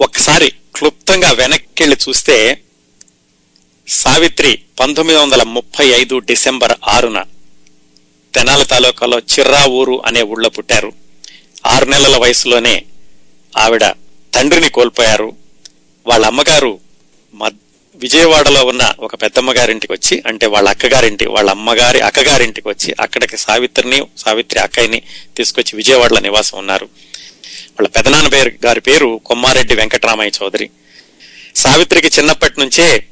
ఒక్కసారి క్లుప్తంగా వెనక్కి చూస్తే సావిత్రి పంతొమ్మిది వందల ముప్పై ఐదు డిసెంబర్ ఆరున తెనాలి తాలూకాలో చిర్రా ఊరు అనే ఊళ్ళో పుట్టారు. ఆరు నెలల వయసులోనే ఆవిడ తండ్రిని కోల్పోయారు. వాళ్ళ అమ్మగారు మద్- విజయవాడలో ఉన్న ఒక పెద్దమ్మగారింటికి వచ్చి అంటే వాళ్ళ అక్కగారింటి వాళ్ళ అమ్మగారి అక్కగారింటికి వచ్చి అక్కడికి సావిత్రిని సావిత్రి అక్కయ్యని తీసుకొచ్చి విజయవాడలో నివాసం ఉన్నారు. వాళ్ళ పెదనాన్న పేరు గారి పేరు కొమ్మారెడ్డి వెంకటరామయ్య చౌదరి. సావిత్రికి చిన్నప్పటి నుంచే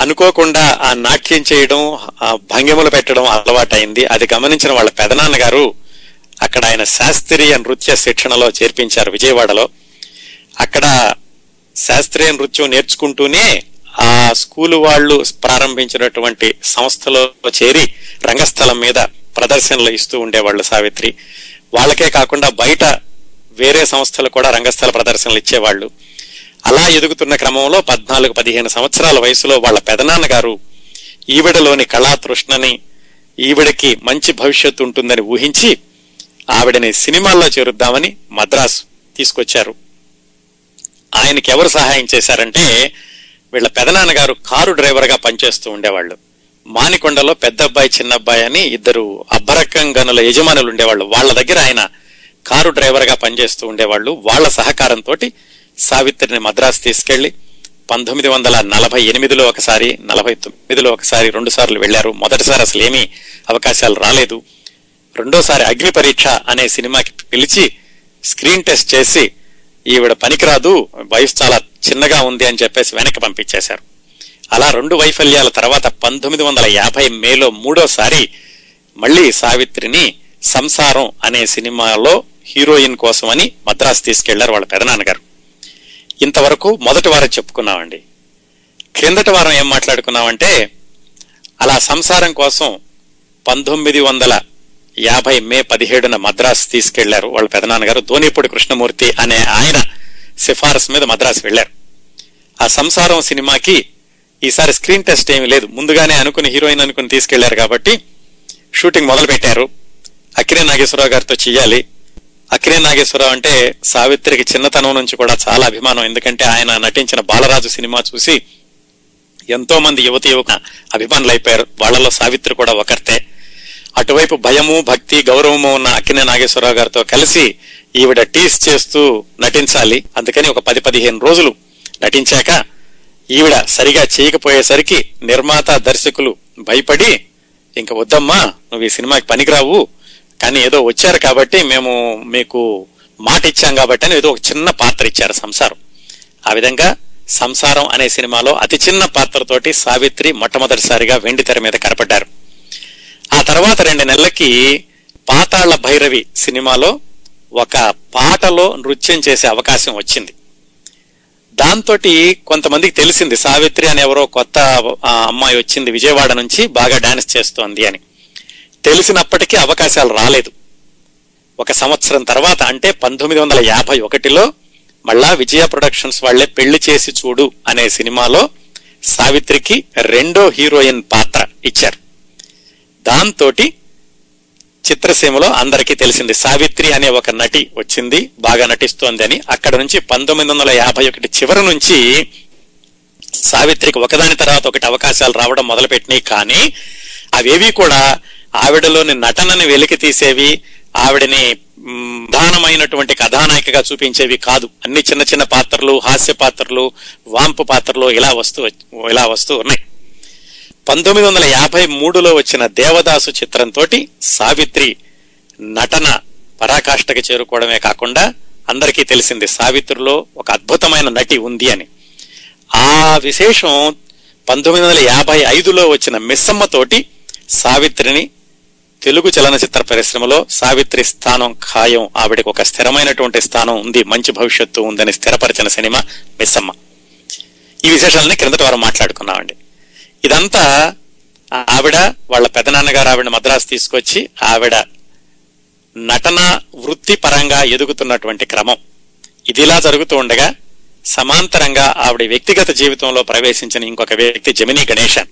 అనుకోకుండా ఆ నాట్యం చేయడం ఆ భంగిమలు పెట్టడం అలవాటైంది. అది గమనించిన వాళ్ళ పెదనాన్న గారు అక్కడ ఆయన శాస్త్రీయ నృత్య శిక్షణలో చేర్పించారు విజయవాడలో. అక్కడ శాస్త్రీయ నృత్యం నేర్చుకుంటూనే ఆ స్కూలు వాళ్ళు ప్రారంభించినటువంటి సంస్థలో చేరి రంగస్థలం మీద ప్రదర్శనలు ఇస్తూ ఉండేవాళ్ళు సావిత్రి. వాళ్ళకే కాకుండా బయట వేరే సంస్థలు కూడా రంగస్థల ప్రదర్శనలు ఇచ్చేవాళ్ళు. అలా ఎదుగుతున్న క్రమంలో పద్నాలుగు పదిహేను సంవత్సరాల వయసులో వాళ్ళ పెదనాన్నగారు ఈవిడలోని కళా తృష్ణని ఈవిడకి మంచి భవిష్యత్తు ఉంటుందని ఊహించి ఆవిడని సినిమాల్లో చేరుద్దామని మద్రాసు తీసుకొచ్చారు. ఆయనకి ఎవరు సహాయం చేశారంటే వీళ్ళ పెదనాన్నగారు కారు డ్రైవర్గా పనిచేస్తూ ఉండేవాళ్ళు. మానికొండలో పెద్ద అబ్బాయి చిన్న అబ్బాయి అని ఇద్దరు అబ్బరకం గనుల యజమానులు ఉండేవాళ్ళు. వాళ్ళ దగ్గర ఆయన కారు డ్రైవర్గా పనిచేస్తూ ఉండేవాళ్ళు. వాళ్ళ సహకారంతో సావిత్రిని మద్రాసు తీసుకెళ్ళి పంతొమ్మిది వందల నలభై ఎనిమిదిలో ఒకసారి నలభై తొమ్మిదిలో ఒకసారి రెండు సార్లు వెళ్ళారు మొదటిసారి అసలు ఏమీ అవకాశాలు రాలేదు. రెండోసారి అగ్ని పరీక్ష అనే సినిమాకి పిలిచి స్క్రీన్ టెస్ట్ చేసి ఈవిడ పనికిరాదు వయసు చాలా చిన్నగా ఉంది అని చెప్పేసి వెనక్కి పంపించేశారు. అలా రెండు వైఫల్యాల తర్వాత పంతొమ్మిది వందల యాభై మేలో మూడోసారి మళ్ళీ సావిత్రిని సంసారం అనే సినిమాలో హీరోయిన్ కోసమని మద్రాసు తీసుకెళ్ళారు వాళ్ళ పెదనాన్నగారు. ఇంతవరకు మొదటి వారం చెప్పుకున్నామండి. క్రిందటి వారం ఏం మాట్లాడుకున్నామంటే అలా సంసారం కోసం పంతొమ్మిది వందల యాభై మే పదిహేడున మద్రాసు తీసుకెళ్ళారు వాళ్ళ పెదనాన్నగారు ధోనిపూడి కృష్ణమూర్తి అనే ఆయన సిఫారసు మీద మద్రాసు వెళ్ళారు ఆ సంసారం సినిమాకి ఈసారి స్క్రీన్ టెస్ట్ ఏమీ లేదు. ముందుగానే అనుకుని హీరోయిన్ అనుకుని తీసుకెళ్ళారు కాబట్టి షూటింగ్ మొదలు పెట్టారు అక్కినే నాగేశ్వరరావు గారితో చెయ్యాలి. అక్కినే నాగేశ్వరరావు అంటే సావిత్రికి చిన్నతనం నుంచి కూడా చాలా అభిమానం. ఎందుకంటే ఆయన నటించిన బాలరాజు సినిమా చూసి ఎంతో మంది యువతి యువక అభిమానులు అయిపోయారు వాళ్ళలో సావిత్రి కూడా ఒకరితే. అటువైపు భయము భక్తి గౌరవము ఉన్న అక్కినే నాగేశ్వరరావు గారితో కలిసి ఈవిడ టీస్ చేస్తూ నటించాలి. అందుకని ఒక పది పదిహేను రోజులు నటించాక ఈవిడ సరిగా చేయకపోయేసరికి నిర్మాత దర్శకులు భయపడి ఇంక వద్దమ్మా నువ్వు ఈ సినిమాకి పనికిరావు. కానీ ఏదో వచ్చారు కాబట్టి మేము మీకు మాట ఇచ్చాం కాబట్టి అని ఏదో ఒక చిన్న పాత్ర ఇచ్చారు సంసారం. ఆ విధంగా సంసారం అనే సినిమాలో అతి చిన్న పాత్రతోటి సావిత్రి మొట్టమొదటిసారిగా వెండి తెర మీద కనపడ్డారు. ఆ తర్వాత రెండు నెలలకి పాతాళ భైరవి సినిమాలో ఒక పాటలో నృత్యం చేసే అవకాశం వచ్చింది. దాంతో కొంతమందికి తెలిసింది సావిత్రి అని ఎవరో కొత్త అమ్మాయి వచ్చింది విజయవాడ నుంచి బాగా డాన్స్ చేస్తోంది అని. తెలిసినప్పటికీ అవకాశాలు రాలేదు. ఒక సంవత్సరం తర్వాత అంటే పంతొమ్మిది వందల యాభై ఒకటిలో మళ్ళా విజయ ప్రొడక్షన్స్ వాళ్ళే పెళ్ళి చేసి చూడు అనే సినిమాలో సావిత్రికి రెండో హీరోయిన్ పాత్ర ఇచ్చారు. దాంతోటి చిత్రసీమలో అందరికీ తెలిసింది సావిత్రి అనే ఒక నటి వచ్చింది బాగా నటిస్తోంది అని. అక్కడ నుంచి పంతొమ్మిది వందల యాభై ఒకటి చివరి నుంచి సావిత్రికి ఒకదాని తర్వాత ఒకటి అవకాశాలు రావడం మొదలుపెట్టినాయి కానీ అవేవి కూడా ఆవిడలోని నటనని వెలికి తీసేవి ఆవిడని ప్రధానమైనటువంటి కథానాయికగా చూపించేవి కాదు. అన్ని చిన్న చిన్న పాత్రలు హాస్య పాత్రలు వాంపు పాత్రలు ఇలా వస్తూ ఇలా వస్తూ ఉన్నాయి. పంతొమ్మిది వందల యాభై మూడులో వచ్చిన దేవదాసు చిత్రంతో సావిత్రి నటన పరాకాష్ఠకి చేరుకోవడమే కాకుండా అందరికీ తెలిసింది సావిత్రిలో ఒక అద్భుతమైన నటి ఉంది అని. ఆ విశేషం పంతొమ్మిది వందల యాభై ఐదులో వచ్చిన మిస్సమ్మ తోటి సావిత్రిని తెలుగు చలనచిత్ర పరిశ్రమలో సావిత్రి స్థానం ఖాయం. ఆవిడకు ఒక స్థిరమైనటువంటి స్థానం ఉంది. మంచి భవిష్యత్తు ఉందని స్థిరపరిచిన సినిమా మిస్సమ్మ. ఈ విశేషాలని క్రిందటి వారం మాట్లాడుకున్నామండి. ఇదంతా ఆవిడ వాళ్ళ పెదనాన్నగారు ఆవిడ మద్రాసు తీసుకొచ్చి ఆవిడ నటన వృత్తి పరంగా ఎదుగుతున్నటువంటి క్రమం. ఇదిలా జరుగుతూ ఉండగా సమాంతరంగా ఆవిడ వ్యక్తిగత జీవితంలో ప్రవేశించిన ఇంకొక వ్యక్తి జమినీ గణేశన్.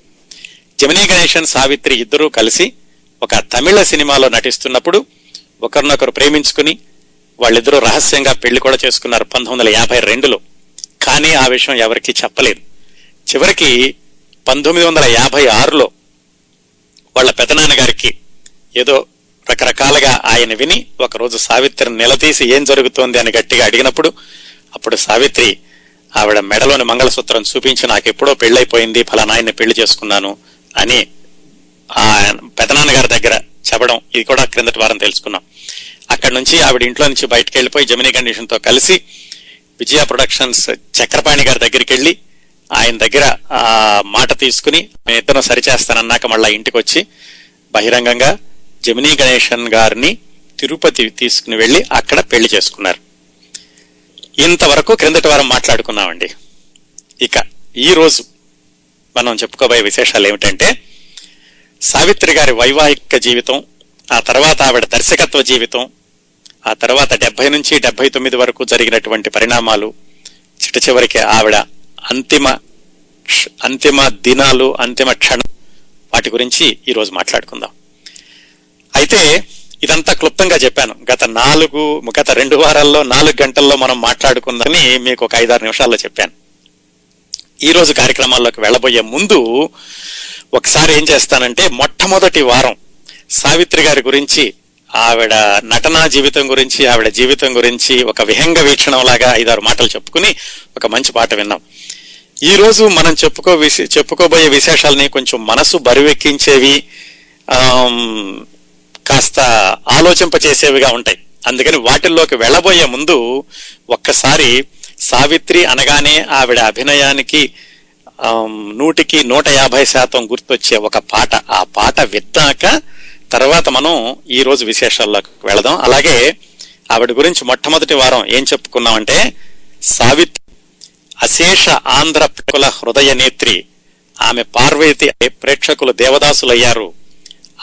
జమినీ గణేశన్ సావిత్రి ఇద్దరూ కలిసి ఒక తమిళ సినిమాలో నటిస్తున్నప్పుడు ఒకరినొకరు ప్రేమించుకుని వాళ్ళిద్దరూ రహస్యంగా పెళ్ళి కూడా చేసుకున్నారు పంతొమ్మిది వందల యాభై రెండులో. కానీ ఆ విషయం ఎవరికీ చెప్పలేదు. చివరికి పంతొమ్మిది వందల యాభై ఆరులో వాళ్ళ పెదనాన్నగారికి ఏదో రకరకాలుగా ఆయన విని ఒకరోజు సావిత్రిని నిలదీసి ఏం జరుగుతోంది అని గట్టిగా అడిగినప్పుడు అప్పుడు సావిత్రి ఆవిడ మెడలోని మంగళసూత్రం చూపించి నాకు ఎప్పుడో పెళ్ళైపోయింది ఫలానాయన్ని పెళ్ళి చేసుకున్నాను అని ఆ పెదనాన్నగారి దగ్గర చెప్పడం ఇది కూడా క్రిందటి వారం తెలుసుకున్నాం. అక్కడి నుంచి ఆవిడ ఇంట్లో నుంచి బయటకు వెళ్ళిపోయి జమినీ కండిషన్తో కలిసి విజయ ప్రొడక్షన్స్ చక్రపాణి గారి దగ్గరికి వెళ్ళి ఆయన దగ్గర ఆ మాట తీసుకుని నేను ఇద్దరం సరిచేస్తానన్నాక మళ్ళా ఇంటికి వచ్చి బహిరంగంగా జమినీ గణేషన్ గారిని తిరుపతి తీసుకుని వెళ్ళి అక్కడ పెళ్ళి చేసుకున్నారు. ఇంతవరకు క్రిందటి వారం మాట్లాడుకున్నామండి. ఇక ఈరోజు మనం చెప్పుకోబోయే విశేషాలు ఏమిటంటే సావిత్రి గారి వైవాహిక జీవితం ఆ తర్వాత ఆవిడ దర్శకత్వ జీవితం ఆ తర్వాత డెబ్బై నుంచి డెబ్బై తొమ్మిది వరకు జరిగినటువంటి పరిణామాలు చిట చివరికి ఆవిడ అంతిమ క్ష- అంతిమ దినాలు అంతిమ క్షణం వాటి గురించి ఈరోజు మాట్లాడుకుందాం. అయితే ఇదంతా క్లుప్తంగా చెప్పాను. గత నాలుగు గత రెండు వారాల్లో నాలుగు గంటల్లో మనం మాట్లాడుకుందని మీకు ఒక ఐదారు నిమిషాల్లో చెప్పాను. ఈరోజు కార్యక్రమాల్లోకి వెళ్ళబోయే ముందు ఒకసారి ఏం చేస్తానంటే మొట్టమొదటి వారం సావిత్రి గారి గురించి ఆవిడ నటనా జీవితం గురించి ఆవిడ జీవితం గురించి ఒక విహంగ వీక్షణం లాగా ఐదారు మాటలు చెప్పుకుని ఒక మంచి పాట విన్నాం. ఈ రోజు మనం చెప్పుకో విశే- చెప్పుకోబోయే విశేషాలని కొంచెం మనసు బరువెక్కించేవి కాస్త ఆలోచింపచేసేవిగా ఉంటాయి. అందుకని వాటిల్లోకి వెళ్ళబోయే ముందు ఒక్కసారి సావిత్రి అనగానే ఆవిడ అభినయానికి నూటికి నూట యాభై శాతం గుర్తొచ్చే ఒక పాట. ఆ పాట విత్తాక తర్వాత మనం ఈ రోజు విశేషాల్లోకి వెళదాం. అలాగే ఆవిడ గురించి మొట్టమొదటి వారం ఏం చెప్పుకున్నామంటే సావిత్రి అశేష ఆంధ్ర ప్రకుల హృదయ నేత్రి. ఆమె పార్వతి ప్రేక్షకులు దేవదాసులయ్యారు.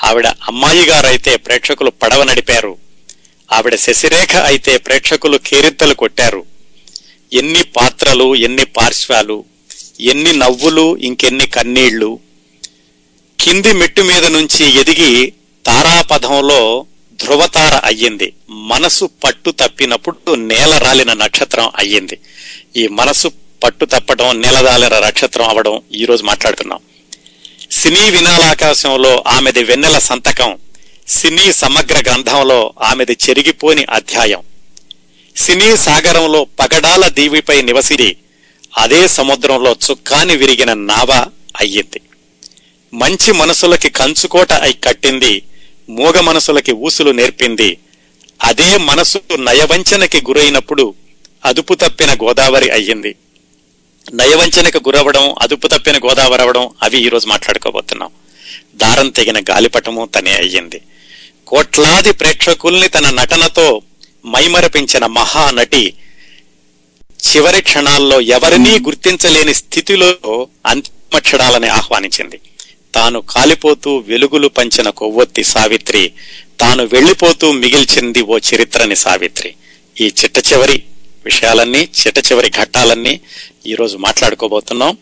ఆవిడ అమ్మాయి గారైతే ప్రేక్షకులు పడవ నడిపారు. ఆవిడ శశిరేఖ అయితే ప్రేక్షకులు కేరిద్దలు కొట్టారు. ఎన్ని పాత్రలు ఎన్ని పార్శ్వాలు ఎన్ని నవ్వులు ఇంకెన్ని కన్నీళ్ళు. కింది మెట్టు మీద నుంచి ఎదిగి తారాపథంలో ధ్రువతార అయ్యింది. మనసు పట్టు తప్పినప్పుడు నేల రాలిన నక్షత్రం అయ్యింది. ఈ మనసు పట్టు తప్పడం నేలదాలిన నక్షత్రం అవడం ఈరోజు మాట్లాడుతున్నాం. సినీ వినాలాకాశంలో ఆమెది వెన్నెల సంతకం సినీ సమగ్ర గ్రంథంలో ఆమెది చెరిగిపోని అధ్యాయం. సినీ సాగరంలో పగడాల దీవిపై నివసిరి అదే సముద్రంలో చుక్కాని విరిగిన నావ అయ్యింది. మంచి మనసులకి కంచుకోట అయి కట్టింది మూగ మనసులకి ఊసులు నేర్పింది. అదే మనసు నయవంచనకి గురైనప్పుడు అదుపు తప్పిన గోదావరి అయ్యింది. నయవంచనకు గురవడం అదుపు తప్పిన గోదావరి అవడం అవి ఈరోజు మాట్లాడుకోబోతున్నాం. దారం తెగిన గాలిపటము తనే అయ్యింది. కోట్లాది ప్రేక్షకుల్ని తన నటనతో మైమరపించిన మహానటి చివరి క్షణాల్లో ఎవరినీ గుర్తించలేని స్థితిలో అంతిమ క్షణాలని ఆహ్వానించింది. తాను కాలిపోతూ వెలుగులు పంచిన కొవ్వొత్తి సావిత్రి తాను వెళ్ళిపోతూ మిగిల్చింది ఓ చరిత్రని సావిత్రి. ఈ చిట్ట చివరి విషయాలన్నీ చిట్ట చివరి ఘట్టాలన్నీ ఈరోజు మాట్లాడుకోబోతున్నాం.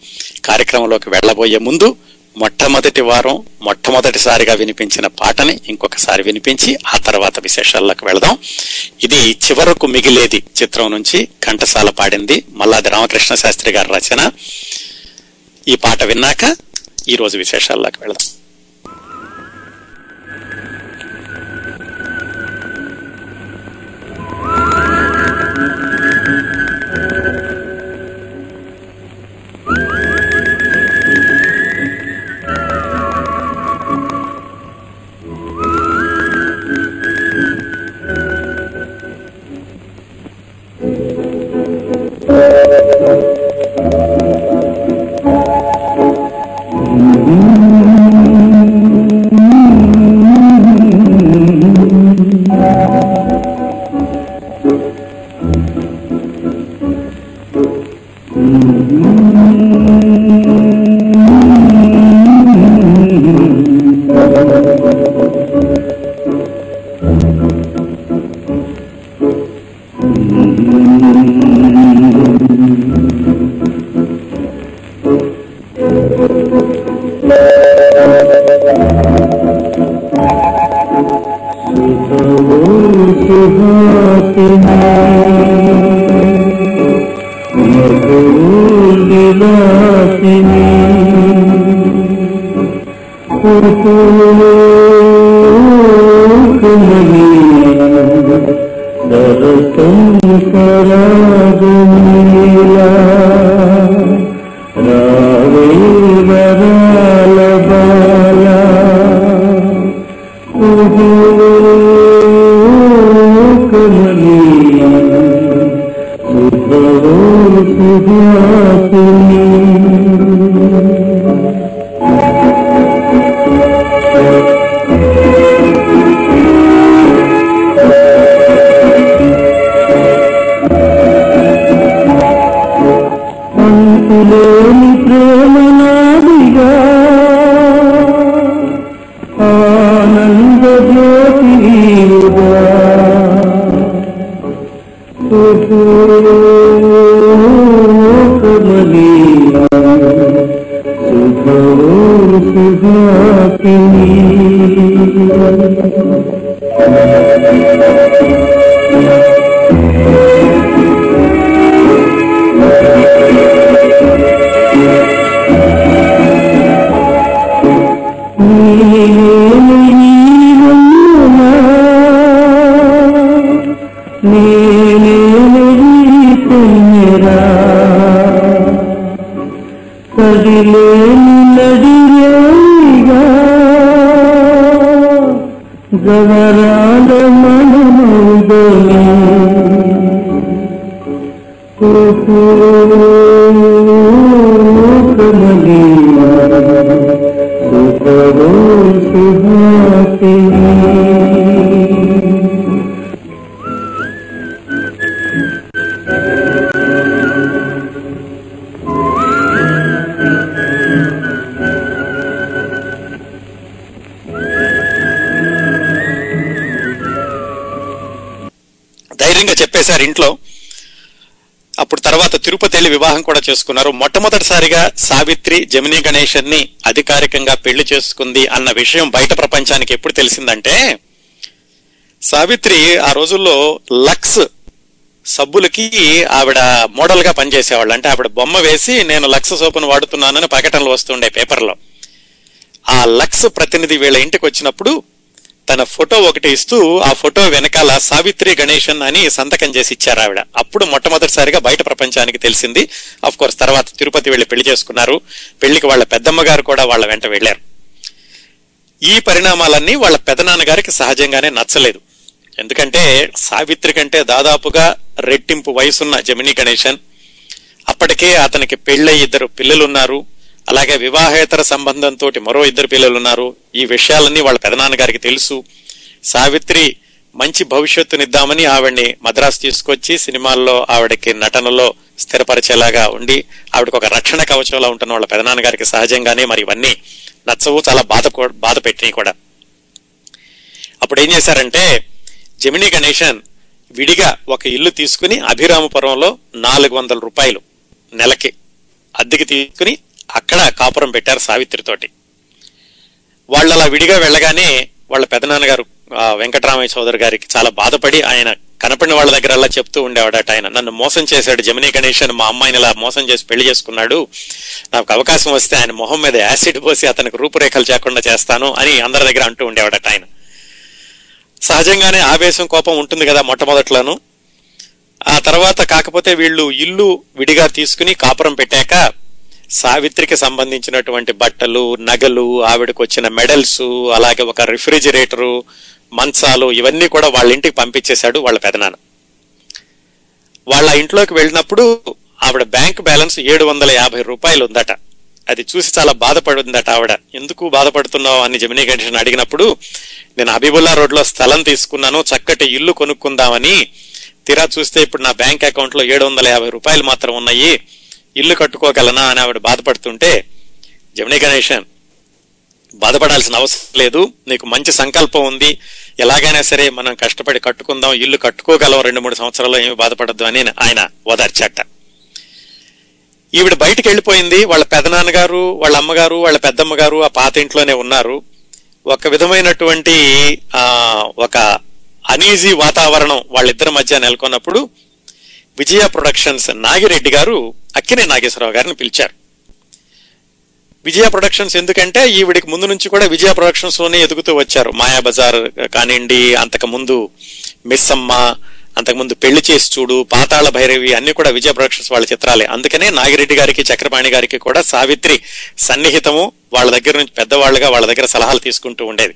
కార్యక్రమంలోకి వెళ్ళబోయే ముందు మొట్టమొదటి వారం మొట్టమొదటిసారిగా వినిపించిన పాటని ఇంకొకసారి వినిపించి ఆ తర్వాత విశేషాల్లోకి వెళదాం. ఇది చివరకు మిగిలేది చిత్రం నుంచి ఘంటసాల పాడింది మల్లాది రామకృష్ణ శాస్త్రి గారి రచన. ఈ పాట విన్నాక ఈరోజు విశేషాల్లోకి వెళదాం. Agni. వెళ్ళి వివాహం కూడా చేసుకున్నారు. మొట్టమొదటిసారిగా సావిత్రి జమినీ గణేశన్ని అధికారికంగా పెళ్ళి చేసుకుంది అన్న విషయం బయట ప్రపంచానికి ఎప్పుడు తెలిసిందంటే సావిత్రి ఆ రోజుల్లో లక్స్ సబ్బులకి ఆవిడ మోడల్గా పనిచేసేవాళ్ళు. అంటే ఆవిడ బొమ్మ వేసి నేను లక్స్ సోపును వాడుతున్నానని ప్రకటనలు వస్తుండే పేపర్లో. ఆ లక్స్ ప్రతినిధి వీళ్ళ ఇంటికి వచ్చినప్పుడు తన ఫోటో ఒకటి ఇస్తూ ఆ ఫోటో వెనకాల సావిత్రి గణేషన్ అని సంతకం చేసి ఇచ్చారు ఆవిడ. అప్పుడు మొట్టమొదటిసారిగా బయట ప్రపంచానికి తెలిసింది. అఫ్ కోర్స్ తర్వాత తిరుపతి వెళ్ళి పెళ్ళి చేసుకున్నారు. పెళ్ళికి వాళ్ళ పెద్దమ్మ గారు కూడా వాళ్ళ వెంట వెళ్ళారు. ఈ పరిణామాలన్నీ వాళ్ళ పెదనాన్నగారికి సహజంగానే నచ్చలేదు. ఎందుకంటే సావిత్రి కంటే దాదాపుగా రెట్టింపు వయసున్న జమినీ గణేశన్ అప్పటికే అతనికి పెళ్ళై ఇద్దరు పిల్లలున్నారు. అలాగే వివాహేతర సంబంధంతో మరో ఇద్దరు పిల్లలు ఉన్నారు. ఈ విషయాలన్నీ వాళ్ళ పెదనాన్నగారికి తెలుసు. సావిత్రి మంచి భవిష్యత్తునిద్దామని ఆవిడ్ని మద్రాసు తీసుకొచ్చి సినిమాల్లో ఆవిడకి నటనలో స్థిరపరిచేలాగా ఉండి ఆవిడకి ఒక రక్షణ కవచంలో ఉంటున్న వాళ్ళ పెదనాన్నగారికి సహజంగానే మరి ఇవన్నీ నచ్చవు చాలా బాధ బాధ పెట్టినాయి కూడా. అప్పుడు ఏం చేశారంటే జమినీ గణేశన్ విడిగా ఒక ఇల్లు తీసుకుని అభిరామపురంలో నాలుగు వందల రూపాయలు నెలకి అద్దెకి తీసుకుని అక్కడ కాపురం పెట్టారు సావిత్రితోటి. వాళ్ళు అలా విడిగా వెళ్ళగానే వాళ్ళ పెదనాన్నగారు వెంకటరామయ్య చౌదరి గారికి చాలా బాధపడి ఆయన కనపడిన వాళ్ళ దగ్గర అలా చెప్తూ ఉండేవాడట ఆయన. నన్ను మోసం చేశాడు జమినీ గణేశన్ మా అమ్మాయిని ఇలా మోసం చేసి పెళ్ళి చేసుకున్నాడు. నాకు అవకాశం వస్తే ఆయన మొహం మీద యాసిడ్ పోసి అతనికి రూపురేఖలు చేయకుండా చేస్తాను అని అందరి దగ్గర అంటూ ఉండేవాడట ఆయన. సహజంగానే ఆవేశం కోపం ఉంటుంది కదా మొట్టమొదట్లోను. ఆ తర్వాత కాకపోతే వీళ్ళు ఇల్లు విడిగా తీసుకుని కాపురం పెట్టాక సావిత్రికి సంబంధించినటువంటి బట్టలు నగలు ఆవిడకు వచ్చిన మెడల్స్ అలాగే ఒక రిఫ్రిజిరేటరు మంచాలు ఇవన్నీ కూడా వాళ్ళ ఇంటికి పంపించేశాడు వాళ్ళ పెదనాన్న. వాళ్ళ ఇంట్లోకి వెళ్ళినప్పుడు ఆవిడ బ్యాంక్ బ్యాలెన్స్ ఏడు వందల యాభై రూపాయలు ఉందట అది చూసి చాలా బాధపడుందట ఆవిడ. ఎందుకు బాధపడుతున్నావు? అని జమినీ గణేషన్ అడిగినప్పుడు నేను హబీబుల్లా రోడ్లో స్థలం తీసుకున్నాను చక్కటి ఇల్లు కొనుక్కుందామని. తీరా చూస్తే ఇప్పుడు నా బ్యాంక్ అకౌంట్లో ఏడు వందల యాభై రూపాయలు మాత్రం ఉన్నాయి. ఇల్లు కట్టుకోగలనా అని ఆవిడ బాధపడుతుంటే జమినీ గణేషన్ బాధపడాల్సిన అవసరం లేదు. నీకు మంచి సంకల్పం ఉంది. ఎలాగైనా సరే మనం కష్టపడి కట్టుకుందాం. ఇల్లు కట్టుకోగలం రెండు మూడు సంవత్సరాల్లో ఏమి బాధపడద్దు అని ఆయన ఓదార్చాట. ఈవిడ బయటికి వెళ్ళిపోయింది. వాళ్ళ పెదనాన్నగారు వాళ్ళ అమ్మగారు వాళ్ళ పెద్దమ్మగారు ఆ పాత ఇంట్లోనే ఉన్నారు. ఒక విధమైనటువంటి ఒక అనీజీ వాతావరణం వాళ్ళిద్దరి మధ్య నెలకొన్నప్పుడు విజయ ప్రొడక్షన్స్ నాగిరెడ్డి గారు అక్కినే నాగేశ్వరరావు గారిని పిలిచారు. విజయ ప్రొడక్షన్స్ ఎందుకంటే ఈవిడికి ముందు నుంచి కూడా విజయ ప్రొడక్షన్స్లోనే ఎదుగుతూ వచ్చారు. మాయాబజార్ కానివ్వండి అంతకు ముందు అంతకుముందు పెళ్ళి చేసి చూడు పాతాళ భైరవి అన్ని కూడా విజయ ప్రొడక్షన్స్ వాళ్ళ చిత్రాలే. అందుకనే నాగిరెడ్డి గారికి చక్రపాణి గారికి కూడా సావిత్రి సన్నిహితము వాళ్ళ దగ్గర నుంచి పెద్దవాళ్ళుగా వాళ్ళ దగ్గర సలహాలు తీసుకుంటూ ఉండేది.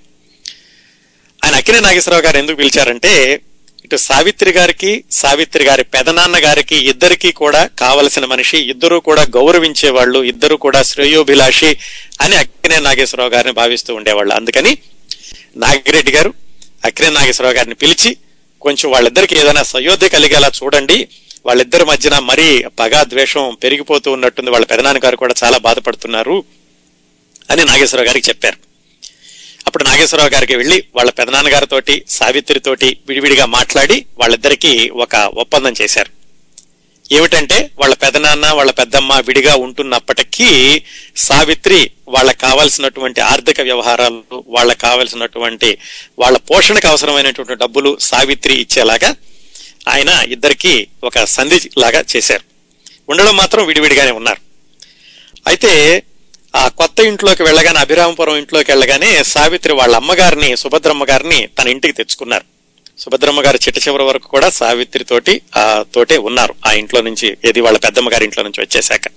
ఆయన అక్కినే నాగేశ్వరరావు గారు ఎందుకు పిలిచారంటే ఇటు సావిత్రి గారికి సావిత్రి గారి పెదనాన్న గారికి ఇద్దరికీ కూడా కావలసిన మనిషి ఇద్దరు కూడా గౌరవించే వాళ్ళు ఇద్దరు కూడా శ్రేయోభిలాషి అని అక్కినే నాగేశ్వరరావు గారిని భావిస్తూ ఉండేవాళ్ళు. అందుకని నాగిరెడ్డి గారు అక్కినే నాగేశ్వరరావు గారిని పిలిచి కొంచెం వాళ్ళిద్దరికి ఏదైనా సయోధ్య కలిగేలా చూడండి. వాళ్ళిద్దరి మధ్యన మరీ పగా ద్వేషం పెరిగిపోతూ ఉన్నట్టుంది. వాళ్ళ పెదనాన్న గారు కూడా చాలా బాధపడుతున్నారు అని నాగేశ్వరరావు గారికి చెప్పారు. అప్పుడు నాగేశ్వరరావు గారికి వెళ్ళి వాళ్ళ పెదనాన్నగారితోటి సావిత్రితోటి విడివిడిగా మాట్లాడి వాళ్ళిద్దరికీ ఒక ఒప్పందం చేశారు. ఏమిటంటే వాళ్ళ పెదనాన్న వాళ్ళ పెద్దమ్మ విడిగా ఉంటున్నప్పటికీ సావిత్రి వాళ్ళకి కావాల్సినటువంటి ఆర్థిక వ్యవహారాలు వాళ్ళకి కావాల్సినటువంటి వాళ్ళ పోషణకు అవసరమైనటువంటి డబ్బులు సావిత్రి ఇచ్చేలాగా ఆయన ఇద్దరికి ఒక సంధి లాగా చేశారు. ఉండడం మాత్రం విడివిడిగానే ఉన్నారు. అయితే ఆ కొత్త ఇంట్లోకి వెళ్ళగానే అభిరామపురం ఇంట్లోకి వెళ్ళగానే సావిత్రి వాళ్ళ అమ్మగారిని సుభద్రమ్మ గారిని తన ఇంటికి తెచ్చుకున్నారు. సుభద్రమ్మ గారు చిట్ట చివరి వరకు కూడా సావిత్రి తోటి ఆ తోటే ఉన్నారు ఆ ఇంట్లో నుంచి ఏది వాళ్ళ పెద్దమ్మ గారి ఇంట్లో నుంచి వచ్చేశాక.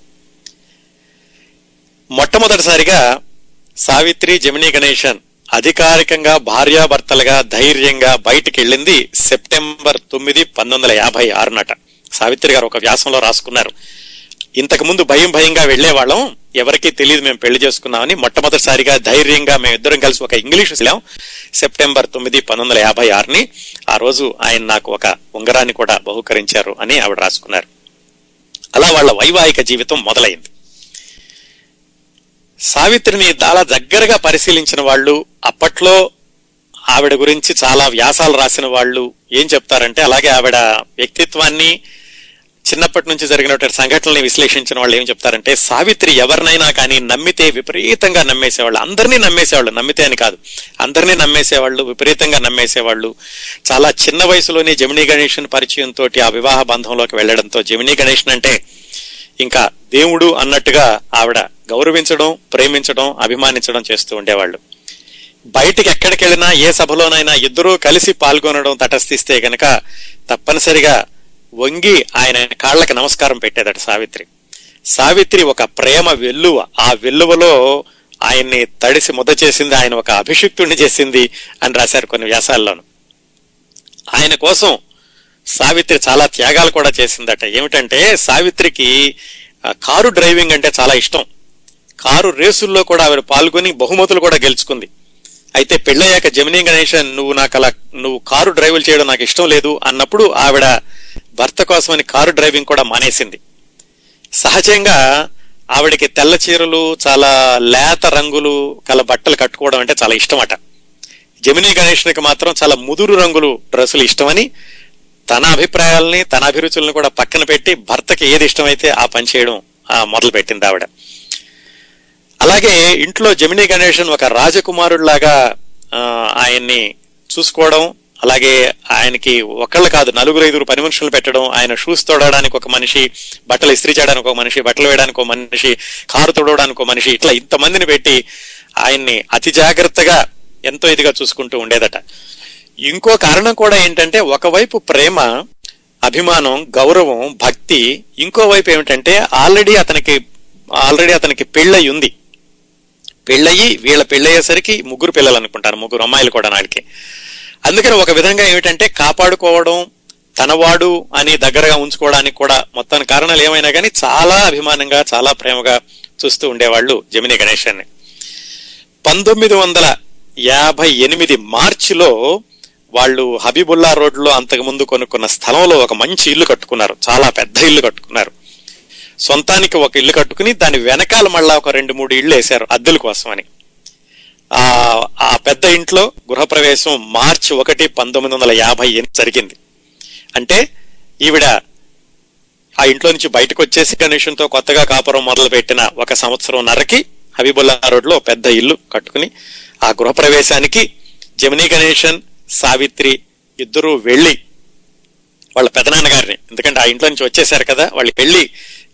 మొట్టమొదటిసారిగా సావిత్రి జమినీ గణేషన్ అధికారికంగా భార్యాభర్తలుగా ధైర్యంగా బయటికి వెళ్ళింది సెప్టెంబర్ తొమ్మిది పంతొమ్మిది వందల యాభై ఆరునట. సావిత్రి గారు ఒక వ్యాసంలో రాసుకున్నారు. ఇంతకు ముందు భయం భయంగా వెళ్ళేవాళ్ళం ఎవరికీ తెలియదు మేము పెళ్ళి చేసుకున్నామని మొట్టమొదటిసారిగా ధైర్యంగా మేము ఇద్దరం కలిసి ఒక ఇంగ్లీష్ వెళ్ళాం సెప్టెంబర్ తొమ్మిది పంతొమ్మిది వందల యాభై ఆరుని ఆ రోజు ఆయన నాకు ఒక ఉంగరాన్ని కూడా బహుకరించారు అని ఆవిడ రాసుకున్నారు. అలా వాళ్ళ వైవాహిక జీవితం మొదలైంది. సావిత్రిని చాలా దగ్గరగా పరిశీలించిన వాళ్ళు అప్పట్లో ఆవిడ గురించి చాలా వ్యాసాలు రాసిన వాళ్ళు ఏం చెప్తారంటే అలాగే ఆవిడ వ్యక్తిత్వాన్ని చిన్నప్పటి నుంచి జరిగినటువంటి సంఘటనల్ని విశ్లేషించిన వాళ్ళు ఏం చెప్తారంటే సావిత్రి ఎవరినైనా కానీ నమ్మితే విపరీతంగా నమ్మేసేవాళ్ళు. అందరినీ నమ్మేసేవాళ్ళు. నమ్మితే అని కాదు. అందరినీ నమ్మేసేవాళ్ళు విపరీతంగా నమ్మేసేవాళ్ళు. చాలా చిన్న వయసులోనే జమినీ గణేషన్ పరిచయంతో ఆ వివాహ బంధంలోకి వెళ్ళడంతో జమినీ గణేషన్ అంటే ఇంకా దేవుడు అన్నట్టుగా ఆవిడ గౌరవించడం ప్రేమించడం అభిమానించడం చేస్తూ ఉండేవాళ్ళు. బయటికి ఎక్కడికి వెళ్ళినా ఏ సభలోనైనా ఇద్దరూ కలిసి పాల్గొనడం తటస్థిస్తే గనక తప్పనిసరిగా వంగి ఆయన కాళ్ళకి నమస్కారం పెట్టేదట సావిత్రి. సావిత్రి ఒక ప్రేమ వెల్లువ. ఆ వెల్లువలో ఆయన్ని తడిసి ముద్ద చేసింది ఆయన ఒక అభిషిక్తుడిని చేసింది అని రాశారు కొన్ని వ్యాసాల్లోను. ఆయన కోసం సావిత్రి చాలా త్యాగాలు కూడా చేసిందట. ఏమిటంటే సావిత్రికి కారు డ్రైవింగ్ అంటే చాలా ఇష్టం. కారు రేసుల్లో కూడా ఆవిడ పాల్గొని బహుమతులు కూడా గెలుచుకుంది. అయితే పెళ్ళయ్యాక జమినీ గణేశన్ నువ్వు నాకు అలా నువ్వు కారు డ్రైవులు చేయడం నాకు ఇష్టం లేదు అన్నప్పుడు ఆవిడ భర్త కోసమని కారు డ్రైవింగ్ కూడా మానేసింది. సహజంగా ఆవిడకి తెల్ల చీరలు చాలా లేత రంగులు కల బట్టలు కట్టుకోవడం అంటే చాలా ఇష్టమట. జమినీ గణేష్కి మాత్రం చాలా ముదురు రంగులు డ్రెస్సులు ఇష్టమని తన అభిప్రాయాలని తన అభిరుచులను కూడా పక్కన పెట్టి భర్తకి ఏది ఇష్టమైతే ఆ పని చేయడం మొదలు పెట్టింది ఆవిడ. అలాగే ఇంట్లో జమినీ గణేషన్ ఒక రాజకుమారుడిలాగా ఆయన్ని చూసుకోవడం అలాగే ఆయనకి ఒకళ్ళు కాదు నలుగురు ఐదుగురు పని మనుషులు పెట్టడం ఆయన షూస్ తోడడానికి ఒక మనిషి బట్టలు ఇస్త్రీ చేయడానికి ఒక మనిషి బట్టలు వేయడానికి ఒక మనిషి కారు తొడవడానికి ఒక మనిషి ఇట్లా ఇంతమందిని పెట్టి ఆయన్ని అతి జాగ్రత్తగా ఎంతో ఇదిగా చూసుకుంటూ ఉండేదట. ఇంకో కారణం కూడా ఏంటంటే ఒకవైపు ప్రేమ అభిమానం గౌరవం భక్తి ఇంకోవైపు ఏమిటంటే ఆల్రెడీ అతనికి ఆల్రెడీ అతనికి పెళ్ళయి ఉంది. పెళ్ళయి వీళ్ళ పెళ్ళయ్యేసరికి ముగ్గురు పిల్లలు అనుకుంటారు ముగ్గురు అమ్మాయిలు కూడా నాడికి. అందుకని ఒక విధంగా ఏమిటంటే కాపాడుకోవడం తనవాడు అని దగ్గరగా ఉంచుకోవడానికి కూడా మొత్తానికి కారణాలు ఏమైనా కానీ చాలా అభిమానంగా చాలా ప్రేమగా చూస్తూ ఉండేవాళ్ళు జమినీ గణేశాన్ని. పంతొమ్మిది వందల యాభై ఎనిమిది మార్చిలో వాళ్ళు హబీబుల్లా రోడ్లో అంతకుముందు కొనుక్కున్న స్థలంలో ఒక మంచి ఇల్లు కట్టుకున్నారు. చాలా పెద్ద ఇల్లు కట్టుకున్నారు. సొంతానికి ఒక ఇల్లు కట్టుకుని దాని వెనకాల మళ్ళా ఒక రెండు మూడు ఇళ్ళు వేశారు అద్దెల కోసమని. అని ఆ పెద్ద ఇంట్లో గృహప్రవేశం మార్చి ఒకటి పంతొమ్మిది వందల యాభై జరిగింది. అంటే ఈవిడ ఆ ఇంట్లో నుంచి బయటకు వచ్చేసి గణేషంతో కొత్తగా కాపురం మొదలు పెట్టిన ఒక సంవత్సరం నరకి హబీబుల్లా రోడ్లో పెద్ద ఇల్లు కట్టుకుని ఆ గృహప్రవేశానికి జమినీ గణేశన్ సావిత్రి ఇద్దరూ వెళ్ళి వాళ్ళ పెదనాన్నగారిని ఎందుకంటే ఆ ఇంట్లో నుంచి వచ్చేసారు కదా వాళ్ళు వెళ్ళి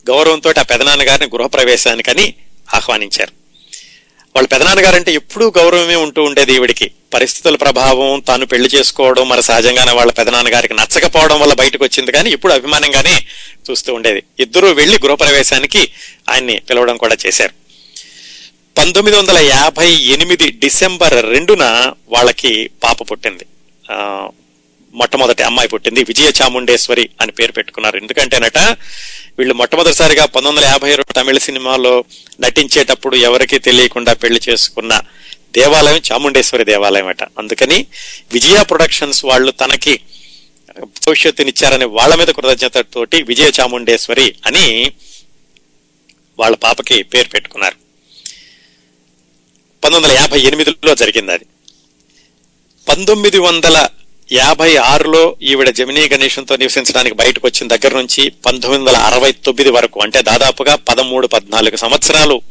గౌరవంతో ఆ పెదనాన్నగారిని గృహప్రవేశానికని ఆహ్వానించారు. వాళ్ళ పెదనాన్నగారంటే ఎప్పుడూ గౌరవమే ఉంటూ ఉండేది ఈవిడికి. పరిస్థితుల ప్రభావం తాను పెళ్ళి చేసుకోవడం మరి సహజంగానే వాళ్ళ పెదనాన్నగారికి నచ్చకపోవడం వల్ల బయటకు వచ్చింది. కానీ ఇప్పుడు అభిమానంగానే చూస్తూ ఉండేది. ఇద్దరూ వెళ్ళి గృహప్రవేశానికి ఆయన్ని పిలవడం కూడా చేశారు. పంతొమ్మిది వందల యాభై ఎనిమిది డిసెంబర్ రెండున వాళ్ళకి పాప పుట్టింది. మొట్టమొదటి అమ్మాయి పుట్టింది విజయ చాముండేశ్వరి అని పేరు పెట్టుకున్నారు. ఎందుకంటేనట వీళ్ళు మొట్టమొదటిసారిగా పంతొమ్మిది వందల యాభై రెండు తమిళ సినిమాలో నటించేటప్పుడు ఎవరికీ తెలియకుండా పెళ్ళి చేసుకున్న దేవాలయం చాముండేశ్వరి దేవాలయం అట అందుకని విజయ ప్రొడక్షన్స్ వాళ్ళు తనకి భవిష్యత్తునిచ్చారని వాళ్ళ మీద కృతజ్ఞతతోటి విజయ చాముండేశ్వరి అని వాళ్ళ పాపకి పేరు పెట్టుకున్నారు. పంతొమ్మిది వందల యాభై ఎనిమిదిలో జరిగింది అది. పంతొమ్మిది వందల యాభై ఆరులో ఈవిడ జమినీ గణేశంతో నివసించడానికి బయటకు వచ్చిన దగ్గర నుంచి పంతొమ్మిది వందల అరవై తొమ్మిది వరకు అంటే దాదాపుగా పదమూడు పద్నాలుగు సంవత్సరాలు.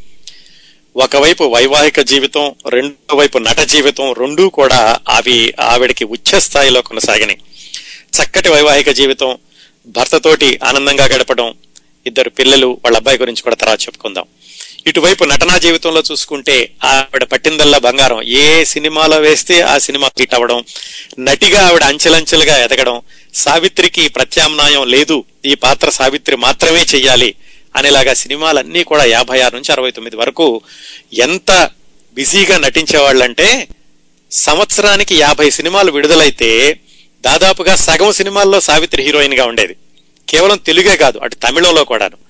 ఒకవైపు వైవాహిక జీవితం రెండో వైపు నట జీవితం రెండూ కూడా అవి ఆవిడకి ఉచ్చ స్థాయిలో కొనసాగినాయి. చక్కటి వైవాహిక జీవితం భర్తతోటి ఆనందంగా గడపడం ఇద్దరు పిల్లలు వాళ్ళ అబ్బాయి గురించి కూడా తర్వాత చెప్పుకుందాం. ఇటువైపు నటనా జీవితంలో చూసుకుంటే ఆవిడ పట్టిందల్లా బంగారం. ఏ సినిమాలో వేస్తే ఆ సినిమా హిట్ అవ్వడం నటిగా ఆవిడ అంచెలంచెలుగా ఎదగడం సావిత్రికి ప్రత్యామ్నాయం లేదు ఈ పాత్ర సావిత్రి మాత్రమే చెయ్యాలి అనేలాగా సినిమాలన్నీ కూడా యాభై ఆరు నుంచి అరవై తొమ్మిది వరకు ఎంత బిజీగా నటించేవాళ్ళంటే సంవత్సరానికి యాభై సినిమాలు విడుదలైతే దాదాపుగా సగం సినిమాల్లో సావిత్రి హీరోయిన్గా ఉండేది. కేవలం తెలుగే కాదు అటు తమిళంలో కూడాను.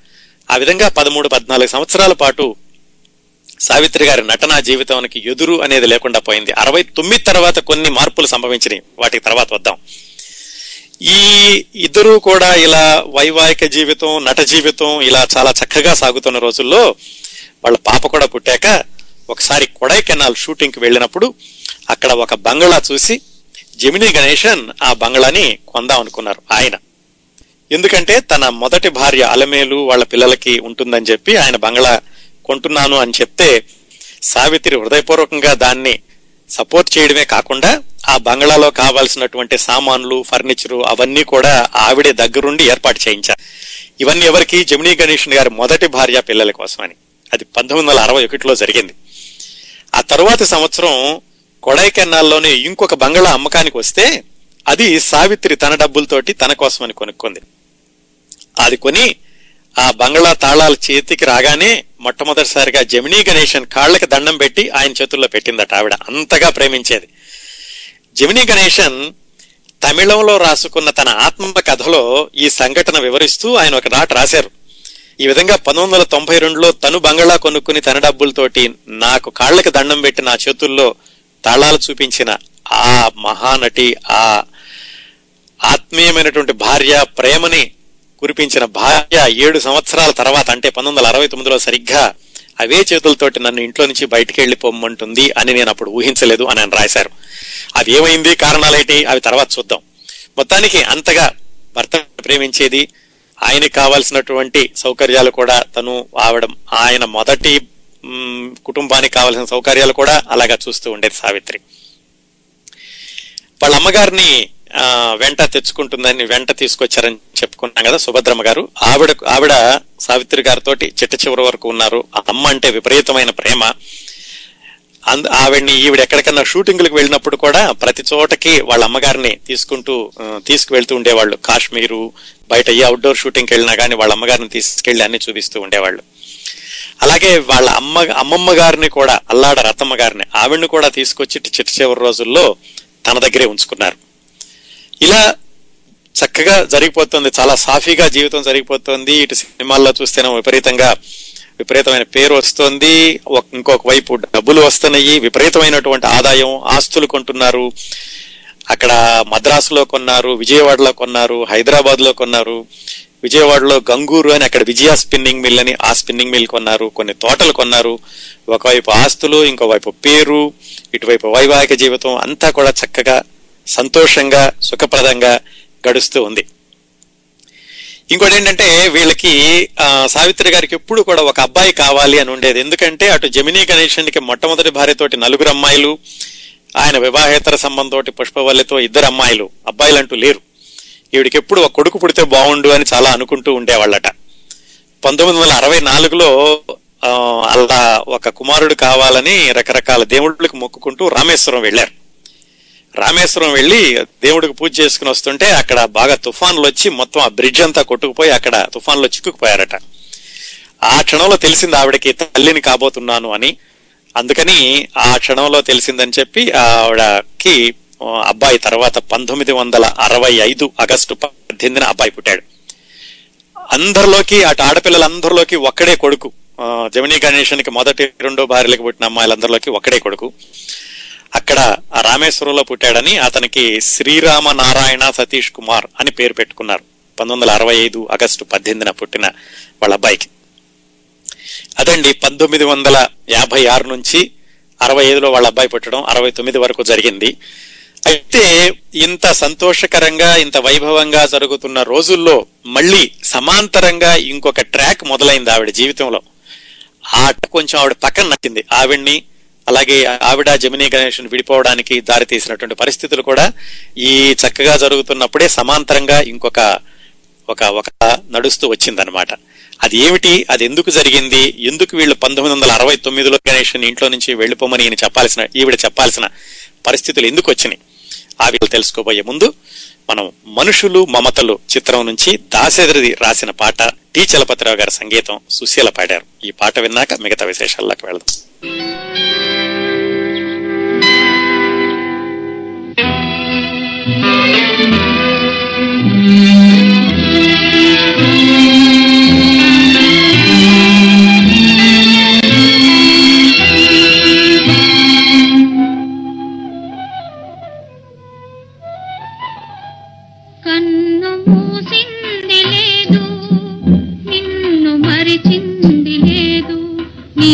ఆ విధంగా పదమూడు పద్నాలుగు సంవత్సరాల పాటు సావిత్రి గారి నటనా జీవితానికి ఎదురు అనేది లేకుండా పోయింది. అరవై తొమ్మిది తర్వాత కొన్ని మార్పులు సంభవించినాయి. వాటికి తర్వాత వద్దాం. ఈ ఇద్దరు కూడా ఇలా వైవాహిక జీవితం నట జీవితం ఇలా చాలా చక్కగా సాగుతున్న రోజుల్లో వాళ్ళ పాప కూడా పుట్టాక ఒకసారి కొడైకెనాల్ షూటింగ్కి వెళ్ళినప్పుడు అక్కడ ఒక బంగ్లా చూసి జమినీ గణేషన్ ఆ బంగ్లాని కొందాం అనుకున్నారు ఆయన. ఎందుకంటే తన మొదటి భార్య అలమేలు వాళ్ళ పిల్లలకి ఉంటుందని చెప్పి ఆయన బంగ్లా కొంటున్నాను అని చెప్తే సావిత్రి హృదయపూర్వకంగా దాన్ని సపోర్ట్ చేయడమే కాకుండా ఆ బంగ్లాలో కావాల్సినటువంటి సామాన్లు ఫర్నిచరు అవన్నీ కూడా ఆవిడే దగ్గరుండి ఏర్పాటు చేయించారు. ఇవన్నీ ఎవరికి? జమినీ గణేషన్ గారి మొదటి భార్య పిల్లల కోసమని. అది పంతొమ్మిది వందల అరవై ఒకటిలో జరిగింది. ఆ తరువాతి సంవత్సరం కొడైకెనాల్లోని ఇంకొక బంగ్లా అమ్మకానికి వస్తే అది సావిత్రి తన డబ్బులతోటి తన కోసమని కొనుక్కుంది. అది కొని ఆ బంగ్లా తాళాలు చేతికి రాగానే మొట్టమొదటిసారిగా జమినీ గణేషన్ కాళ్ళకి దండం పెట్టి ఆయన చేతుల్లో పెట్టిందట ఆవిడ. అంతగా ప్రేమించేది. జమినీ గణేషన్ తమిళంలో రాసుకున్న తన ఆత్మ కథలో ఈ సంఘటన వివరిస్తూ ఆయన ఒక నాట రాశారు. ఈ విధంగా పంతొమ్మిది వందల తొంభై రెండులో తను బంగ్లా కొనుక్కుని తన డబ్బులతోటి నాకు కాళ్ళకి దండం పెట్టి నా చేతుల్లో తాళాలు చూపించిన ఆ మహానటి ఆ ఆత్మీయమైనటువంటి భార్య ప్రేమని కురిపించిన భార్య ఏడు సంవత్సరాల తర్వాత అంటే పంతొమ్మిది వందల అరవై తొమ్మిదిలో సరిగ్గా అవే చేతులతోటి నన్ను ఇంట్లో నుంచి బయటికి వెళ్ళిపోమ్మంటుంది అని నేను అప్పుడు ఊహించలేదు అని ఆయన రాశారు. అది ఏమైంది? కారణాలేంటి? అవి తర్వాత చూద్దాం. మొత్తానికి అంతగా భర్త ప్రేమించేది ఆయనకి కావాల్సినటువంటి సౌకర్యాలు కూడా తను ఆవడం ఆయన మొదటి కుటుంబానికి కావాల్సిన సౌకర్యాలు కూడా అలాగా చూస్తూ ఉండేది సావిత్రి. వాళ్ళ అమ్మగారిని వెంట తెచ్చుకుంటుందని వెంట తీసుకొచ్చారని చెప్పుకున్నాం కదా సుభద్రమ్మ గారు. ఆవిడ ఆవిడ సావిత్రి గారితో చిట్ట చివరి వరకు ఉన్నారు. ఆ అమ్మ అంటే విపరీతమైన ప్రేమ. అంద ఆవిడ్ని ఈవిడ ఎక్కడికన్నా షూటింగ్లకు వెళ్ళినప్పుడు కూడా ప్రతి చోటకి వాళ్ళ అమ్మగారిని తీసుకుంటూ తీసుకువెళ్తూ ఉండేవాళ్ళు. కాశ్మీరు బయట ఏ అవుట్డోర్ షూటింగ్కి వెళ్ళినా కానీ వాళ్ళ అమ్మగారిని తీసుకెళ్ళి అన్ని చూపిస్తూ ఉండేవాళ్ళు. అలాగే వాళ్ళ అమ్మ అమ్మమ్మ గారిని కూడా అల్లాడ రతమ్మ గారిని ఆవిడ్ని కూడా తీసుకొచ్చి చిట్ట చివరి రోజుల్లో తన దగ్గరే ఉంచుకున్నారు. ఇలా చక్కగా జరిగిపోతుంది. చాలా సాఫీగా జీవితం జరిగిపోతుంది. ఇటు సినిమాల్లో చూస్తేనే విపరీతంగా విపరీతమైన పేరు వస్తుంది. ఒక- ఇంకొక వైపు డబ్బులు వస్తున్నాయి. విపరీతమైనటువంటి ఆదాయం ఆస్తులు కొంటున్నారు. అక్కడ మద్రాసులో కొన్నారు విజయవాడలో కొన్నారు హైదరాబాద్లో కొన్నారు. విజయవాడలో గంగూరు అని అక్కడ విజయ స్పిన్నింగ్ మిల్ అని ఆ స్పిన్నింగ్ మిల్ కొన్నారు. కొన్ని తోటలు కొన్నారు. ఒకవైపు ఆస్తులు ఇంకోవైపు పేరు ఇటువైపు వైవాహిక జీవితం అంతా కూడా చక్కగా సంతోషంగా సుఖప్రదంగా గడుస్తూ ఉంది. ఇంకోటి ఏంటంటే వీళ్ళకి సావిత్రి గారికి ఎప్పుడు కూడా ఒక అబ్బాయి కావాలి అని ఉండేది. ఎందుకంటే అటు జమినీ గణేశన్కి మొట్టమొదటి భార్యతోటి నలుగురు అమ్మాయిలు ఆయన వివాహేతర సంబంధంతోటి పుష్పవల్లితో ఇద్దరు అమ్మాయిలు అబ్బాయిలు అంటూ లేరు. ఈవిడికి ఎప్పుడు ఒక కొడుకు పుడితే బాగుండు అని చాలా అనుకుంటూ ఉండేవాళ్ళట. పంతొమ్మిది వందల అరవై నాలుగులో అలా ఒక కుమారుడు కావాలని రకరకాల దేవుళ్ళకి మొక్కుకుంటూ రామేశ్వరం వెళ్ళారు. రామేశ్వరం వెళ్ళి దేవుడికి పూజ చేసుకుని వస్తుంటే అక్కడ బాగా తుఫాన్లు వచ్చి మొత్తం ఆ బ్రిడ్జ్ అంతా కొట్టుకుపోయి అక్కడ తుఫాన్లో చిక్కుకుపోయారట. ఆ క్షణంలో తెలిసింది ఆవిడకి తల్లిని కాబోతున్నాను అని. అందుకని ఆ క్షణంలో తెలిసిందని చెప్పి ఆవిడకి అబ్బాయి తర్వాత పంతొమ్మిది వందల అరవై ఐదు ఆగస్టు పద్దెనిమిదిన అబ్బాయి పుట్టాడు. అందరిలోకి అటు ఆడపిల్లలందరిలోకి ఒక్కడే కొడుకు. జమినీ గణేశానికి మొదటి రెండో భార్యలకు పుట్టిన అమ్మాయిలందరిలోకి ఒక్కడే కొడుకు. అక్కడ ఆ రామేశ్వరంలో పుట్టాడని అతనికి శ్రీరామ నారాయణ సతీష్ కుమార్ అని పేరు పెట్టుకున్నారు. పంతొమ్మిది వందల అరవై ఐదు ఆగస్టు పద్దెనిమిదిన పుట్టిన వాళ్ళ అబ్బాయికి. అదండి పంతొమ్మిది వందల యాభై ఆరు నుంచి అరవై ఐదులో వాళ్ళ అబ్బాయి పుట్టడం అరవై తొమ్మిది వరకు జరిగింది. అయితే ఇంత సంతోషకరంగా ఇంత వైభవంగా జరుగుతున్న రోజుల్లో మళ్ళీ సమాంతరంగా ఇంకొక ట్రాక్ మొదలైంది ఆవిడ జీవితంలో. ఆ కొంచెం ఆవిడ పక్కన నచ్చింది. ఆవిడ్ని అలాగే ఆవిడ జమినీ గణేష్ విడిపోవడానికి దారి తీసినటువంటి పరిస్థితులు కూడా ఈ చక్కగా జరుగుతున్నప్పుడే సమాంతరంగా ఇంకొక ఒక ఒక నడుస్తూ వచ్చిందనమాట అది ఏమిటి? అది ఎందుకు జరిగింది? ఎందుకు వీళ్ళు పంతొమ్మిది వందల అరవై తొమ్మిదిలో గణేష్ ఇంట్లో నుంచి వెళ్ళిపోమని ఈయన చెప్పాల్సిన ఈవిడ చెప్పాల్సిన పరిస్థితులు ఎందుకు వచ్చినాయి? ఆ వీళ్ళు తెలుసుకోబోయే ముందు మనం మనుషులు మమతలు చిత్రం నుంచి దాసేదరిది రాసిన పాట టి చలపతిరావు గారి సంగీతం సుశీల పాడారు. ఈ పాట విన్నాక మిగతా విశేషాల్లోకి వెళదాం. మూసింది లేదు నిన్ను మరిచింది లేదు. నీ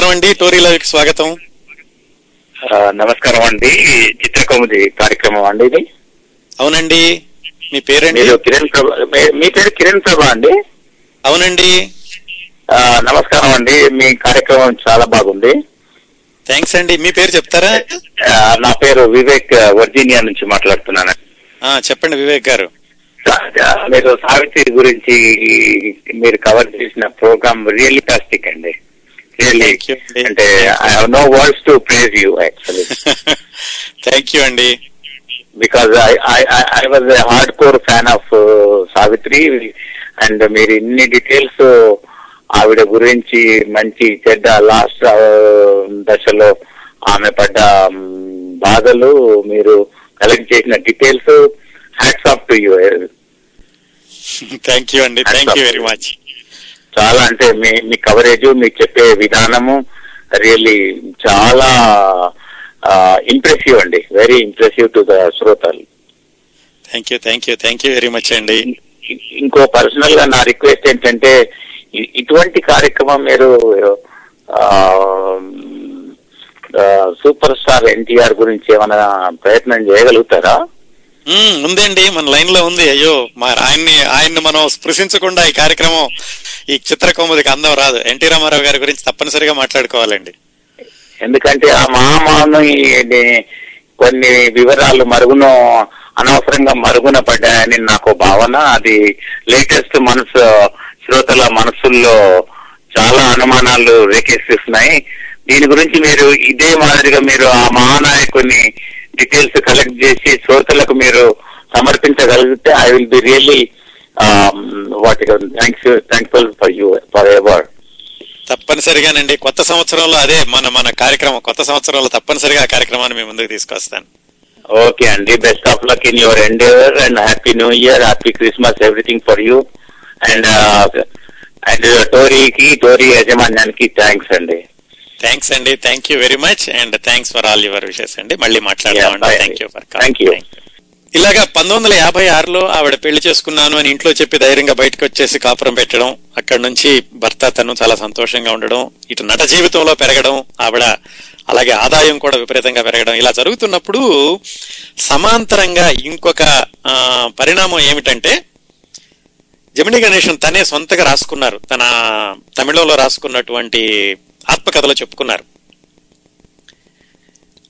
నమస్కారం అండి. టోరీ లైవ్కి స్వాగతం. నమస్కారం అండి. చిత్రకౌముది కార్యక్రమం అండి ఇది. అవునండి. మీ పేరండి? కిరణ్ ప్రభ మీ- పేరు కిరణ్ ప్రభ అండి. అవునండి. నమస్కారం అండి. మీ కార్యక్రమం చాలా బాగుంది. థ్యాంక్స్ అండి. మీ పేరు చెప్తారా? నా పేరు వివేక్ వర్జీనియా నుంచి మాట్లాడుతున్నాను. చెప్పండి వివేక్ గారు. మీరు సావిత్రి గురించి మీరు కవర్ చేసిన ప్రోగ్రామ్ రియల్లీ ఫాస్టిక్ అండి. రియల్లీ Thank you అండి. అంటే I have no words to praise you actually thank you అండి. Because I I was a hard core fan of Savitri and మీరు ఇన్ని డీటెయిల్స్ ఆవిడ గురించి మంచి చెడ్డ లాస్ట్ దశలో ఆమె పడ్డ మ్, బాధలు మీరు కలెక్ట్ చేసిన details hats off to you thank you అండి. థ్యాంక్ యూ వెరీ మచ్ చాలా అంటే మీ మీ కవరేజ్ మీకు చెప్పే విధానము రియల్లీ చాలా ఇంప్రెసివ్ అండి. వెరీ ఇంప్రెసివ్ టు ద శ్రోతలు. Thank you thank you thank you very much అండి. ఇంకో పర్సనల్గా నా రిక్వెస్ట్ ఏంటంటే ఇటువంటి కార్యక్రమం మీరు సూపర్ స్టార్ ఎన్టీఆర్ గురించి ఏమైనా ప్రయత్నం చేయగలుగుతారా? ఉందండి మన లైన్లో ఉంది. అయ్యో మా ఆయన్ని ఆయన్ని మనం స్పృశించకుండా ఈ కార్యక్రమం ఈ చిత్రకౌముదికి అందం రాదు. ఎన్టీ రామారావు గారి గురించి తప్పనిసరిగా మాట్లాడుకోవాలండి. ఎందుకంటే ఆ మహామాను కొన్ని వివరాలు మరుగున అనవసరంగా మరుగున పడ్డాయని నాకు భావన. అది లేటెస్ట్ మనసు శ్రోతల మనసుల్లో చాలా అనుమానాలు రేకెత్తిస్తున్నాయి. దీని గురించి మీరు ఇదే మాదిరిగా మీరు ఆ మహానాయకుని డీటెయిల్స్ కలెక్ట్ చేసి శ్రోతలకు మీరు సమర్పించగలిగితే ఐ విల్ బి రియల్లీ వాటి thanks thankful for you for ever తప్పనిసరిగానండి. కొత్త సంవత్సరంలో అదే మన మన కార్యక్రమం. కొత్త సంవత్సరంలో తప్పనిసరిగా ఆ కార్యక్రమాన్ని మీ ముందుకు తీసుకొస్తాను. ఓకే అండి. Best of luck in your endeavour and happy new year happy Christmas everything for you and and టోరీకి Tori యాజమాన్యానికి థ్యాంక్స్ అండి. థ్యాంక్స్ అండి thank you very much and thanks for all your wishes అండి మళ్ళీ bye. Thank you for Thank you. ఇలాగా పంతొమ్మిది వందల యాభై ఆరులో ఆవిడ పెళ్ళి చేసుకున్నాను అని ఇంట్లో చెప్పి ధైర్యంగా బయటకు వచ్చేసి కాపురం పెట్టడం అక్కడి నుంచి భర్త తను చాలా సంతోషంగా ఉండడం ఇటు నట జీవితంలో పెరగడం ఆవిడ అలాగే ఆదాయం కూడా విపరీతంగా పెరగడం ఇలా జరుగుతున్నప్పుడు సమాంతరంగా ఇంకొక పరిణామం ఏమిటంటే జమిని గణేశన్ తనే సొంతగా రాసుకున్నారు. తన తమిళంలో రాసుకున్నటువంటి ఆత్మకథలో చెప్పుకున్నారు.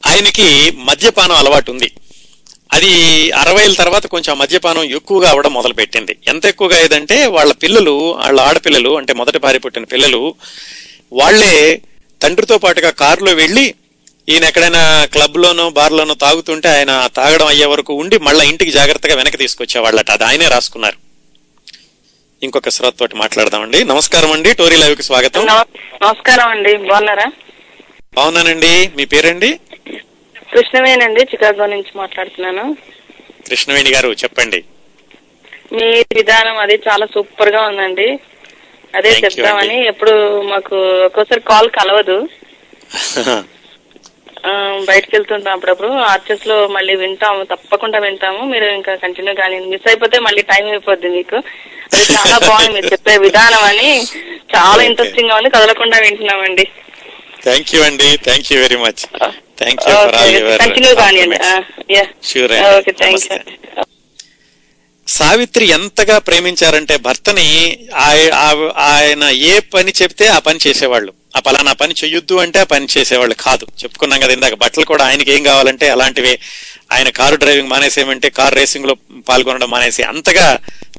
ఆయనకి మద్యపానం అలవాటు ఉంది అది అరవైల తర్వాత కొంచెం మద్యపానం ఎక్కువగా అవడం మొదలు పెట్టింది ఎంత ఎక్కువగా అయ్యేదంటే వాళ్ళ పిల్లలు వాళ్ళ ఆడపిల్లలు అంటే మొదటి భార్య పుట్టిన పిల్లలు వాళ్ళే తండ్రితో పాటుగా కారులో వెళ్ళి ఈయన ఎక్కడైనా క్లబ్లోనో బార్లోనో తాగుతుంటే ఆయన తాగడం అయ్యే వరకు ఉండి మళ్ళీ ఇంటికి జాగ్రత్తగా వెనక్కి తీసుకొచ్చేవాళ్ళట. అది ఆయనే రాసుకున్నారు. ఇంకొక శ్రోత తోటి మాట్లాడదామండి. నమస్కారం అండి. టోరీ లైవ్కి స్వాగతం. నమ- నమస్కారం అండి. బాగున్నారా? బాగున్నానండి. మీ పేరండి? కృష్ణవేనండి చికాగో నుంచి మాట్లాడుతున్నాను. కృష్ణవేణి గారు చెప్పండి. మీ విధానం అది చాలా సూపర్గా ఉందండి. అదే చెప్తామని. ఎప్పుడు మాకు ఒక్కోసారి కాల్ కలవదు. బయటకు వెళ్తుంటాం అప్పుడప్పుడు. ఆర్చెస్లో మళ్ళీ వింటాము. తప్పకుండా వింటాము. మీరు ఇంకా కంటిన్యూ కానీ మిస్ అయిపోతే మళ్ళీ టైం అయిపోద్ది మీకు. అది చాలా బాగుంది. మీరు చెప్పే విధానం అని చాలా. ఇంట్రెస్టింగ్గా ఉంది. కదలకుండా వింటున్నామండి. థ్యాంక్ యూ అండి. Thank you very much thank you continue కానివ్వండి. నమస్తే. సావిత్రి ఎంతగా ప్రేమించారంటే భర్తని ఆయన ఏ పని చెప్తే ఆ పని చేసేవాళ్ళు. ఆ పలానా పని చెయ్యొద్దు అంటే ఆ పని చేసేవాళ్ళు కాదు. చెప్పుకున్నాం కదా ఇందాక బట్టలు కూడా ఆయనకి ఏం కావాలంటే అలాంటివే. ఆయన కారు డ్రైవింగ్ మానేసేయమంటే కారు రేసింగ్లో పాల్గొనడం మానేసి అంతగా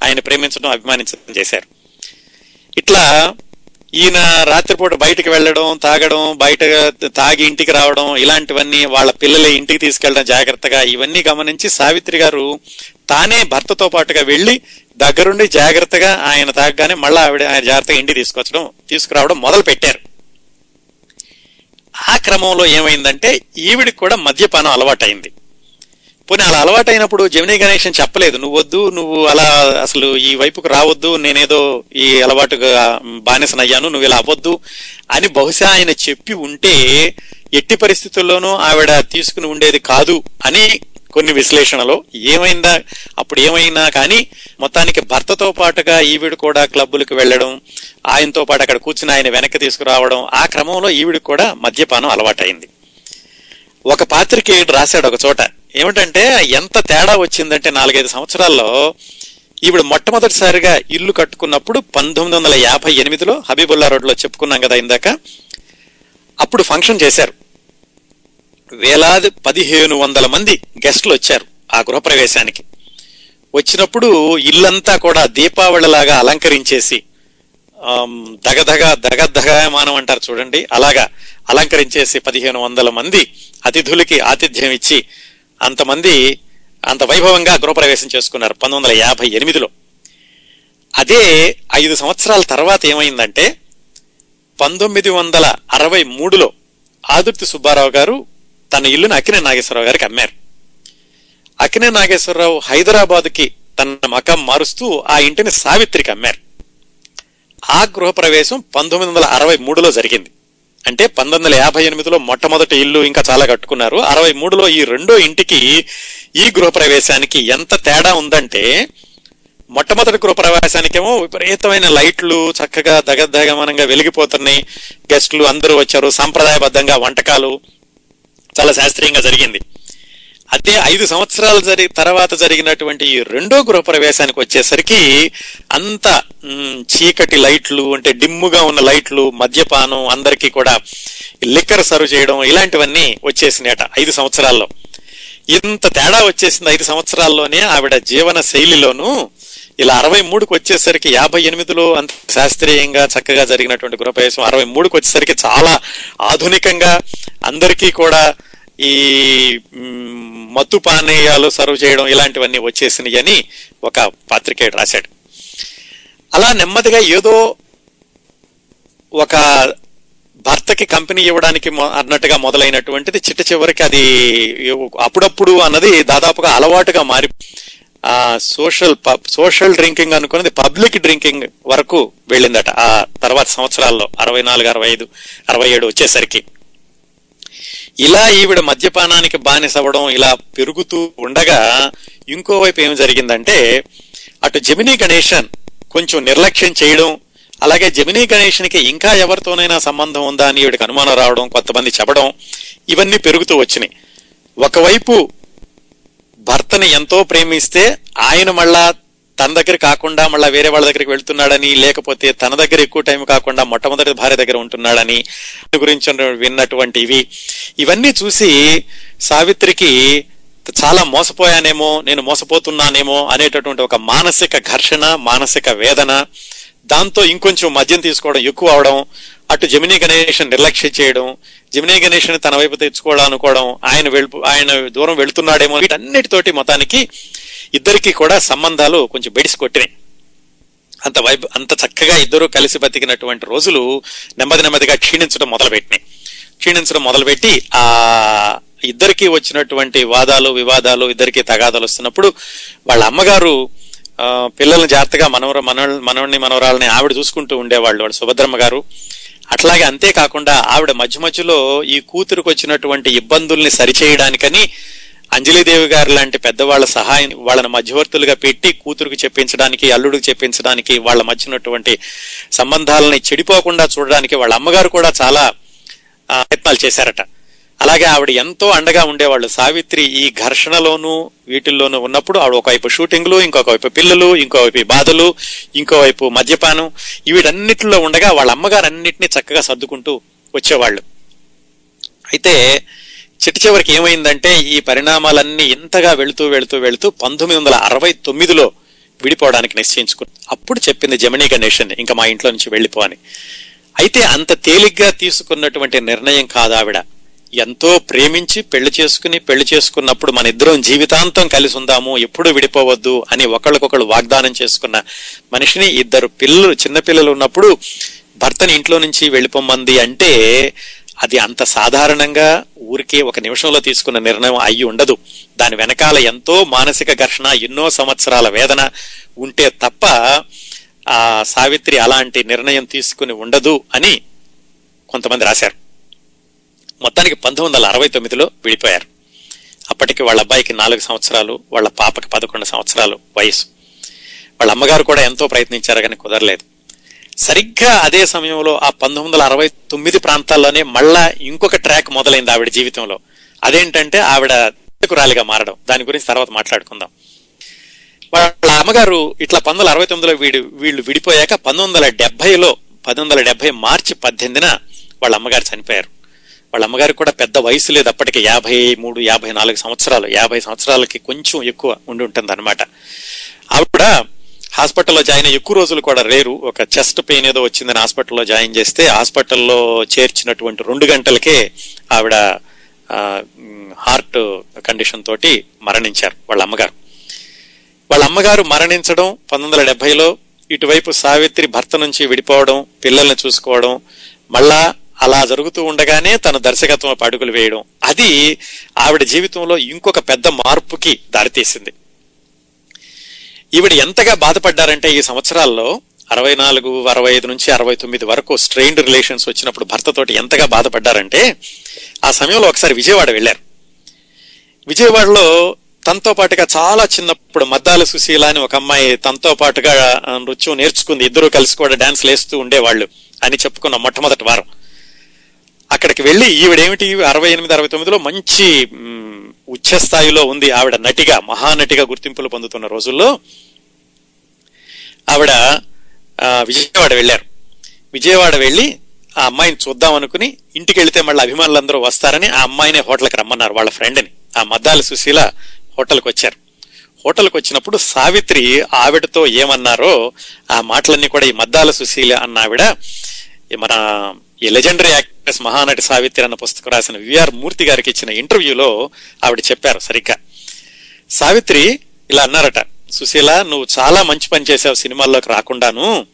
ఆయన ప్రేమించడం అభిమానించడం చేశారు. ఇట్లా ఈయన రాత్రిపూట బయటికి వెళ్ళడం తాగడం బయట తాగి ఇంటికి రావడం ఇలాంటివన్నీ వాళ్ళ పిల్లలు ఇంటికి తీసుకెళ్ళడం జాగ్రత్తగా ఇవన్నీ గమనించి సావిత్రి గారు తానే భర్తతో పాటుగా వెళ్ళి దగ్గరుండి జాగ్రత్తగా ఆయన తాగగానే మళ్ళీ ఆవిడ ఆయన జాగ్రత్తగా ఇంటికి తీసుకొచ్చడం తీసుకురావడం మొదలు పెట్టారు ఆ క్రమంలో ఏమైందంటే ఈవిడికి కూడా మద్యపానం అలవాటైంది. పోనీ అలా అలవాటైనప్పుడు జమినీ గణేషన్ చెప్పలేదు నువ్వు వద్దు నువ్వు అలా అసలు ఈ వైపుకు రావద్దు నేనేదో ఈ అలవాటుగా బానిసనయ్యాను నువ్వు ఇలా అవ్వద్దు అని బహుశా ఆయన చెప్పి ఉంటే ఎట్టి పరిస్థితుల్లోనూ ఆవిడ తీసుకుని ఉండేది కాదు అని కొన్ని విశ్లేషణలో ఏమైందా అప్పుడు ఏమైనా కానీ మొత్తానికి భర్తతో పాటుగా ఈవిడ కూడా క్లబ్బులకు వెళ్ళడం ఆయనతో పాటు అక్కడ కూర్చుని ఆయన వెనక్కి తీసుకురావడం ఆ క్రమంలో ఈవిడికి కూడా మద్యపానం అలవాటైంది. ఒక పాత్రికేయుడు రాశాడు ఒక చోట. ఏమిటంటే ఎంత తేడా వచ్చిందంటే నాలుగైదు సంవత్సరాల్లో ఈవిడ మొట్టమొదటిసారిగా ఇల్లు కట్టుకున్నప్పుడు పంతొమ్మిది వందల యాభై ఎనిమిదిలో హబీబుల్లా రోడ్లో చెప్పుకున్నాం కదా ఇందాక అప్పుడు ఫంక్షన్ చేశారు. వేలాది పదిహేను వందల మంది గెస్టులు వచ్చారు ఆ గృహప్రవేశానికి. వచ్చినప్పుడు ఇల్లంతా కూడా దీపావళిలాగా అలంకరించేసి దగదగ దగదగమానం అంటారు చూడండి. అలాగా అలంకరించేసి పదిహేను వందల మంది అతిథులకి ఆతిథ్యం ఇచ్చి అంతమంది అంత వైభవంగా గృహప్రవేశం చేసుకున్నారు పంతొమ్మిది వందల యాభై ఎనిమిదిలో. అదే ఐదు సంవత్సరాల తర్వాత ఏమైందంటే పంతొమ్మిది వందల అరవై మూడులో ఆదుర్తి సుబ్బారావు గారు తన ఇల్లును అక్కినే నాగేశ్వరరావు గారికి అమ్మారు. అక్కినే నాగేశ్వరరావు హైదరాబాద్కి తన మకం మారుస్తూ ఆ ఇంటిని సావిత్రికి అమ్మారు. ఆ గృహప్రవేశం పంతొమ్మిది వందల అరవై మూడులో జరిగింది. అంటే పంతొమ్మిది వందల యాభై ఎనిమిదిలో మొట్టమొదటి ఇల్లు ఇంకా చాలా కట్టుకున్నారు. అరవై మూడులో ఈ రెండో ఇంటికి ఈ గృహప్రవేశానికి ఎంత తేడా ఉందంటే మొట్టమొదటి గృహప్రవేశానికేమో విపరీతమైన లైట్లు చక్కగా దగదగమనంగా వెలిగిపోతున్నాయి. గెస్టులు అందరూ వచ్చారు. సాంప్రదాయబద్ధంగా వంటకాలు చాలా శాస్త్రీయంగా జరిగింది. అదే ఐదు సంవత్సరాలు జరి తర్వాత జరిగినటువంటి ఈ రెండో గృహప్రవేశానికి వచ్చేసరికి అంత చీకటి లైట్లు అంటే డిమ్ముగా ఉన్న లైట్లు మద్యపానం అందరికీ కూడా లిక్కర్ సర్వ్ చేయడం ఇలాంటివన్నీ వచ్చేసినాయట ఐదు సంవత్సరాల్లో. ఇంత తేడా వచ్చేసింది ఐదు సంవత్సరాల్లోనే ఆవిడ జీవన శైలిలోనూ ఇలా అరవై మూడుకు వచ్చేసరికి యాభై ఎనిమిదిలో అంత శాస్త్రీయంగా చక్కగా జరిగినటువంటి గృహప్రవేశం అరవై మూడుకి వచ్చేసరికి చాలా ఆధునికంగా అందరికీ కూడా ఈ మత్తు పానీయాలు సర్వ్ చేయడం ఇలాంటివన్నీ వచ్చేసినాయి అని ఒక పాత్రికేయుడు రాశాడు. అలా నెమ్మదిగా ఏదో ఒక భర్తకి కంపెనీ ఇవ్వడానికి మొ- అన్నట్టుగా మొదలైనటువంటిది చిట్ట చివరికి అది అప్పుడప్పుడు అన్నది దాదాపుగా అలవాటుగా మారి ఆ సోషల్ పబ్ సోషల్ డ్రింకింగ్ అనుకున్నది పబ్లిక్ డ్రింకింగ్ వరకు వెళ్ళిందట. ఆ తర్వాత సంవత్సరాల్లో అరవై నాలుగు అరవై ఐదు అరవై ఏడు వచ్చేసరికి. ఇలా ఈవిడ మద్యపానానికి బానిసవ్వడం ఇలా పెరుగుతూ ఉండగా ఇంకోవైపు ఏం జరిగిందంటే అటు జమినీ గణేషన్ కొంచెం నిర్లక్ష్యం చేయడం అలాగే జమినీ గణేషన్కి ఇంకా ఎవరితోనైనా సంబంధం ఉందా అని ఈవిడికి అనుమానం రావడం కొంతమంది చెప్పడం ఇవన్నీ పెరుగుతూ వచ్చినాయి. ఒకవైపు భర్తని ఎంతో ప్రేమిస్తే ఆయన మళ్ళా తన దగ్గర కాకుండా మళ్ళీ వేరే వాళ్ళ దగ్గరికి వెళ్తున్నాడని లేకపోతే తన దగ్గర ఎక్కువ టైం కాకుండా మొట్టమొదటి భార్య దగ్గర ఉంటున్నాడని గురించి విన్నటువంటివి. ఇవన్నీ చూసి సావిత్రికి చాలా మోసపోయానేమో నేను మోసపోతున్నానేమో అనేటటువంటి ఒక మానసిక ఘర్షణ మానసిక వేదన దాంతో ఇంకొంచెం మద్యం తీసుకోవడం ఎక్కువ అవడం అటు జమినీ గణేషన్ నిర్లక్ష్యం చేయడం జమినీ గణేషన్ తన వైపు తెచ్చుకోవాలనుకోవడం ఆయన వెళ్ళి ఆయన దూరం వెళుతున్నాడేమో వీటన్నిటితోటి మొత్తానికి ఇద్దరికి కూడా సంబంధాలు కొంచెం బెడిసి కొట్టినాయి. అంత వైబ్ అంత చక్కగా ఇద్దరూ కలిసి బతికినటువంటి రోజులు నెమ్మది నెమ్మదిగా క్షీణించడం మొదలుపెట్టినాయి. క్షీణించడం మొదలుపెట్టి ఆ ఇద్దరికి వచ్చినటువంటి వాదాలు వివాదాలు ఇద్దరికి తగాదాలు వస్తున్నప్పుడు వాళ్ళ అమ్మగారు పిల్లల్ని జాగ్రత్తగా మనవర మన మనవడిని మనవరాలని ఆవిడ చూసుకుంటూ ఉండేవాళ్ళు వాళ్ళు సుభద్రమ్మ గారు. అట్లాగే అంతేకాకుండా ఆవిడ మధ్య మధ్యలో ఈ కూతురుకు వచ్చినటువంటి ఇబ్బందుల్ని సరిచేయడానికని అంజలిదేవి గారు లాంటి పెద్దవాళ్ళ సహాయం వాళ్ళని మధ్యవర్తులుగా పెట్టి కూతురుకు చెప్పించడానికి అల్లుడికి చెప్పించడానికి వాళ్ళ మధ్య ఉన్నటువంటి సంబంధాలని చెడిపోకుండా చూడడానికి వాళ్ళ అమ్మగారు కూడా చాలా ప్రయత్నాలు చేశారట. అలాగే ఆవిడ ఎంతో అండగా ఉండేవాళ్ళు. సావిత్రి ఈ ఘర్షణలోనూ వీటిల్లోనూ ఉన్నప్పుడు ఆవిడ ఒకవైపు షూటింగ్లు ఇంకొక వైపు పిల్లలు ఇంకోవైపు బాధలు ఇంకోవైపు మద్యపానం. వీటన్నిటిలో ఉండగా వాళ్ళ అమ్మగారు అన్నింటినీ చక్కగా సర్దుకుంటూ వచ్చేవాళ్ళు. అయితే చిట్టి చివరికి ఏమైందంటే ఈ పరిణామాలన్నీ ఇంతగా వెళుతూ వెళుతూ వెళుతూ పంతొమ్మిది వందల అరవై తొమ్మిదిలో విడిపోవడానికి నిశ్చయించుకుంది అప్పుడు చెప్పింది జమినీ గణేషన్ ఇంకా మా ఇంట్లో నుంచి వెళ్ళిపో అని. అయితే అంత తేలిగ్గా తీసుకున్నటువంటి నిర్ణయం కాదు ఆవిడ. ఎంతో ప్రేమించి పెళ్ళి చేసుకుని పెళ్ళి చేసుకున్నప్పుడు మన ఇద్దరం జీవితాంతం కలిసి ఉందాము ఎప్పుడు విడిపోవద్దు అని ఒకళ్ళకొకళ్ళు వాగ్దానం చేసుకున్న మనిషిని ఇద్దరు పిల్లలు చిన్నపిల్లలు ఉన్నప్పుడు భర్తని ఇంట్లో నుంచి వెళ్ళిపోమంది అంటే అది అంత సాధారణంగా ఊరికే ఒక నిమిషంలో తీసుకున్న నిర్ణయం అయ్యి ఉండదు. దాని వెనకాల ఎంతో మానసిక ఘర్షణ ఎన్నో సంవత్సరాల వేదన ఉంటే తప్ప ఆ సావిత్రి అలాంటి నిర్ణయం తీసుకుని ఉండదు అని కొంతమంది రాశారు. మొత్తానికి పంతొమ్మిది వందల అరవై తొమ్మిదిలో విడిపోయారు. అప్పటికి వాళ్ళ అబ్బాయికి నాలుగు సంవత్సరాలు వాళ్ళ పాపకి పదకొండు సంవత్సరాలు వయసు. వాళ్ళ అమ్మగారు కూడా ఎంతో ప్రయత్నించారు కానీ కుదరలేదు. సరిగ్గా అదే సమయంలో ఆ పంతొమ్మిది వందల అరవై తొమ్మిది ప్రాంతాల్లోనే మళ్ళా ఇంకొక ట్రాక్ మొదలైంది ఆవిడ జీవితంలో. అదేంటంటే ఆవిడ రాలిగా మారడం. దాని గురించి తర్వాత మాట్లాడుకుందాం. వాళ్ళ అమ్మగారు ఇట్లా పంతొమ్మిది వందల అరవై తొమ్మిదిలో వీడు వీళ్ళు విడిపోయాక పంతొమ్మిది వందల డెబ్బైలో పంతొమ్మిది వందల డెబ్బై మార్చి పద్దెనిమిదిన వాళ్ళ అమ్మగారు చనిపోయారు. వాళ్ళ అమ్మగారికి కూడా పెద్ద వయసు లేదు. అప్పటికి యాభై మూడు యాభై నాలుగు సంవత్సరాలు. యాభై సంవత్సరాలకి కొంచెం ఎక్కువ ఉండి ఉంటుంది అనమాట ఆవిడ హాస్పిటల్లో జాయిన్ అయ్యి ఎక్కువ రోజులు కూడా లేరు. ఒక చెస్ట్ పెయిన్ ఏదో వచ్చిందని హాస్పిటల్లో జాయిన్ చేస్తే హాస్పిటల్లో చేర్చినటువంటి రెండు గంటలకే ఆవిడ హార్ట్ కండిషన్ తోటి మరణించారు వాళ్ళ అమ్మగారు. వాళ్ళ అమ్మగారు మరణించడం పంతొమ్మిది వందల డెబ్బైలో ఇటువైపు సావిత్రి భర్త నుంచి విడిపోవడం పిల్లల్ని చూసుకోవడం మళ్ళా అలా జరుగుతూ ఉండగానే తన దర్శకత్వం అడుగులు వేయడం. అది ఆవిడ జీవితంలో ఇంకొక పెద్ద మార్పుకి దారితీసింది. ఈవిడ ఎంతగా బాధపడ్డారంటే ఈ సంవత్సరాల్లో అరవై నాలుగు అరవై ఐదు నుంచి అరవై తొమ్మిది వరకు స్ట్రెయిన్డ్ రిలేషన్స్ వచ్చినప్పుడు భర్తతోటి ఎంతగా బాధపడ్డారంటే ఆ సమయంలో ఒకసారి విజయవాడ వెళ్ళారు. విజయవాడలో తనతో పాటుగా చాలా చిన్నప్పుడు మద్దాల సుశీల అని ఒక అమ్మాయి తనతో పాటుగా నృత్యం నేర్చుకుంది. ఇద్దరు కలిసి కూడా డాన్స్ వేస్తూ ఉండేవాళ్ళు అని చెప్పుకున్న మొట్టమొదటి వారం. అక్కడికి వెళ్ళి ఈవిడేమిటి అరవై ఎనిమిది అరవై తొమ్మిదిలో మంచి ఉచ్చస్థాయిలో ఉంది ఆవిడ నటిగా మహానటిగా గుర్తింపులు పొందుతున్న రోజుల్లో ఆవిడ విజయవాడ వెళ్ళారు. విజయవాడ వెళ్ళి ఆ అమ్మాయిని చూద్దాం అనుకుని ఇంటికి వెళితే మళ్ళీ అభిమానులందరూ వస్తారని ఆ అమ్మాయినే హోటల్కి రమ్మన్నారు వాళ్ళ ఫ్రెండ్ని. ఆ మద్దాల సుశీల హోటల్కి వచ్చారు హోటల్కి వచ్చినప్పుడు సావిత్రి ఆవిడతో ఏమన్నారో ఆ మాటలన్నీ కూడా ఈ మద్దాల సుశీల అన్న ఆవిడ ఈ మన ఈ లెజెండరీ యాక్ట్రెస్ మహానటి సావిత్రి అన్న పుస్తకం రాసిన విఆర్ మూర్తి గారికి ఇచ్చిన ఇంటర్వ్యూలో ఆవిడ చెప్పారు సరిగ్గా. సావిత్రి ఇలా అన్నారట సుశీల నువ్వు చాలా మంచి పని చేసావు సినిమాల్లోకి రాకుండాను.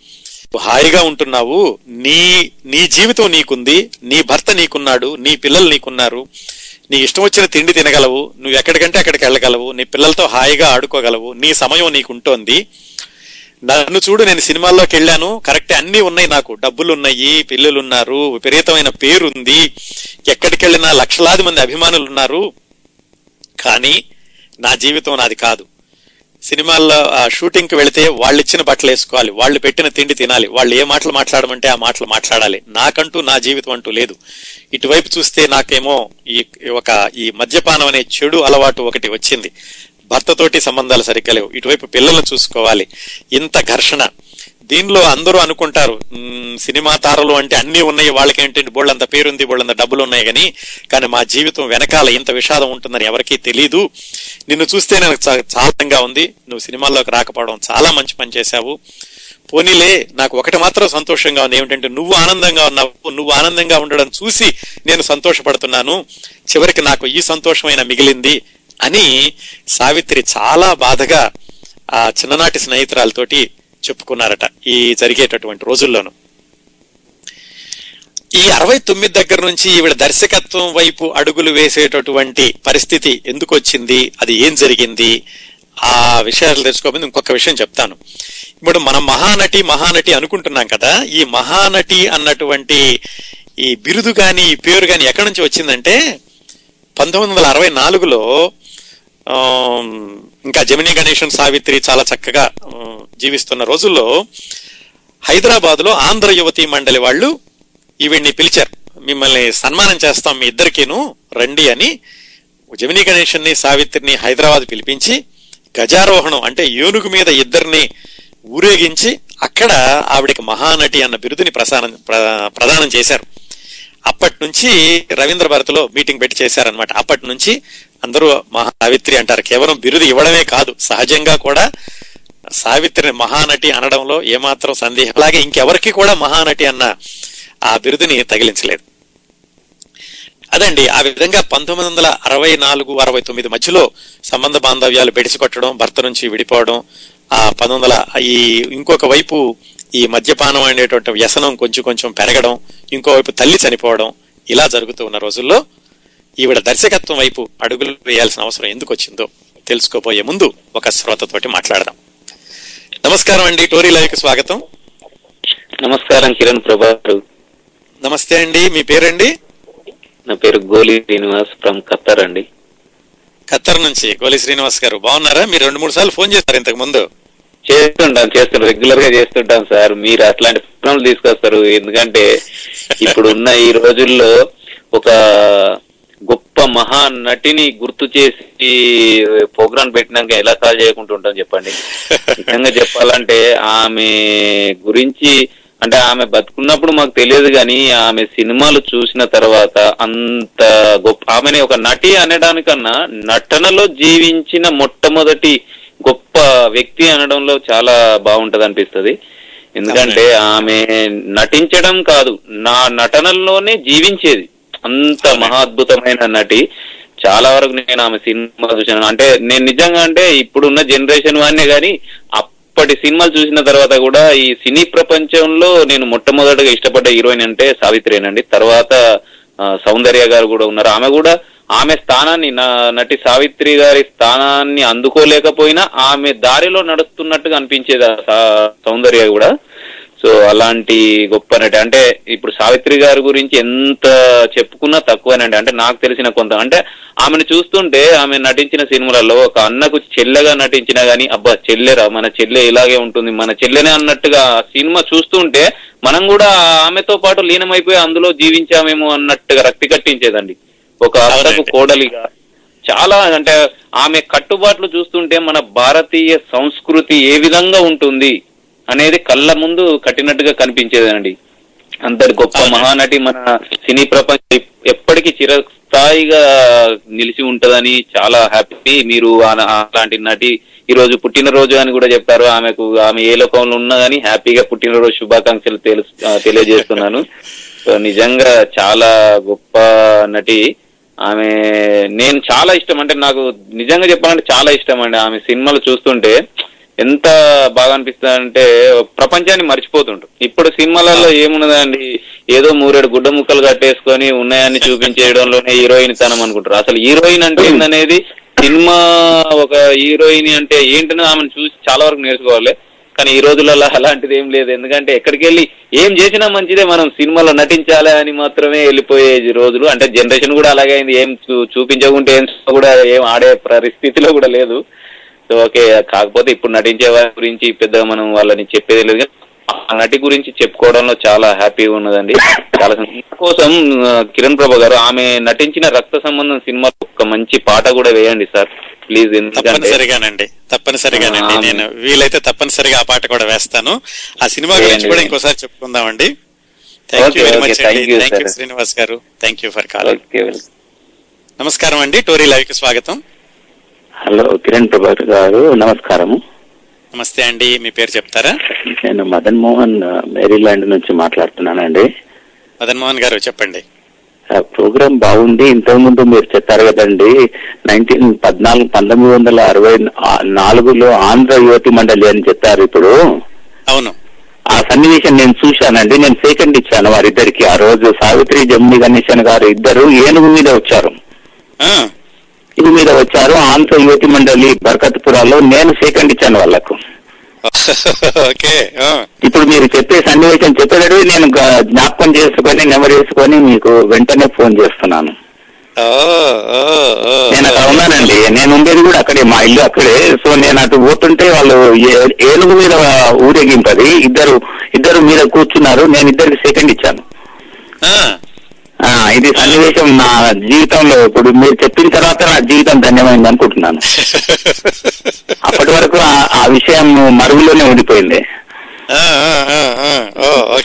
హాయిగా ఉంటున్నావు. నీ నీ జీవితం నీకుంది. నీ భర్త నీకున్నాడు. నీ పిల్లలు నీకున్నారు. నీ ఇష్టం వచ్చిన తిండి తినగలవు. నువ్వు ఎక్కడికంటే అక్కడికి వెళ్ళగలవు. నీ పిల్లలతో హాయిగా ఆడుకోగలవు. నీ సమయం నీకుంటోంది. నన్ను చూడు నేను సినిమాల్లోకి వెళ్ళాను. కరెక్ట్ అన్ని ఉన్నాయి నాకు. డబ్బులు ఉన్నాయి పిల్లలు ఉన్నారు విపరీతమైన పేరుంది. ఎక్కడికి వెళ్ళినా లక్షలాది మంది అభిమానులు ఉన్నారు కానీ నా జీవితం నాది కాదు. సినిమాల్లో ఆ వెళితే వాళ్ళు ఇచ్చిన బట్టలు వేసుకోవాలి. వాళ్ళు పెట్టిన తిండి తినాలి. వాళ్ళు ఏ మాటలు మాట్లాడమంటే ఆ మాటలు మాట్లాడాలి. నాకంటూ నా జీవితం అంటూ లేదు. ఇటువైపు చూస్తే నాకేమో ఈ ఒక ఈ మద్యపానం అనే చెడు అలవాటు ఒకటి వచ్చింది. భర్తతోటి సంబంధాలు సరిగ్గా లేవు. ఇటువైపు పిల్లలను చూసుకోవాలి. ఇంత ఘర్షణ. దీనిలో అందరూ అనుకుంటారు సినిమా తారలు అంటే అన్నీ ఉన్నాయి వాళ్ళకి ఏంటంటే బోళ్ళంత పేరుంది బోళ్ళంత డబ్బులు ఉన్నాయి కానీ కానీ మా జీవితం వెనకాల ఇంత విషాదం ఉంటుందని ఎవరికీ తెలీదు. నిన్ను చూస్తే నాకు చాలా చాలంగా ఉంది. నువ్వు సినిమాల్లోకి రాకపోవడం చాలా మంచి పని చేశావు. పోనీలే నాకు ఒకటి మాత్రం సంతోషంగా ఉంది. ఏమిటంటే నువ్వు ఆనందంగా ఉన్నావు. నువ్వు ఆనందంగా ఉండడం చూసి నేను సంతోషపడుతున్నాను. చివరికి నాకు ఈ సంతోషమైన మిగిలింది. అని సావిత్రి చాలా బాధగా ఆ చిన్ననాటి స్నేహితురాలతోటి చెప్పుకున్నారట ఈ జరిగేటటువంటి రోజుల్లోనూ. ఈ అరవై తొమ్మిది దగ్గర నుంచి ఈవిడ దర్శకత్వం వైపు అడుగులు వేసేటటువంటి పరిస్థితి ఎందుకు వచ్చింది? అది ఏం జరిగింది? ఆ విషయాలు తెలుసుకోమని ఇంకొక విషయం చెప్తాను. ఇప్పుడు మనం మహానటి మహానటి అనుకుంటున్నాం కదా. ఈ మహానటి అన్నటువంటి ఈ బిరుదు కానీ ఈ పేరు కానీ ఎక్కడి నుంచి వచ్చిందంటే పంతొమ్మిది వందల అరవై నాలుగులో ఇంకా జమినీ గణేషన్ సావిత్రి చాలా చక్కగా జీవిస్తున్న రోజుల్లో హైదరాబాద్లో ఆంధ్ర యువతి మండలి వాళ్ళు ఈవిడ్ని పిలిచారు. మిమ్మల్ని సన్మానం చేస్తాం మీ ఇద్దరికీను రండి అని జమినీ గణేశన్ని సావిత్రిని హైదరాబాద్ పిలిపించి గజారోహణం అంటే ఏనుగు మీద ఇద్దరిని ఊరేగించి అక్కడ ఆవిడకి మహానటి అన్న బిరుదుని ప్రసారం ప్ర- ప్రదానం చేశారు. అప్పటి నుంచి రవీంద్ర భారతిలో మీటింగ్ పెట్టి చేశారనమాట అప్పటి నుంచి అందరూ మహా సావిత్రి అంటారు. కేవలం బిరుదు ఇవ్వడమే కాదు సహజంగా కూడా సావిత్రిని మహానటి అనడంలో ఏమాత్రం సందేహం అలాగే ఇంకెవరికి కూడా మహానటి అన్న ఆ బిరుదుని తగిలించలేదు. అదండి ఆ విధంగా పంతొమ్మిది వందల అరవై నాలుగు అరవై తొమ్మిది మధ్యలో సంబంధ బాంధవ్యాలు బెడిసికొట్టడం భర్త నుంచి విడిపోవడం ఆ పంతొమ్మిది వందల ఈ ఇంకొక వైపు ఈ మద్యపానం అనేటువంటి వ్యసనం కొంచెం కొంచెం పెరగడం ఇంకో వైపు తల్లి చనిపోవడం ఇలా జరుగుతూ ఉన్న రోజుల్లో ఈవిడ దర్శకత్వం వైపు అడుగులు వేయాల్సిన అవసరం ఎందుకు వచ్చిందో తెలుసుకోబోయే ముందు ఒక శ్రోతతోటి మాట్లాడదాం. నమస్కారం అండి టోరీ లైవ్కి స్వాగతం. నమస్కారం కిరణ్ ప్రభా గారు నమస్తే అండి మీ పేరండి? నా పేరు గోలి శ్రీనివాస్ ఫ్రమ్ ఖత్తర్ అండి. ఖత్తర్ నుంచి గోలి శ్రీనివాస్ గారు. బాగున్నారా? మీరు రెండు మూడు సార్లు ఫోన్ చేశారు ఇంతకు ముందు. చేస్తుంటాం చేస్తుంటాం రెగ్యులర్గా చేస్తుంటాం సార్. మీరు అట్లాంటి ప్రోగ్రాంలు తీసుకొస్తారు. ఎందుకంటే ఇప్పుడు ఉన్న ఈ రోజుల్లో ఒక గొప్ప మహా నటిని గుర్తు చేసి ప్రోగ్రాం పెట్టినాక ఎలా కాల్ చేయకుండా ఉంటాం చెప్పండి. నిజంగా చెప్పాలంటే ఆమె గురించి అంటే ఆమె బతుకున్నప్పుడు మాకు తెలియదు కానీ ఆమె సినిమాలు చూసిన తర్వాత అంత గొప్ప ఆమెని ఒక నటి అనడానికన్నా నటనలో జీవించిన మొట్టమొదటి గొప్ప వ్యక్తి అనడంలో చాలా బాగుంటది అనిపిస్తుంది. ఎందుకంటే ఆమె నటించడం కాదు నా నటనలోనే జీవించేది. అంత మహాద్భుతమైన నటి. చాలా వరకు నేను ఆమె సినిమా చూసాను అంటే నేను నిజంగా అంటే ఇప్పుడున్న జనరేషన్ వాడినే కానీ అప్పటి సినిమాలు చూసిన తర్వాత కూడా ఈ సినీ ప్రపంచంలో నేను మొట్టమొదటిగా ఇష్టపడ్డ హీరోయిన్ అంటే సావిత్రేనండి తర్వాత ఆ, సౌందర్య గారు కూడా ఉన్నారు. ఆమె కూడా ఆమె స్థానాన్ని నా నటి సావిత్రి గారి స్థానాన్ని అందుకోలేకపోయినా ఆమె దారిలో నడుస్తున్నట్టుగా అనిపించేది సౌందర్య కూడా. సో అలాంటి గొప్ప నటి అంటే ఇప్పుడు సావిత్రి గారి గురించి ఎంత చెప్పుకున్నా తక్కువేనండి. అంటే నాకు తెలిసిన కొంత అంటే ఆమెను చూస్తుంటే ఆమె నటించిన సినిమాలలో ఒక అన్నకు చెల్లెగా నటించినా గానీ అబ్బా చెల్లెరా మన చెల్లె ఇలాగే ఉంటుంది మన చెల్లెనే అన్నట్టుగా సినిమా చూస్తుంటే మనం కూడా ఆమెతో పాటు లీనమైపోయి అందులో జీవించామేమో అన్నట్టుగా రక్తి కట్టించేదండి. ఒక అవునండి. కోడలిగా చాలా అంటే ఆమె కట్టుబాట్లు చూస్తుంటే మన భారతీయ సంస్కృతి ఏ విధంగా ఉంటుంది? అనేది కళ్ళ ముందు కట్టినట్టుగా కనిపించేదండి. అంతటి గొప్ప. మహానటి మన సినీ ప్రపంచం ఎప్పటికీ చిరస్థాయిగా నిలిచి ఉంటదని చాలా హ్యాపీ. మీరు ఆ- అలాంటి నటి ఈ రోజు పుట్టినరోజు అని కూడా చెప్పారు. ఆమెకు ఆమె ఏ లోకంలో ఉన్నా కానీ హ్యాపీగా పుట్టినరోజు శుభాకాంక్షలు తెలుసు తెలియజేస్తున్నాను. సో నిజంగా చాలా గొప్ప నటి. ఆమె నేను చాలా ఇష్టం. అంటే నాకు నిజంగా చెప్పాలంటే చాలా ఇష్టం అండి. ఆమె సినిమాలు చూస్తుంటే ఎంత బాగా అనిపిస్తుంది అంటే ప్రపంచాన్ని మర్చిపోతుంటాం ఇప్పుడు సినిమాలలో ఏమున్నదండి? ఏదో మూరేడు గుడ్డ ముక్కలు కట్టేసుకొని ఉన్నాయని చూపించేయడంలోనే హీరోయిన్ తనం అనుకుంటారు. అసలు హీరోయిన్ అంటే ఏందనేది సినిమా ఒక హీరోయిన్ అంటే ఏంటని ఆమెను చూసి చాలా వరకు నేర్చుకోవాలి. కానీ ఈ రోజులలో అలాంటిది ఏం లేదు. ఎందుకంటే ఎక్కడికి వెళ్ళి ఏం చేసినా మంచిదే మనం సినిమాలో నటించాలి అని మాత్రమే వెళ్ళిపోయే రోజులు. అంటే జనరేషన్ కూడా అలాగే అయింది. ఏం చూ- చూపించకుంటే ఏం కూడా ఏం ఆడే పరిస్థితిలో కూడా లేదు. సో ఓకే కాకపోతే ఇప్పుడు నటించే వారి గురించి పెద్దగా మనం వాళ్ళని చెప్పేది లేదు. ఆ నటి గురించి చెప్పుకోవడంలో చాలా హ్యాపీగా ఉన్నదండి. చాలా. కోసం కిరణ్ ప్రభా గారు ఆమె నటించిన రక్త సంబంధం సినిమా ఒక మంచి పాట కూడా వేయండి సార్. ప్లీజ్ తప్పనిసరిగానండి. తప్పనిసరిగానండి. నేను వీలైతే తప్పనిసరిగా ఆ పాట కూడా వేస్తాను. ఆ సినిమా గురించి కూడా. ఇంకోసారి చెప్పుకుందామండి. Thank you Okay, very okay, much thank అండి. Thank you. శ్రీనివాస్ గారు. థ్యాంక్ యూ ఫర్ వెల్ నమస్కారం అండి. టోరీ లైవ్కి స్వాగతం. హలో కిరణ్ ప్రభాకర్ గారు నమస్కారము. నమస్తే అండి మీ పేరు చెప్తారా? నేను మదన్ మోహన్ మేరీల్యాండ్ నుంచి మాట్లాడుతున్నానండి. మదన్ మోహన్ గారు చెప్పండి. ప్రోగ్రామ్ బాగుంది ఇంతకు ముందు మీరు చెప్పారు కదండి నైన్టీన్ పద్నాలుగు పంతొమ్మిది వందల అరవై నాలుగులో ఆంధ్ర యువతి మండలి అని చెప్పారు ఇప్పుడు. అవును. ఆ సన్నివేశం నేను చూశానండి నేను సెకండ్ ఇచ్చాను వారిద్దరికి. ఆ రోజు సావిత్రి జమ్మి గణేశన్ గారు ఇద్దరు ఏనుగు మీద వచ్చారు. ఇది మీద వచ్చారు. ఆంధ్ర యువతి మండలి బర్కత్పురాలో నేను సెకండ్ ఇచ్చాను ఆ, ఇప్పుడు మీరు చెప్పే సన్నివేశం చెప్పేటప్పుడు నేను జ్ఞాపకం చేసుకొని నెమరు వేసుకొని మీకు వెంటనే ఫోన్ చేస్తున్నాను. నేను అక్కడ ఉన్నానండి. నేను ఉండేది కూడా అక్కడే మా ఇల్లు అక్కడే. సో నేను అటు పోతుంటే వాళ్ళు ఏనుగు మీద ఊరేగింపది ఇద్దరు ఇద్దరు మీద కూర్చున్నారు. నేను ఇద్దరికి సెకండ్ ఇచ్చాను. ఇది సన్నివేశం నా జీవితంలో. ఇప్పుడు మీరు చెప్పిన తర్వాత నా జీవితం ధన్యమైంది అనుకుంటున్నాను. అప్పటి వరకు ఆ- విషయం మరుగులోనే ఉండిపోయింది.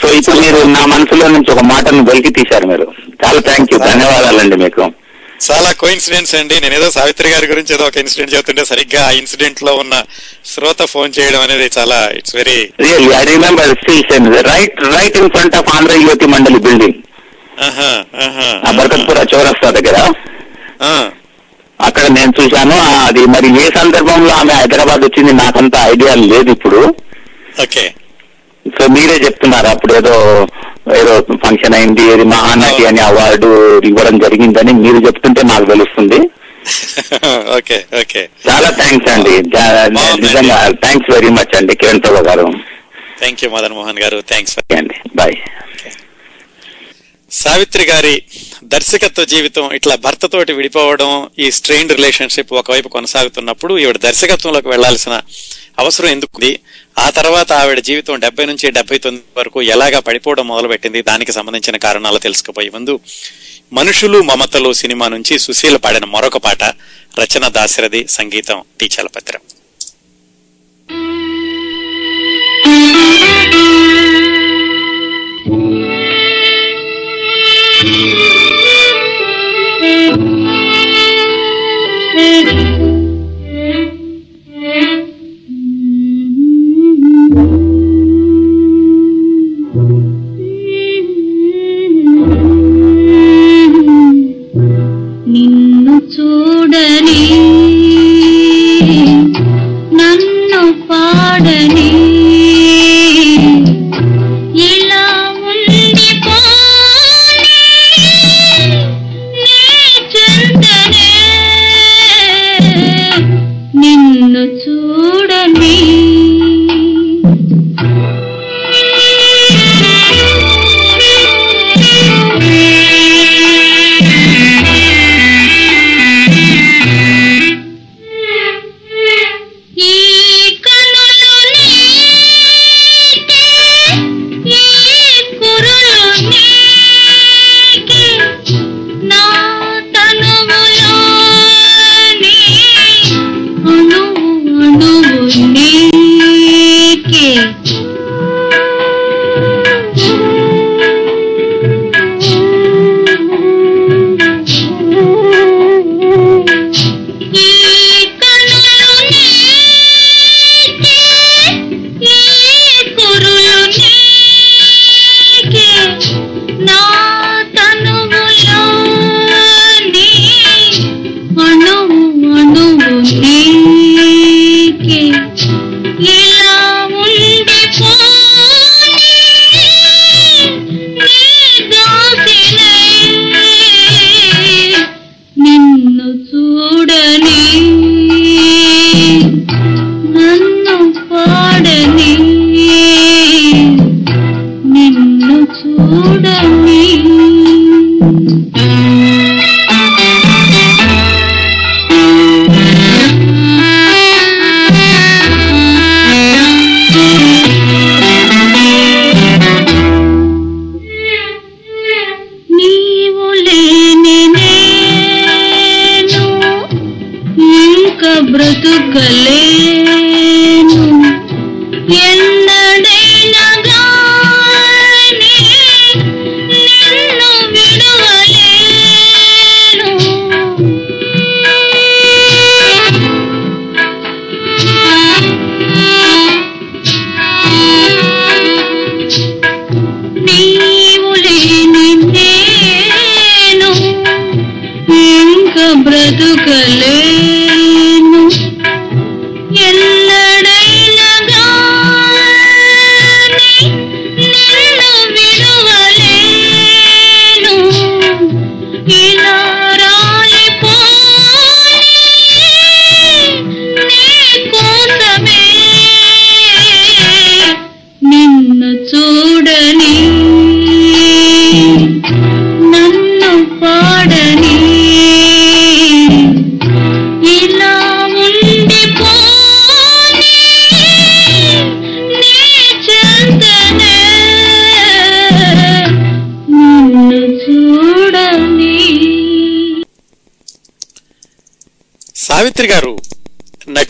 సో ఇప్పుడు మీరు నా మనసులో నుంచి ఒక మాటను వెలికి తీశారు మీరు. చాలా థ్యాంక్ యూ ధన్యవాదాలండి మీకు. చాలా కోఇన్సిడెంట్స్ అండి. నేను ఏదో సావిత్రి గారి గురించి ఏదో ఒక ఇన్సిడెంట్ చెప్తుంటే సరిగ్గా ఆ ఇన్సిడెంట్లో ఉన్న శ్రోత ఫోన్ చేయడం అనేది చాలా it's very really I remember right right in front of Andhra యువతి మండలి బిల్డింగ్ బర్కత్పుర చౌరస్తా దగ్గర? అక్కడ నేను చూశాను అది మరి ఏ సందర్భంలో ఆమె హైదరాబాద్ వచ్చింది నాకంత ఐడియా లేదు ఇప్పుడు. ఓకే. సో మీరే చెప్తున్నారు అప్పుడు ఏదో ఏదో ఫంక్షన్ అయింది ఏది మహానటి అని అవార్డు ఇవ్వడం జరిగిందని మీరు చెప్తుంటే నాకు తెలుస్తుంది. Okay okay. చాలా థ్యాంక్స్ అండి. నిజంగా థ్యాంక్స్ వెరీ మచ్ అండి కిరణ్ ప్రభా గారు థ్యాంక్ యూ మదన్ మోహన్ గారు. థ్యాంక్స్ అండి. బాయ్ సావిత్రి గారి దర్శకత్వ జీవితం ఇట్లా భర్తతోటి విడిపోవడం ఈ స్ట్రెయిన్ రిలేషన్షిప్ ఒకవైపు కొనసాగుతున్నప్పుడు ఈవిడ దర్శకత్వంలోకి వెళ్ళాల్సిన అవసరం ఎందుకుంది ఆ తర్వాత ఆవిడ జీవితం డెబ్బై నుంచి డెబ్బై తొమ్మిది వరకు ఎలాగా పడిపోవడం మొదలుపెట్టింది? దానికి సంబంధించిన కారణాలు తెలుసుకుపోయే ముందు మనుషులు మమతలు సినిమా నుంచి సుశీల పాడిన మరొక పాట రచన దాశరథి సంగీతం టీ చలపత్రం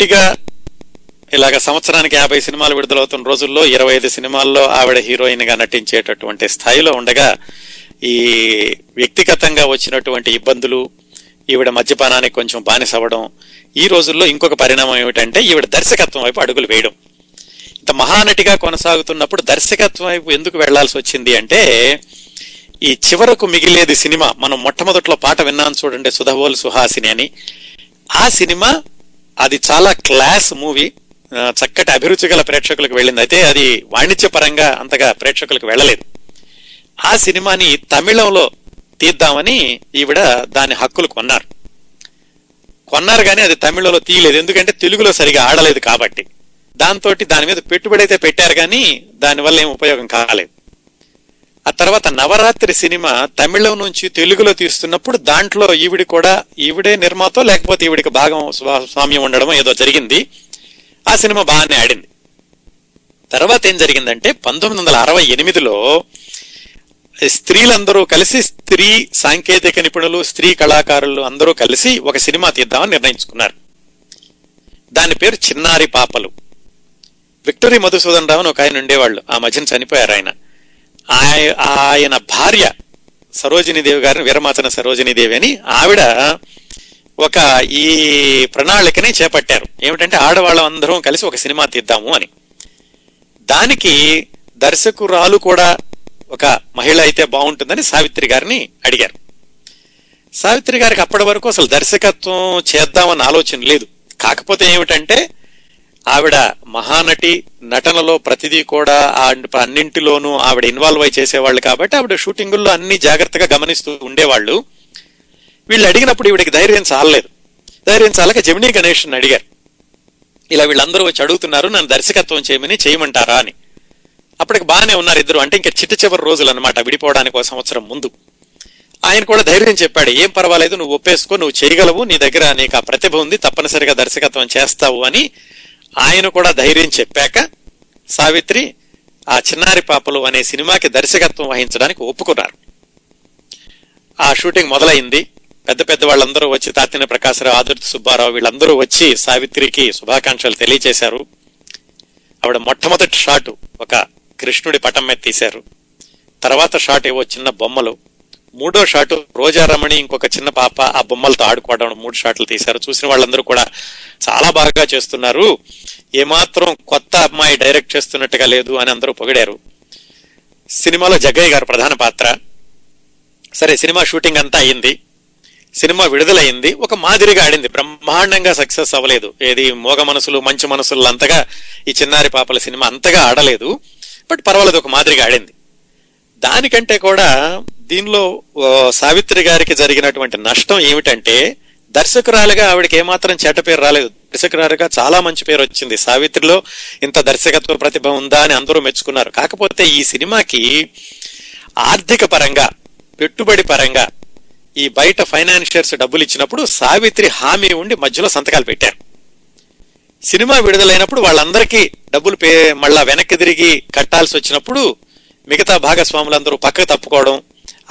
గట్టిగా ఇలాగ సంవత్సరానికి యాభై సినిమాలు విడుదలవుతున్న రోజుల్లో ఇరవై ఐదు సినిమాల్లో ఆవిడ హీరోయిన్గా నటించేటటువంటి స్థాయిలో ఉండగా ఈ వ్యక్తిగతంగా వచ్చినటువంటి ఇబ్బందులు ఈవిడ మద్యపానానికి కొంచెం బానిసవ్వడం ఈ రోజుల్లో ఇంకొక పరిణామం ఏమిటంటే ఈవిడ దర్శకత్వం వైపు అడుగులు వేయడం. ఇంత మహానటిగా కొనసాగుతున్నప్పుడు దర్శకత్వం వైపు ఎందుకు వెళ్ళాల్సి వచ్చింది అంటే ఈ చివరకు మిగిలేది సినిమా మనం మొట్టమొదట్లో పాట విన్నాను చూడండి సుధబోల్ సుహాసిని అని. ఆ సినిమా అది చాలా క్లాస్ మూవీ. చక్కటి అభిరుచి గల ప్రేక్షకులకు వెళ్ళింది. అయితే అది వాణిజ్య పరంగా అంతగా ప్రేక్షకులకు వెళ్ళలేదు. ఆ సినిమాని తమిళంలో తీద్దామని ఈవిడ దాని హక్కులు కొన్నారు. కొన్నారు కానీ అది తమిళంలో తీయలేదు. ఎందుకంటే తెలుగులో సరిగా ఆడలేదు కాబట్టి. దాంతో దాని మీద పెట్టుబడి అయితే పెట్టారు కానీ దానివల్ల ఏం ఉపయోగం కాలేదు. ఆ తర్వాత నవరాత్రి సినిమా తమిళం నుంచి తెలుగులో తీస్తున్నప్పుడు దాంట్లో ఈవిడి కూడా ఈవిడే నిర్మాత లేకపోతే ఈవిడికి భాగం స్వామ్యం ఉండడం ఏదో జరిగింది. ఆ సినిమా బాగానే ఆడింది. తర్వాత ఏం జరిగిందంటే పంతొమ్మిది వందల అరవై ఎనిమిదిలో స్త్రీలందరూ కలిసి స్త్రీ సాంకేతిక నిపుణులు స్త్రీ కళాకారులు అందరూ కలిసి ఒక సినిమా తీద్దామని నిర్ణయించుకున్నారు. దాని పేరు చిన్నారి పాపలు. విక్టరీ మధుసూదన్ రావు అని ఒక ఆయన ఉండేవాళ్ళు. ఆ మధ్యన చనిపోయారు ఆయన. ఆయన భార్య సరోజినీదేవి గారిని వీరమాచన సరోజినీదేవి అని ఆవిడ ఒక ఈ ప్రణాళికని చేపట్టారు. ఏమిటంటే ఆడవాళ్ళం అందరం కలిసి ఒక సినిమా తీద్దాము అని. దానికి దర్శకురాలు కూడా ఒక మహిళ అయితే బాగుంటుందని సావిత్రి గారిని అడిగారు. సావిత్రి గారికి అప్పటి వరకు అసలు దర్శకత్వం చేద్దామన్న ఆలోచన లేదు. కాకపోతే ఏమిటంటే ఆవిడ మహానటి నటనలో ప్రతిదీ కూడా ఆ అన్నింటిలోనూ ఆవిడ ఇన్వాల్వ్ అయి చేసేవాళ్ళు కాబట్టి ఆవిడ షూటింగుల్లో అన్ని జాగ్రత్తగా గమనిస్తూ ఉండేవాళ్ళు. వీళ్ళు అడిగినప్పుడు ఈవిడికి ధైర్యం చాలలేదు. ధైర్యం చాలక జమినీ గణేష్ అడిగారు. ఇలా వీళ్ళందరూ వచ్చి అడుగుతున్నారు నన్ను దర్శకత్వం చేయమని చేయమంటారా అని. అప్పటికి బాగానే ఉన్నారు ఇద్దరు అంటే ఇంకా చిట్ట చివరి రోజులు అనమాట విడిపోవడానికి ఒక సంవత్సరం ముందు. ఆయన కూడా ధైర్యం చెప్పాడు ఏం పర్వాలేదు నువ్వు ఒప్పేసుకో నువ్వు చేయగలవు నీ దగ్గర నీకు ఆ ప్రతిభ ఉంది తప్పనిసరిగా దర్శకత్వం చేస్తావు అని ఆయన కూడా ధైర్యం చెప్పాక సావిత్రి ఆ చిన్నారి పాపలు అనే సినిమాకి దర్శకత్వం వహించడానికి ఒప్పుకున్నారు. ఆ షూటింగ్ మొదలైంది. పెద్ద పెద్ద వాళ్ళందరూ వచ్చి తాతిన ప్రకాశరావు ఆదుర్తి సుబ్బారావు వీళ్ళందరూ వచ్చి సావిత్రికి శుభాకాంక్షలు తెలియజేశారు ఆవిడ మొట్టమొదటి షాట్ ఒక కృష్ణుడి పటం మీద తీశారు. తర్వాత షాట్ ఏవో చిన్న బొమ్మలు మూడో షాటు రోజారమణి ఇంకొక చిన్న పాప ఆ బొమ్మలతో ఆడుకోవడం మూడు షాట్లు తీశారు. చూసిన వాళ్ళందరూ కూడా చాలా బాగా చేస్తున్నారు. ఏమాత్రం కొత్త అమ్మాయి డైరెక్ట్ చేస్తున్నట్టుగా లేదు అని అందరూ పొగిడారు. సినిమాలో జగ్గయ్య గారు ప్రధాన పాత్ర. సరే సినిమా షూటింగ్ అంతా అయింది సినిమా విడుదలైంది ఒక మాదిరిగా ఆడింది. బ్రహ్మాండంగా సక్సెస్ అవ్వలేదు. ఏది మోగ మనసులు మంచి మనసులు అంతగా ఈ చిన్నారి పాపల సినిమా అంతగా ఆడలేదు. బట్ పర్వాలేదు ఒక మాదిరిగా ఆడింది. దానికంటే కూడా దీనిలో సావిత్రి గారికి జరిగినటువంటి నష్టం ఏమిటంటే దర్శకురాలుగా ఆవిడకి ఏమాత్రం చెడ్డ పేరు రాలేదు. దర్శకురాలుగా చాలా మంచి పేరు వచ్చింది. సావిత్రిలో ఇంత దర్శకత్వ ప్రతిభ ఉందా అని అందరూ మెచ్చుకున్నారు. కాకపోతే ఈ సినిమాకి ఆర్థిక పరంగా పెట్టుబడి పరంగా ఈ బయట ఫైనాన్షియర్స్ డబ్బులు ఇచ్చినప్పుడు సావిత్రి హామీ ఉండి మధ్యలో సంతకాలు పెట్టారు. సినిమా విడుదలైనప్పుడు వాళ్ళందరికీ డబ్బులు పే మళ్ళా వెనక్కి తిరిగి కట్టాల్సి వచ్చినప్పుడు మిగతా భాగస్వాములందరూ పక్కకు తప్పుకోవడం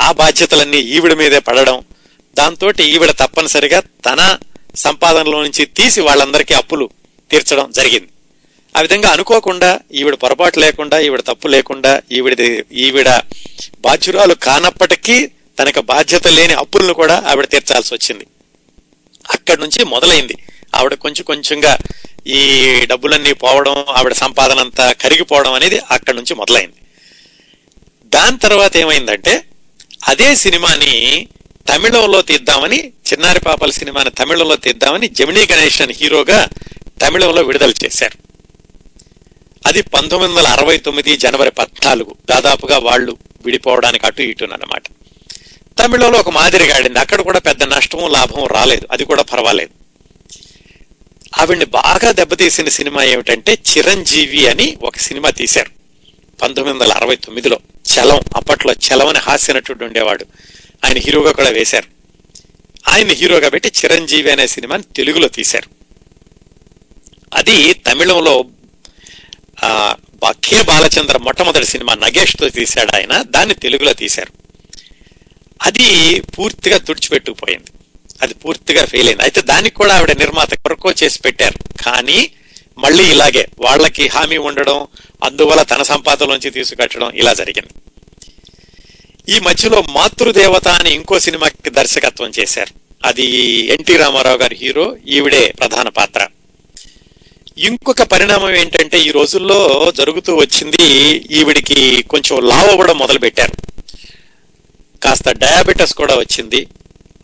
ఆ బాధ్యతలన్నీ ఈవిడ మీదే పడడం. దాంతో ఈవిడ తప్పనిసరిగా తన సంపాదనలో నుంచి తీసి వాళ్ళందరికీ అప్పులు తీర్చడం జరిగింది. ఆ విధంగా అనుకోకుండా ఈవిడ పొరపాటు లేకుండా ఈవిడ తప్పు లేకుండా ఈవిడ ఈవిడ బాధ్యురాలు కానప్పటికీ తనకు బాధ్యత లేని అప్పులను కూడా ఆవిడ తీర్చాల్సి వచ్చింది. అక్కడి నుంచి మొదలైంది. ఆవిడ కొంచెం కొంచెంగా ఈ డబ్బులన్నీ పోవడం ఆవిడ సంపాదన అంతా కరిగిపోవడం అనేది అక్కడి నుంచి మొదలైంది. దాని తర్వాత ఏమైందంటే అదే సినిమాని తమిళంలో తీద్దామని చిన్నారి పాపల సినిమాని తమిళంలో తీద్దామని జమినీ అని హీరోగా తమిళంలో విడుదల చేశారు. అది పంతొమ్మిది వందల అరవై తొమ్మిది జనవరి పద్నాలుగు. దాదాపుగా వాళ్ళు విడిపోవడానికి అటు ఇటునమాట తమిళంలో ఒక మాదిరిగా ఆడింది. అక్కడ కూడా పెద్ద నష్టం లాభం రాలేదు. అది కూడా పర్వాలేదు. ఆవిడ్ని బాగా దెబ్బతీసిన సినిమా ఏమిటంటే చిరంజీవి అని ఒక సినిమా తీశారు. పంతొమ్మిది వందల అరవై తొమ్మిదిలో చలం అప్పట్లో చలమని అని హాస్య నటుడు ఉండేవాడు. ఆయన హీరోగా కూడా వేశారు. ఆయన హీరోగా పెట్టి చిరంజీవి అనే సినిమాని తెలుగులో తీశారు. అది తమిళంలో కే బాలచంద్ర మొట్టమొదటి సినిమా నగేష్తో తీశాడు ఆయన. దాన్ని తెలుగులో తీశారు. అది పూర్తిగా తుడిచిపెట్టుకుపోయింది. అది పూర్తిగా ఫెయిల్ అయింది. అయితే దానికి కూడా ఆవిడ నిర్మాత కొరకో చేసి పెట్టారు. కానీ మళ్ళీ ఇలాగే వాళ్ళకి హామీ ఉండడం అందువల్ల తన సంపాదనలోంచి తీసుకట్టడం ఇలా జరిగింది. ఈ మధ్యలో మాతృదేవత అని ఇంకో సినిమాకి దర్శకత్వం చేశారు. అది ఎన్టీ రామారావు గారి హీరో ఈవిడే ప్రధాన పాత్ర. ఇంకొక పరిణామం ఏంటంటే ఈ రోజుల్లో జరుగుతూ వచ్చింది ఈవిడికి కొంచెం లావ్ అవ్వడం మొదలుపెట్టారు. కాస్త డయాబెటస్ కూడా వచ్చింది.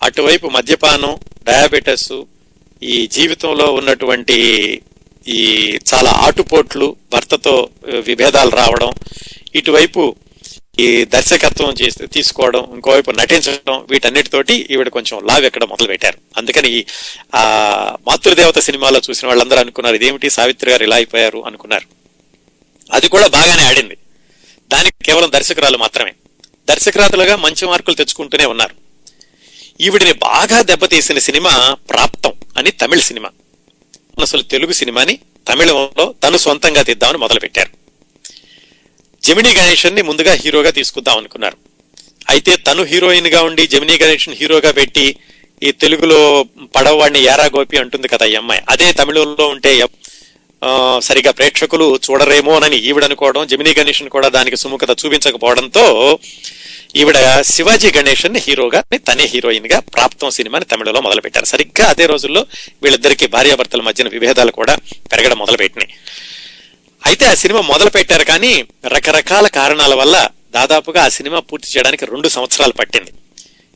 అటువైపు మద్యపానం డయాబెటస్ ఈ జీవితంలో ఉన్నటువంటి ఈ చాలా ఆటుపోట్లు భర్తతో విభేదాలు రావడం ఇటువైపు ఈ దర్శకత్వం చేసి తీసుకోవడం ఇంకోవైపు నటించడం వీటన్నిటితోటి ఈవిడ కొంచెం లావ్ ఎక్కడ మొదలు పెట్టారు అందుకని ఈ ఆ మాతృదేవత సినిమాలో చూసిన వాళ్ళందరూ అనుకున్నారు ఇదేమిటి? సావిత్రి గారు ఇలా అయిపోయారు అనుకున్నారు. అది కూడా బాగానే ఆడింది. దానికి కేవలం దర్శకురాలు మాత్రమే. దర్శకురాతలుగా మంచి మార్కులు తెచ్చుకుంటూనే ఉన్నారు. ఈవిడిని బాగా దెబ్బతీసిన సినిమా ప్రాప్తం అని తమిళ సినిమా. అసలు తెలుగు సినిమాని తమిళంలో తను సొంతంగా తీద్దామని మొదలుపెట్టారు. జమినీ గణేషన్ని ముందుగా హీరోగా తీసుకుందాం అనుకున్నారు. అయితే తను హీరోయిన్గా ఉండి జమినీ గణేషన్ హీరోగా పెట్టి ఈ తెలుగులో పడవవాడిని యారా గోపి అంటుంది కదా ఈ అమ్మాయి. అదే తమిళంలో ఉంటే సరిగా ప్రేక్షకులు చూడరేమోనని ఈవిడనుకోవడం జమినీ గణేషన్ కూడా దానికి సుముఖత చూపించకపోవడంతో ఈవిడ శివాజీ గణేషన్ హీరోగా తనే హీరోయిన్గా ప్రాప్తం సినిమాని తమిళలో మొదలుపెట్టారు. సరిగ్గా అదే రోజుల్లో వీళ్ళిద్దరికి భార్యాభర్తల మధ్యన విభేదాలు కూడా పెరగడం మొదలుపెట్టినాయి. అయితే ఆ సినిమా మొదలు పెట్టారు కానీ రకరకాల కారణాల వల్ల దాదాపుగా ఆ సినిమా పూర్తి చేయడానికి రెండు సంవత్సరాలు పట్టింది.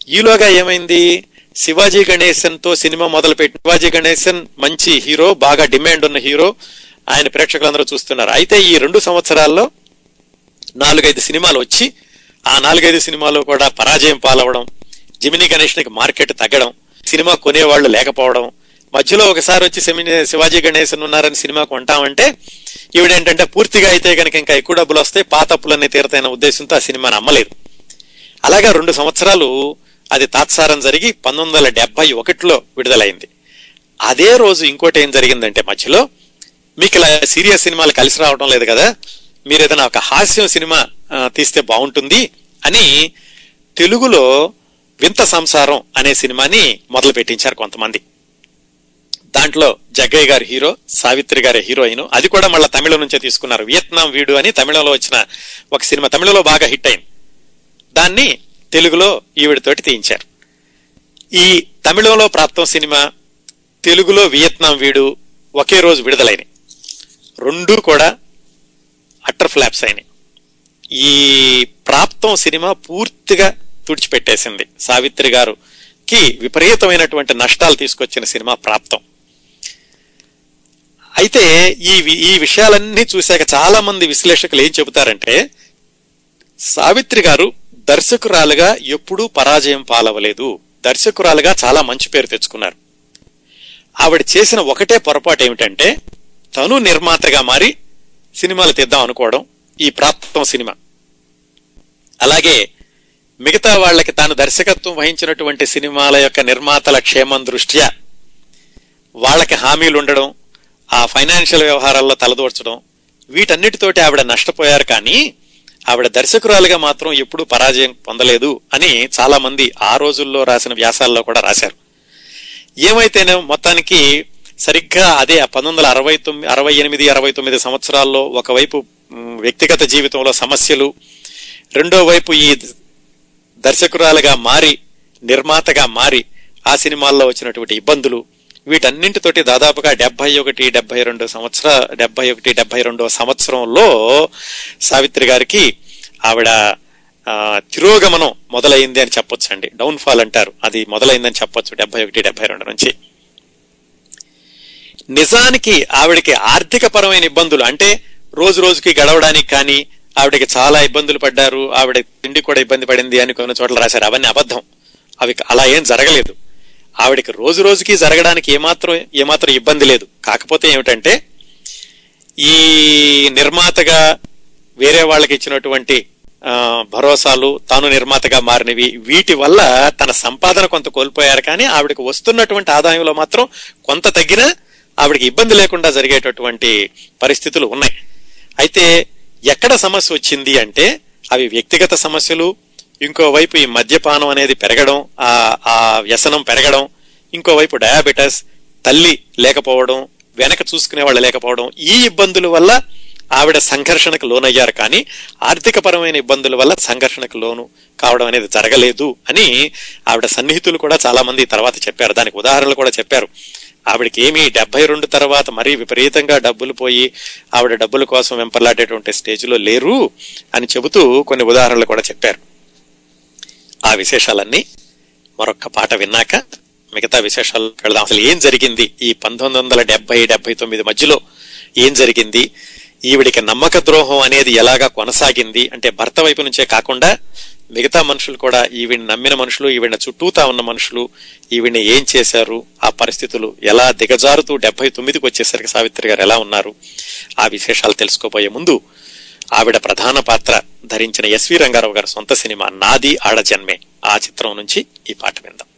ఈలోగా ఏమైంది? శివాజీ గణేశన్తో సినిమా మొదలు పెట్టి శివాజీ గణేశన్ మంచి హీరో బాగా డిమాండ్ ఉన్న హీరో ఆయన ప్రేక్షకులందరూ చూస్తున్నారు. అయితే ఈ రెండు సంవత్సరాల్లో నాలుగైదు సినిమాలు వచ్చి ఆ నాలుగైదు సినిమాలు కూడా పరాజయం పాలవడం జమినీ గణేష్కి మార్కెట్ తగ్గడం సినిమా కొనేవాళ్ళు లేకపోవడం మధ్యలో ఒకసారి వచ్చి సెమిని శివాజీ గణేశన్ ఉన్నారని సినిమా కొంటామంటే ఈవిడేంటంటే పూర్తిగా అయితే కనుక ఇంకా ఎక్కువ డబ్బులు వస్తాయి పాత అప్పులన్నీ ఉద్దేశంతో ఆ సినిమాని అమ్మలేదు అలాగా రెండు సంవత్సరాలు అది తాత్సారం జరిగి పంతొమ్మిది వందల డెబ్బై ఒకటిలో విడుదలైంది. అదే రోజు ఇంకోటి ఏం జరిగిందంటే మధ్యలో మీకు ఇలా సీరియస్ సినిమాలు కలిసి రావడం లేదు కదా మీరు ఏదైనా ఒక హాస్యం సినిమా తీస్తే బాగుంటుంది అని తెలుగులో వింత సంసారం అనే సినిమాని మొదలు పెట్టించారు కొంతమంది. దాంట్లో జగ్గయ్య గారి హీరో సావిత్రి గారి హీరోయిన్. అది కూడా మళ్ళీ తమిళం నుంచే తీసుకున్నారు. వియత్నాం వీడు అని తమిళంలో వచ్చిన ఒక సినిమా తమిళంలో బాగా హిట్ అయింది. దాన్ని తెలుగులో ఈవిడతోటి తీయించారు. ఈ తమిళంలో ప్రాప్తం సినిమా తెలుగులో వియత్నాం వీడు ఒకే రోజు విడుదలైనవి రెండూ కూడా అట్టర్ ఫ్లాప్స్ అయినాయి. ఈ ప్రాప్తం సినిమా పూర్తిగా తుడిచిపెట్టేసింది. సావిత్రి గారుకి విపరీతమైనటువంటి నష్టాలు తీసుకొచ్చిన సినిమా ప్రాప్తం. అయితే ఈ వి- ఈ విషయాలన్నీ చూశాక చాలా మంది విశ్లేషకులు ఏం చెబుతారంటే సావిత్రి గారు దర్శకురాలుగా ఎప్పుడూ పరాజయం పాలవలేదు దర్శకురాలుగా చాలా మంచి పేరు తెచ్చుకున్నారు. ఆవిడ చేసిన ఒకటే పొరపాటు ఏమిటంటే తను నిర్మాతగా మారి సినిమాలు తీద్దాం అనుకోవడం ఈ ప్రాప్తం సినిమా. అలాగే మిగతా వాళ్ళకి తాను దర్శకత్వం వహించినటువంటి సినిమాల యొక్క నిర్మాతల క్షేమం దృష్ట్యా వాళ్ళకి హామీలు ఉండడం ఆ ఫైనాన్షియల్ వ్యవహారాల్లో తలదూర్చడం వీటన్నిటితోటి ఆవిడ నష్టపోయారు కానీ ఆవిడ దర్శకురాలుగా మాత్రం ఎప్పుడూ పరాజయం పొందలేదు అని చాలామంది ఆ రోజుల్లో రాసిన వ్యాసాల్లో కూడా రాశారు. ఏమైతేనే మొత్తానికి సరిగ్గా అదే పంతొమ్మిది వందల అరవై తొమ్మిది అరవై ఎనిమిది అరవై తొమ్మిది సంవత్సరాల్లో ఒకవైపు వ్యక్తిగత జీవితంలో సమస్యలు రెండో వైపు ఈ దర్శకురాలుగా మారి నిర్మాతగా మారి ఆ సినిమాల్లో వచ్చినటువంటి ఇబ్బందులు వీటన్నింటితోటి దాదాపుగా డెబ్బై ఒకటి డెబ్బై రెండు సంవత్సర డెబ్బై ఒకటి డెబ్బై రెండో సంవత్సరంలో సావిత్రి గారికి ఆవిడ తిరోగమనం మొదలైంది అని చెప్పొచ్చు అండి డౌన్ ఫాల్ అంటారు. అది మొదలైందని చెప్పొచ్చు డెబ్బై ఒకటి డెబ్బై రెండు నుంచి. నిజానికి ఆవిడకి ఆర్థిక పరమైన ఇబ్బందులు అంటే రోజు రోజుకి గడవడానికి కానీ ఆవిడకి చాలా ఇబ్బందులు పడ్డారు ఆవిడ తిండి కూడా ఇబ్బంది పడింది అని కొన్ని చోట్ల రాశారు. అవన్నీ అబద్ధం. అవి అలా ఏం జరగలేదు. ఆవిడకి రోజు రోజుకి జరగడానికి ఏమాత్రం ఏమాత్రం ఇబ్బంది లేదు. కాకపోతే ఏమిటంటే ఈ నిర్మాతగా వేరే వాళ్ళకి ఇచ్చినటువంటి భరోసాలు తాను నిర్మాతగా మారినవి వీటి వల్ల తన సంపాదన కొంత కోల్పోయారు. కానీ ఆవిడకి వస్తున్నటువంటి ఆదాయంలో మాత్రం కొంత తగ్గినా ఆవిడకి ఇబ్బంది లేకుండా జరిగేటటువంటి పరిస్థితులు ఉన్నాయి. అయితే ఎక్కడ సమస్య వచ్చింది అంటే అవి వ్యక్తిగత సమస్యలు ఇంకోవైపు ఈ మద్యపానం అనేది పెరగడం ఆ ఆ వ్యసనం పెరగడం ఇంకోవైపు డయాబెటస్ తల్లి లేకపోవడం వెనక చూసుకునే వాళ్ళు లేకపోవడం ఈ ఇబ్బందుల వల్ల ఆవిడ సంఘర్షణకు లోనయ్యారు. కానీ ఆర్థిక పరమైన ఇబ్బందుల వల్ల సంఘర్షణకు లోను కావడం అనేది జరగలేదు అని ఆవిడ సన్నిహితులు కూడా చాలా మంది తర్వాత చెప్పారు. దానికి ఉదాహరణలు కూడా చెప్పారు. ఆవిడకి ఏమీ డెబ్బై రెండు తర్వాత మరీ విపరీతంగా డబ్బులు పోయి ఆవిడ డబ్బుల కోసం వెంపర్లాడేటువంటి స్టేజ్లో లేరు అని చెబుతూ కొన్ని ఉదాహరణలు కూడా చెప్పారు. ఆ విశేషాలన్నీ మరొక్క పాట విన్నాక మిగతా విశేషాలు వెళదాం అసలు ఏం జరిగింది? ఈ పంతొమ్మిది వందల డెబ్బై డెబ్బై తొమ్మిది మధ్యలో ఏం జరిగింది? ఈవిడికి నమ్మక ద్రోహం అనేది ఎలాగా కొనసాగింది? అంటే భర్త వైపు నుంచే కాకుండా మిగతా మనుషులు కూడా ఈవిని నమ్మిన మనుషులు ఈవిడ చుట్టూతా ఉన్న మనుషులు ఈవిని ఏం చేశారు ఆ పరిస్థితులు ఎలా దిగజారుతూ డెబ్బై తొమ్మిదికి వచ్చేసరికి సావిత్రి గారు ఎలా ఉన్నారు ఆ విశేషాలు తెలుసుకోబోయే ముందు ఆవిడ ప్రధాన పాత్ర ధరించిన ఎస్వి రంగారావు గారి సొంత సినిమా నాది ఆడ జన్మే. ఆ చిత్రం నుంచి ఈ పాట విందాం.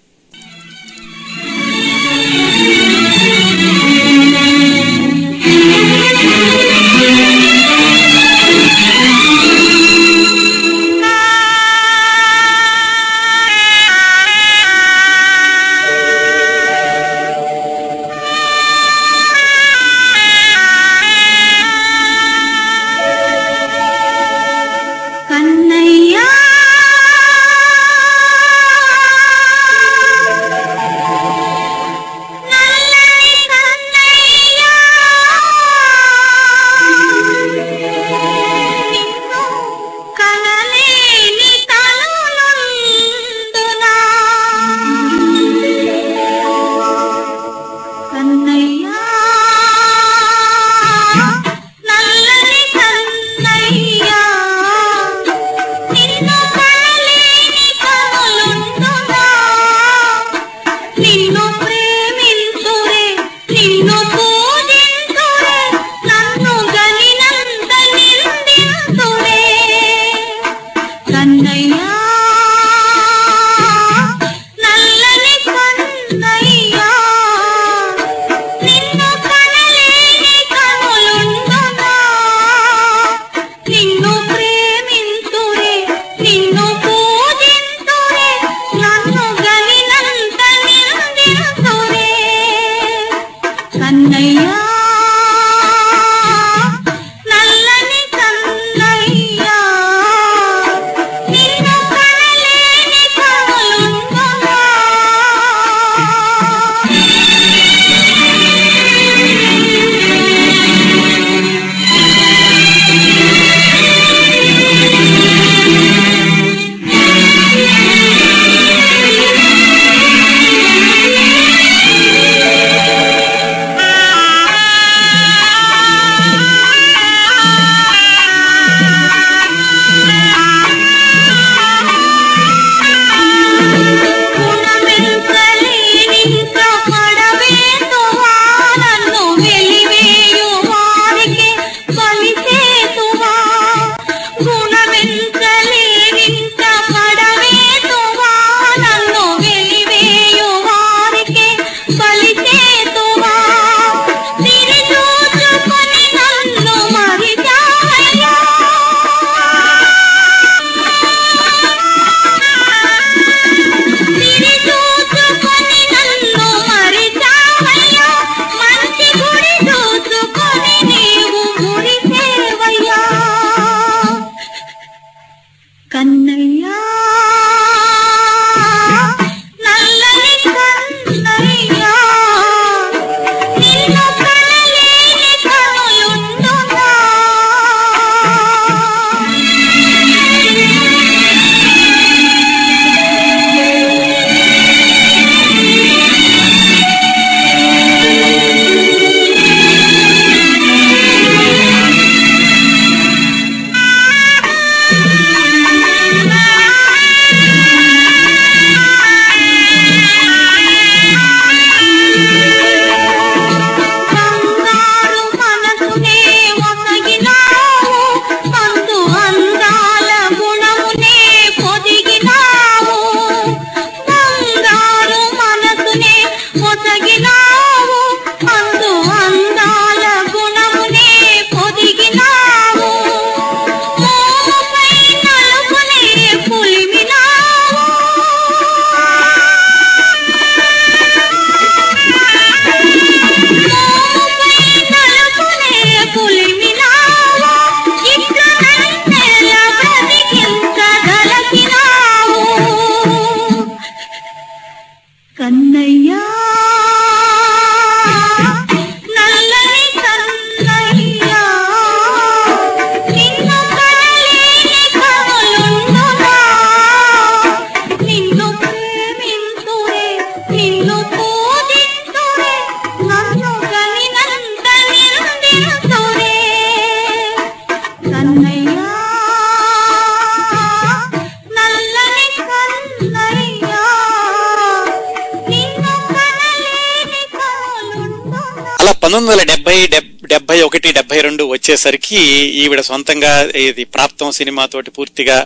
వచ్చేసరికి ఈవిడ సొంతంగా ఇది ప్రాప్తం సినిమాతోటి పూర్తిగా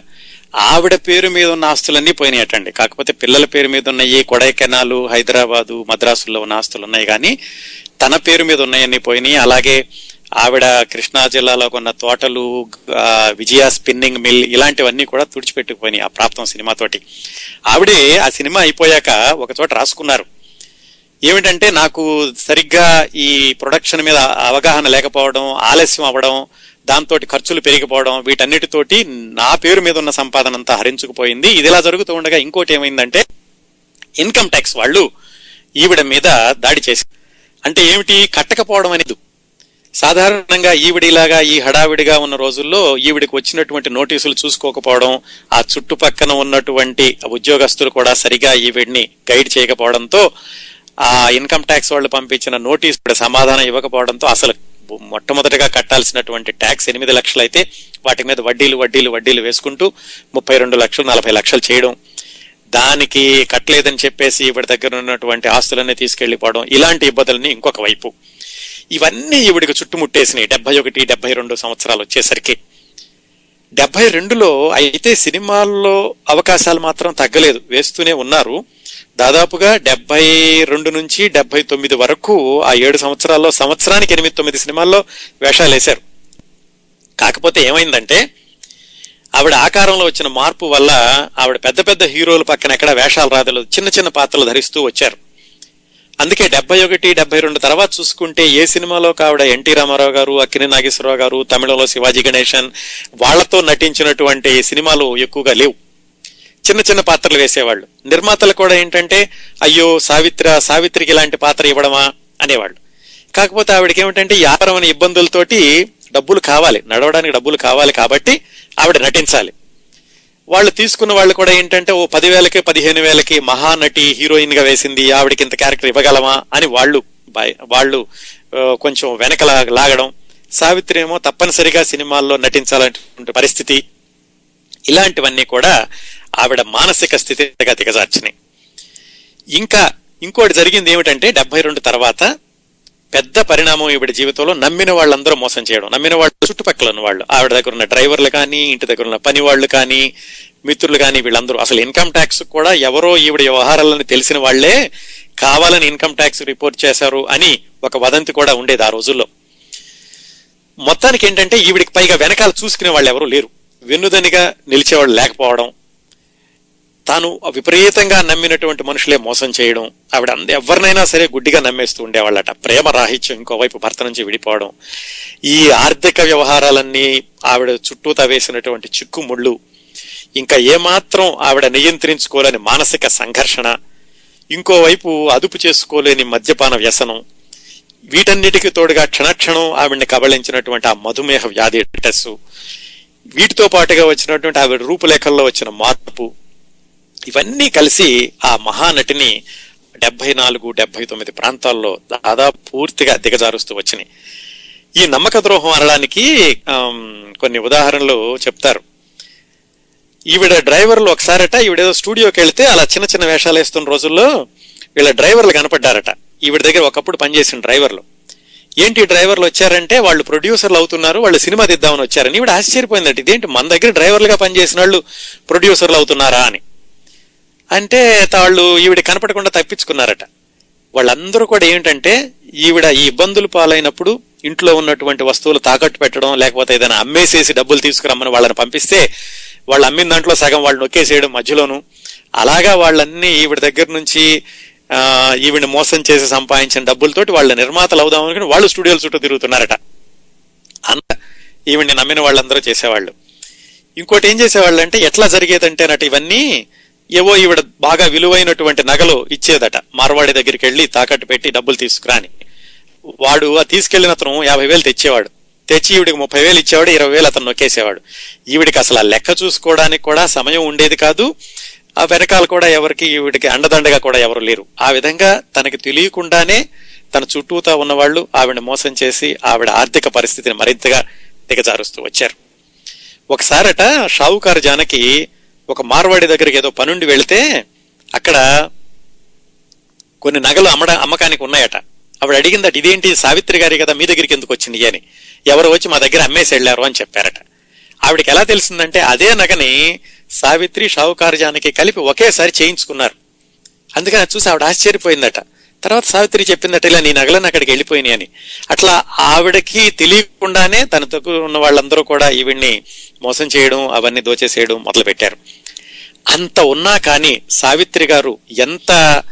ఆవిడ పేరు మీద ఉన్న ఆస్తులన్నీ పోయినాయటండి. కాకపోతే పిల్లల పేరు మీద ఉన్నాయి కొడైకెనాలు హైదరాబాదు మద్రాసుల్లో ఉన్న ఆస్తులు ఉన్నాయి కానీ తన పేరు మీద ఉన్నాయన్నీ పోయినాయి. అలాగే ఆవిడ కృష్ణా జిల్లాలో కొన్న తోటలు విజయ స్పిన్నింగ్ మిల్ ఇలాంటివన్నీ కూడా తుడిచిపెట్టుకుపోయినాయి ఆ ప్రాప్తం సినిమాతోటి ఆవిడే ఆ సినిమా అయిపోయాక ఒక చోట రాసుకున్నారు. ఏమిటంటే నాకు సరిగ్గా ఈ ప్రొడక్షన్ మీద అవగాహన లేకపోవడం ఆలస్యం అవ్వడం దాంతో ఖర్చులు పెరిగిపోవడం వీటన్నిటితోటి నా పేరు మీద ఉన్న సంపాదన అంతా హరించుకుపోయింది. ఇదిలా జరుగుతూ ఉండగా ఇంకోటి ఏమైందంటే ఇన్కమ్ ట్యాక్స్ వాళ్ళు ఈవిడ మీద దాడి చేసి అంటే ఏమిటి? కట్టకపోవడం అనేది. సాధారణంగా ఈవిడిలాగా ఈ హడావిడిగా ఉన్న రోజుల్లో ఈవిడికి వచ్చినటువంటి నోటీసులు చూసుకోకపోవడం ఆ చుట్టుపక్కన ఉన్నటువంటి ఉద్యోగస్తులు కూడా సరిగా ఈవిడిని గైడ్ చేయకపోవడంతో ఆ ఇన్కమ్ ట్యాక్స్ వాళ్ళు పంపించిన నోటీస్ సమాధానం ఇవ్వకపోవడంతో అసలు మొట్టమొదటిగా కట్టాల్సినటువంటి ట్యాక్స్ ఎనిమిది లక్షలు అయితే వాటి మీద వడ్డీలు వడ్డీలు వడ్డీలు వేసుకుంటూ ముప్పై రెండు లక్షలు నలభై లక్షలు చేయడం దానికి కట్టలేదని చెప్పేసి ఈవిడ దగ్గర ఉన్నటువంటి ఆస్తులన్నీ తీసుకెళ్ళిపోవడం ఇలాంటి ఇబ్బందులని ఇంకొక వైపు. ఇవన్నీ ఈవిడికి చుట్టుముట్టేసినాయి డెబ్బై ఒకటి డెబ్బై రెండు సంవత్సరాలు వచ్చేసరికి. డెబ్బై రెండులో అయితే సినిమాల్లో అవకాశాలు మాత్రం తగ్గలేదు. వేస్తూనే ఉన్నారు. దాదాపుగా డెబ్బై రెండు నుంచి డెబ్బై తొమ్మిది వరకు ఆ ఏడు సంవత్సరాల్లో సంవత్సరానికి ఎనిమిది తొమ్మిది సినిమాల్లో వేషాలు వేశారు. కాకపోతే ఏమైందంటే ఆవిడ ఆకారంలో వచ్చిన మార్పు వల్ల ఆవిడ పెద్ద పెద్ద హీరోల పక్కన ఎక్కడ వేషాలు రాదలేదు చిన్న చిన్న పాత్రలు ధరిస్తూ వచ్చారు. అందుకే డెబ్బై ఒకటి డెబ్బై రెండు తర్వాత చూసుకుంటే ఏ సినిమాలో కావిడ ఎన్టీ రామారావు గారు అక్కిని నాగేశ్వరరావు గారు తమిళంలో శివాజీ గణేశన్ వాళ్ళతో నటించినటువంటి సినిమాలు ఎక్కువగా లేవు. చిన్న చిన్న పాత్రలు వేసేవాళ్ళు. నిర్మాతలు కూడా ఏంటంటే అయ్యో సావిత్ర సావిత్రికి ఇలాంటి పాత్ర ఇవ్వడమా? అనేవాళ్ళు. కాకపోతే ఆవిడకి ఏమిటంటే వ్యాపారమైన ఇబ్బందులతోటి డబ్బులు కావాలి. నడవడానికి డబ్బులు కావాలి కాబట్టి ఆవిడ నటించాలి. వాళ్ళు తీసుకున్న వాళ్ళు కూడా ఏంటంటే ఓ పదివేలకి పదిహేను వేలకి మహానటి హీరోయిన్గా వేసింది ఆవిడకి ఇంత క్యారెక్టర్ ఇవ్వగలమా? అని వాళ్ళు వాళ్ళు కొంచెం వెనక లా- లాగడం. సావిత్రి ఏమో తప్పనిసరిగా సినిమాల్లో నటించాలంటే పరిస్థితి. ఇలాంటివన్నీ కూడా ఆవిడ మానసిక స్థితిగా దిగజార్చినాయి ఇంకా ఇంకోటి జరిగింది ఏమిటంటే డెబ్బై రెండు తర్వాత పెద్ద పరిణామం ఈవిడ జీవితంలో నమ్మిన వాళ్ళందరూ మోసం చేయడం. నమ్మిన వాళ్ళు చుట్టుపక్కల ఉన్న వాళ్ళు. ఆవిడ దగ్గర ఉన్న డ్రైవర్లు కానీ ఇంటి దగ్గర ఉన్న పని వాళ్ళు కానీ మిత్రులు కానీ వీళ్ళందరూ అసలు ఇన్కమ్ ట్యాక్స్ కూడా ఎవరో ఈవిడ వ్యవహారాలను తెలిసిన వాళ్ళే కావాలని ఇన్కమ్ ట్యాక్స్ రిపోర్ట్ చేశారు అని ఒక వదంతి కూడా ఉండేది ఆ రోజుల్లో. మొత్తానికి ఏంటంటే ఈవిడికి పైగా వెనకాల చూసుకునే వాళ్ళు ఎవరు లేరు. వెన్నుదనిగా నిలిచేవాళ్ళు లేకపోవడం తాను విపరీతంగా నమ్మినటువంటి మనుషులే మోసం చేయడం ఆవిడ ఎవరినైనా సరే గుడ్డిగా నమ్మేస్తూ ఉండేవాళ్ళట. ప్రేమ రాహిత్యం ఇంకోవైపు భర్త నుంచి విడిపోవడం. ఈ ఆర్థిక వ్యవహారాలన్నీ ఆవిడ చుట్టూతా వేసినటువంటి చిక్కుముళ్ళు ఇంకా ఏమాత్రం ఆవిడ నియంత్రించుకోలేని మానసిక సంఘర్షణ. ఇంకోవైపు అదుపు చేసుకోలేని మద్యపాన వ్యసనం. వీటన్నిటికీ తోడుగా క్షణక్షణం ఆవిడ్ని కబళించినటువంటి ఆ మధుమేహ వ్యాధి టెస్సు. వీటితో పాటుగా వచ్చినటువంటి ఆవిడ రూపులేఖల్లో వచ్చిన మార్పు. ఇవన్నీ కలిసి ఆ మహానటిని డెబ్బై నాలుగు డెబ్బై తొమ్మిది ప్రాంతాల్లో దాదాపు పూర్తిగా దిగజారుస్తూ వచ్చినాయి. ఈ నమ్మక ద్రోహం అనడానికి కొన్ని ఉదాహరణలు చెప్తారు. ఈవిడ డ్రైవర్లు ఒకసారట ఈవిడేదో స్టూడియోకి వెళితే అలా చిన్న చిన్న వేషాలు వేస్తున్న రోజుల్లో వీళ్ళ డ్రైవర్లు కనపడ్డారట. ఈవిడ దగ్గర ఒకప్పుడు పనిచేసిన డ్రైవర్లు. ఏంటి డ్రైవర్లు వచ్చారంటే వాళ్ళు ప్రొడ్యూసర్లు అవుతున్నారు వాళ్ళు సినిమా తీద్దామని వచ్చారని ఈవిడ ఆశ్చర్యపోయిందట. ఇదేంటి మన దగ్గర డ్రైవర్లుగా పనిచేసిన వాళ్ళు ప్రొడ్యూసర్లు అవుతున్నారా అని. అంటే వాళ్ళు ఈవిడ కనపడకుండా తప్పించుకున్నారట. వాళ్ళందరూ కూడా ఏంటంటే ఈవిడ ఈ ఇబ్బందులు పాలైనప్పుడు ఇంట్లో ఉన్నటువంటి వస్తువులు తాకట్టు పెట్టడం లేకపోతే ఏదైనా అమ్మేసేసి డబ్బులు తీసుకురమ్మని వాళ్ళని పంపిస్తే వాళ్ళు అమ్మిన దాంట్లో సగం వాళ్ళు నొక్కేసేయడం మధ్యలోను. అలాగా వాళ్ళన్నీ ఈవిడ దగ్గర నుంచి ఈవిడ మోసం చేసి సంపాదించిన డబ్బులతోటి వాళ్ళ నిర్మాతలు అవుదాం అనుకుని వాళ్ళు స్టూడియోల చుట్టూ తిరుగుతున్నారట. అంత ఈవిడ్ని నమ్మిన వాళ్ళందరూ చేసేవాళ్ళు. ఇంకోటి ఏం చేసేవాళ్ళు అంటే ఎట్లా జరిగేదంటేనట ఇవన్నీ ఏవో ఈవిడ బాగా విలువైనటువంటి నగలు ఇచ్చేదట. మార్వాడి దగ్గరికి వెళ్ళి తాకట్టు పెట్టి డబ్బులు తీసుకురాని. వాడు ఆ తీసుకెళ్ళిన అతను యాభై వేలు తెచ్చేవాడు. తెచ్చి ఈవిడికి ముప్పై వేలు ఇచ్చేవాడు ఇరవై వేలు అతను నొక్కేసేవాడు. ఈవిడికి అసలు ఆ లెక్క చూసుకోవడానికి కూడా సమయం ఉండేది కాదు. ఆ వెనకాల కూడా ఎవరికి ఈవిడికి అండదండగా కూడా ఎవరు లేరు. ఆ విధంగా తనకి తెలియకుండానే తన చుట్టూతా ఉన్నవాళ్ళు ఆవిడ మోసం చేసి ఆవిడ ఆర్థిక పరిస్థితిని మరింతగా దిగజారుస్తూ వచ్చారు. ఒకసారట షావుకారు జానకి ఒక మార్వాడి దగ్గరికి ఏదో పనుండి వెళితే అక్కడ కొన్ని నగలు అమ్మడ అమ్మకానికి ఉన్నాయట. ఆవిడ అడిగిందట ఇదేంటి సావిత్రి గారి కదా మీ దగ్గరికి ఎందుకు వచ్చింది? అని. ఎవరు వచ్చి మా దగ్గర అమ్మేసి వెళ్ళారు అని చెప్పారట. ఆవిడకి ఎలా తెలిసిందంటే అదే నగని సావిత్రి షావుకార్జానికి కలిపి ఒకేసారి చేయించుకున్నారు. అందుకని అది చూసి ఆవిడ ఆశ్చర్యపోయిందట. తర్వాత సావిత్రి చెప్పిందట ఇలా నీ నగలను అక్కడికి వెళ్ళిపోయినాయి అని. అట్లా ఆవిడకి తెలియకుండానే తన దగ్గర ఉన్న వాళ్ళందరూ కూడా ఈవిడ్ని మోసం చేయడం అవన్నీ దోచేసేయడం మొదలు పెట్టారు అంత ఉన్నా కానీ సావిత్రి గారు ఎంత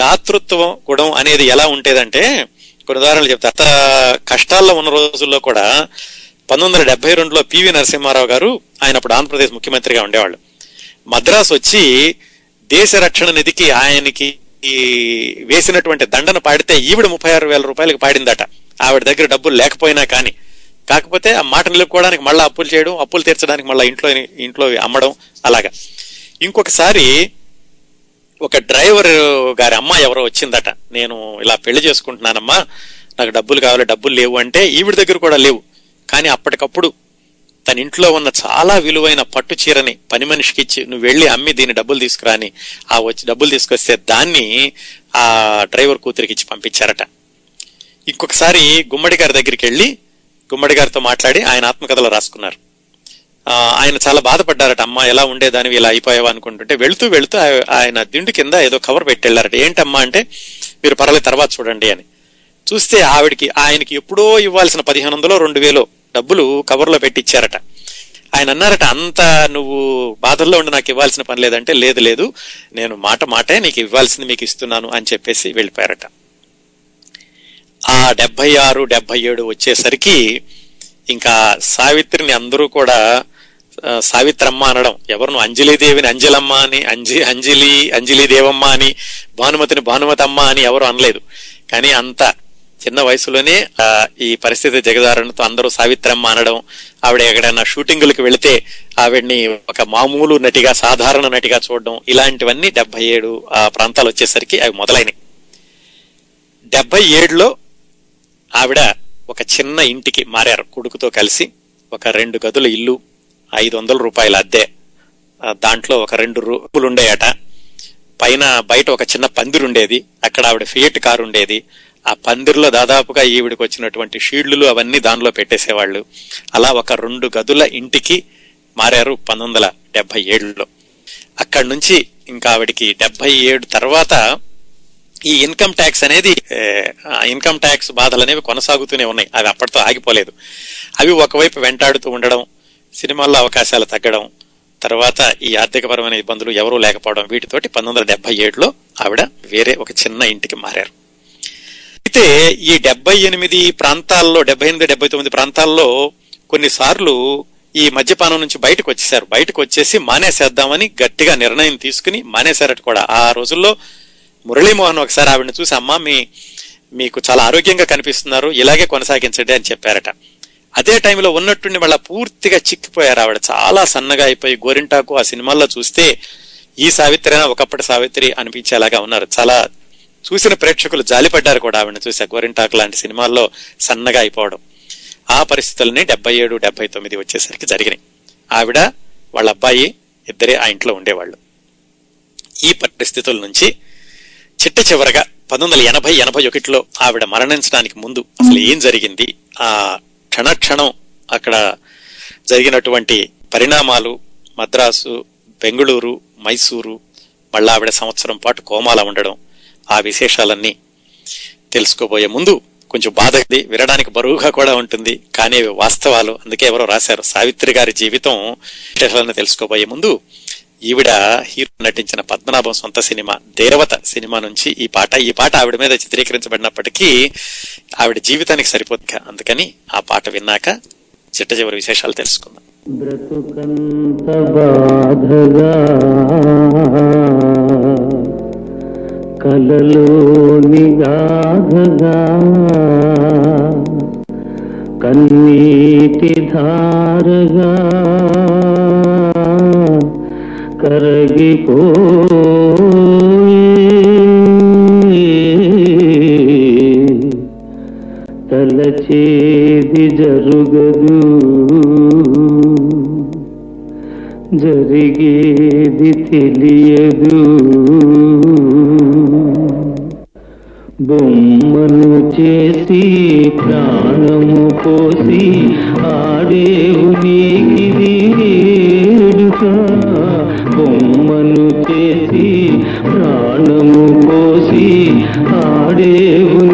దాతృత్వం గుణం అనేది ఎలా ఉండేదంటే కొన్ని ఉదాహరణలు చెప్తా. అంత కష్టాల్లో ఉన్న రోజుల్లో కూడా పంతొమ్మిది వందల డెబ్బై రెండులో పివి నరసింహారావు గారు ఆయన అప్పుడు ఆంధ్రప్రదేశ్ ముఖ్యమంత్రిగా ఉండేవాళ్ళు. మద్రాసు వచ్చి దేశ రక్షణ నిధికి ఆయనకి ఈ వేసినటువంటి దండను పాడితే ఈవిడ ముప్పై ఆరు వేల రూపాయలకు పాడిందట. ఆవిడ దగ్గర డబ్బులు లేకపోయినా కానీ. కాకపోతే ఆ మాట నిలుపుకోవడానికి మళ్ళీ అప్పులు చేయడం అప్పులు తీర్చడానికి మళ్ళీ ఇంట్లో ఇంట్లో అమ్మడం అలాగా. ఇంకొకసారి ఒక డ్రైవర్ గారి అమ్మ ఎవరో వచ్చిందట. నేను ఇలా పెళ్ళి చేసుకుంటున్నానమ్మా. నాకు డబ్బులు కావాలి డబ్బులు లేవు అంటే ఈవిడ దగ్గర కూడా లేవు. కానీ అప్పటికప్పుడు తన ఇంట్లో ఉన్న చాలా విలువైన పట్టు చీరని పని మనిషికి ఇచ్చి నువ్వు వెళ్ళి అమ్మి దీని డబ్బులు తీసుకురాని ఆ వచ్చి డబ్బులు తీసుకొస్తే దాన్ని ఆ డ్రైవర్ కూతురికి ఇచ్చి పంపించారట. ఇంకొకసారి గుమ్మడి గారి దగ్గరికి వెళ్ళి గుమ్మడి గారితో మాట్లాడి ఆయన ఆత్మకథలో రాసుకున్నారు. ఆయన చాలా బాధపడ్డారట అమ్మ ఎలా ఉండేదానివి ఇలా అయిపోయావా? అనుకుంటుంటే వెళుతూ వెళుతూ ఆయన దిండు కింద ఏదో కవర్ పెట్టెళ్ళారట. ఏంటమ్మా అంటే మీరు పర్వాలేదు తర్వాత చూడండి అని. చూస్తే ఆవిడకి ఆయనకి ఎప్పుడో ఇవ్వాల్సిన పదిహేను వందలో రెండు వేలో డబ్బులు కవర్లో పెట్టి ఇచ్చారట ఆయన అన్నారట అంత నువ్వు బాధల్లో ఉండి నాకు ఇవ్వాల్సిన పని లేదంటే లేదు లేదు. నేను మాట మాటే నీకు ఇవ్వాల్సింది మీకు ఇస్తున్నాను అని చెప్పేసి వెళ్ళిపోయారట. ఆ డెబ్బై ఆరు డెబ్బై ఏడు వచ్చేసరికి ఇంకా సావిత్రిని అందరూ కూడా సావిత్రమ్మ అనడం. ఎవరిను? అంజలిదేవిని అంజలమ్మ అని అంజి అంజలి అంజలి దేవమ్మ అని భానుమతిని భానుమతమ్మ అని ఎవరు అనలేదు. కానీ అంత చిన్న వయసులోనే ఈ పరిస్థితి జగదారణతో అందరూ సావిత్రమ్మ అనడం ఆవిడ ఎక్కడైనా షూటింగులకు వెళితే ఆవిడ్ని ఒక మామూలు నటిగా సాధారణ నటిగా చూడడం ఇలాంటివన్నీ డెబ్బై ఏడు ఆ ప్రాంతాలు వచ్చేసరికి అవి మొదలైనవి డెబ్బై ఏడులో ఆవిడ ఒక చిన్న ఇంటికి మారారు. కొడుకుతో కలిసి ఒక రెండు గదుల ఇల్లు ఐదు వందల రూపాయల అద్దె. దాంట్లో ఒక రెండు రూపులు ఉండేయట పైన బయట ఒక చిన్న పందిరు ఉండేది అక్కడ ఆవిడ ఫియట్ కారు ఉండేది ఆ పందిరిలో దాదాపుగా ఈవిడికి వచ్చినటువంటి షీళ్ళు అవన్నీ దానిలో పెట్టేసేవాళ్ళు. అలా ఒక రెండు గదుల ఇంటికి మారారు పంతొమ్మిది వందల డెబ్బై ఏడులో. అక్కడి నుంచి ఇంకా ఆవిడికి డెబ్బై ఏడు తర్వాత ఈ ఇన్కమ్ ట్యాక్స్ అనేది ఇన్కమ్ ట్యాక్స్ బాధలు అనేవి కొనసాగుతూనే ఉన్నాయి. అవి అప్పటితో ఆగిపోలేదు. అవి ఒకవైపు వెంటాడుతూ ఉండడం సినిమాల్లో అవకాశాలు తగ్గడం తర్వాత ఈ ఆర్థికపరమైన ఇబ్బందులు ఎవరూ లేకపోవడం వీటితోటి పంతొమ్మిది వందల డెబ్బై ఏడులో ఆవిడ వేరే ఒక చిన్న ఇంటికి మారారు. అయితే ఈ డెబ్బై ఎనిమిది ప్రాంతాల్లో డెబ్బై ఎనిమిది డెబ్బై తొమ్మిది ప్రాంతాల్లో కొన్నిసార్లు ఈ మద్యపానం నుంచి బయటకు వచ్చేసారు బయటకు వచ్చేసి మానేసేద్దామని గట్టిగా నిర్ణయం తీసుకుని మానేశారట కూడా. ఆ రోజుల్లో మురళీమోహన్ ఒకసారి ఆవిడని చూసి అమ్మా మీ మీకు చాలా ఆరోగ్యంగా కనిపిస్తున్నారు ఇలాగే కొనసాగించండి అని చెప్పారట. అదే టైంలో ఉన్నట్టుండి మళ్ళీ పూర్తిగా చిక్కిపోయారు ఆవిడ. చాలా సన్నగా అయిపోయి గోరింటాకు ఆ సినిమాల్లో చూస్తే ఈ సావిత్రి ఒకప్పటి సావిత్రి అనిపించేలాగా ఉన్నారు. చాలా చూసిన ప్రేక్షకులు జాలిపడ్డారు కూడా ఆవిడని చూసి గోరింటాకు లాంటి సినిమాల్లో సన్నగా అయిపోవడం. ఆ పరిస్థితులని డెబ్బై ఏడు డెబ్బై తొమ్మిది వచ్చేసరికి జరిగినాయి. ఆవిడ వాళ్ళ అబ్బాయి ఇద్దరే ఆ ఇంట్లో ఉండేవాళ్ళు. ఈ పరిస్థితుల నుంచి చిట్ట చివరగా పంతొమ్మిది వందల ఎనభై ఎనభై ఒకటిలో ఆవిడ మరణించడానికి ముందు అసలు ఏం జరిగింది? ఆ క్షణక్షణం అక్కడ జరిగినటువంటి పరిణామాలు మద్రాసు బెంగళూరు మైసూరు మళ్ళా ఆవిడ సంవత్సరం పాటు కోమాల ఉండడం ఆ విశేషాలన్నీ తెలుసుకోబోయే ముందు కొంచెం బాధది వినడానికి బరువుగా కూడా ఉంటుంది. కానీ వాస్తవాలు అందుకే ఎవరో రాశారు. సావిత్రి గారి జీవితం విశేషాలను తెలుసుకోబోయే ముందు ఈవిడ హీరో నటించిన పద్మనాభం సొంత సినిమా దేవత సినిమా నుంచి ఈ పాట ఈ పాట ఆవిడ మీద చిత్రీకరించబడినప్పటికీ ఆవిడ జీవితానికి సరిపోతుంది అందుకని ఆ పాట విన్నాక చిట్ట చివరి విశేషాలు తెలుసుకుందాం. బ్రతుకంత బాధగా కలలోని గాధగా కన్నీటి ధారగా కరగిపోయే తలచేది జరుగదు జరిగేది తెలియదు. బొమ్మను చేసి ప్రాణము పోసి ఆడేవు నీకిది వేడుక బొమ్మను చేసి ప్రాణము పోసి ఆడేవు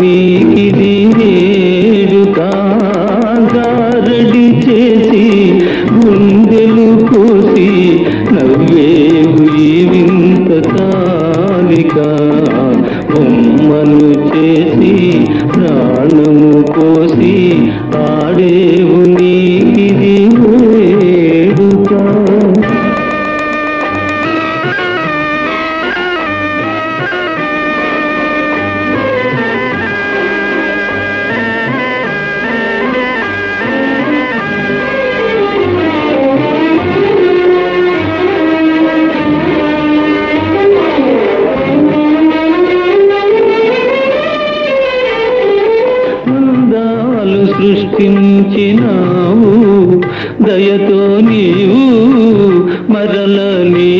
దయతో నీవు మరల నీ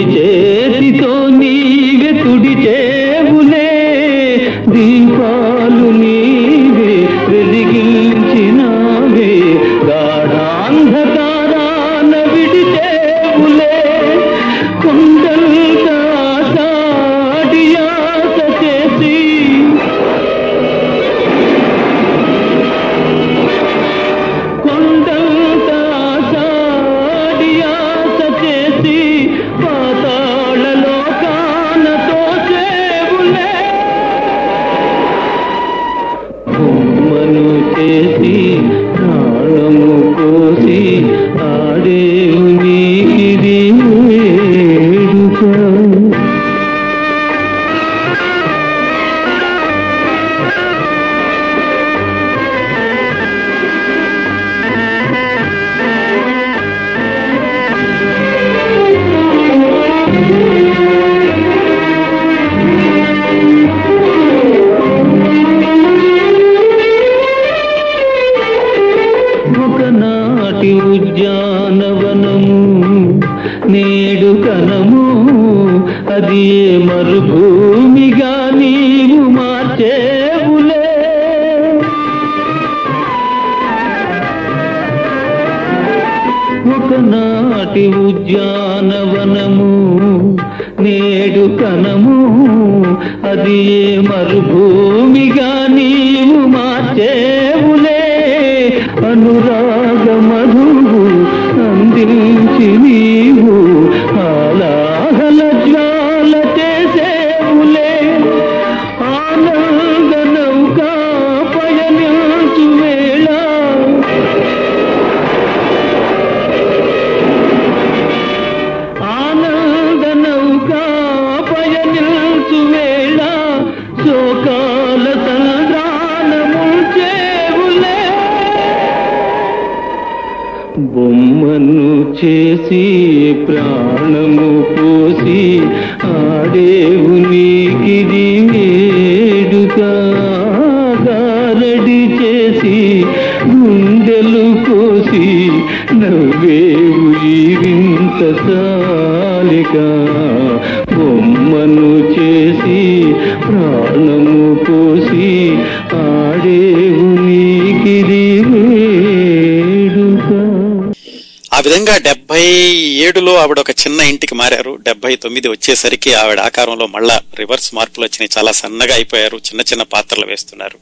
ఏడులో ఆవిడ ఒక చిన్న ఇంటికి మారారు. డెబ్బై తొమ్మిది వచ్చేసరికి ఆవిడ ఆకారంలో మళ్ళా రివర్స్ మార్పులు వచ్చినాయి. చాలా సన్నగా అయిపోయారు. చిన్న చిన్న పాత్రలు వేస్తున్నారు.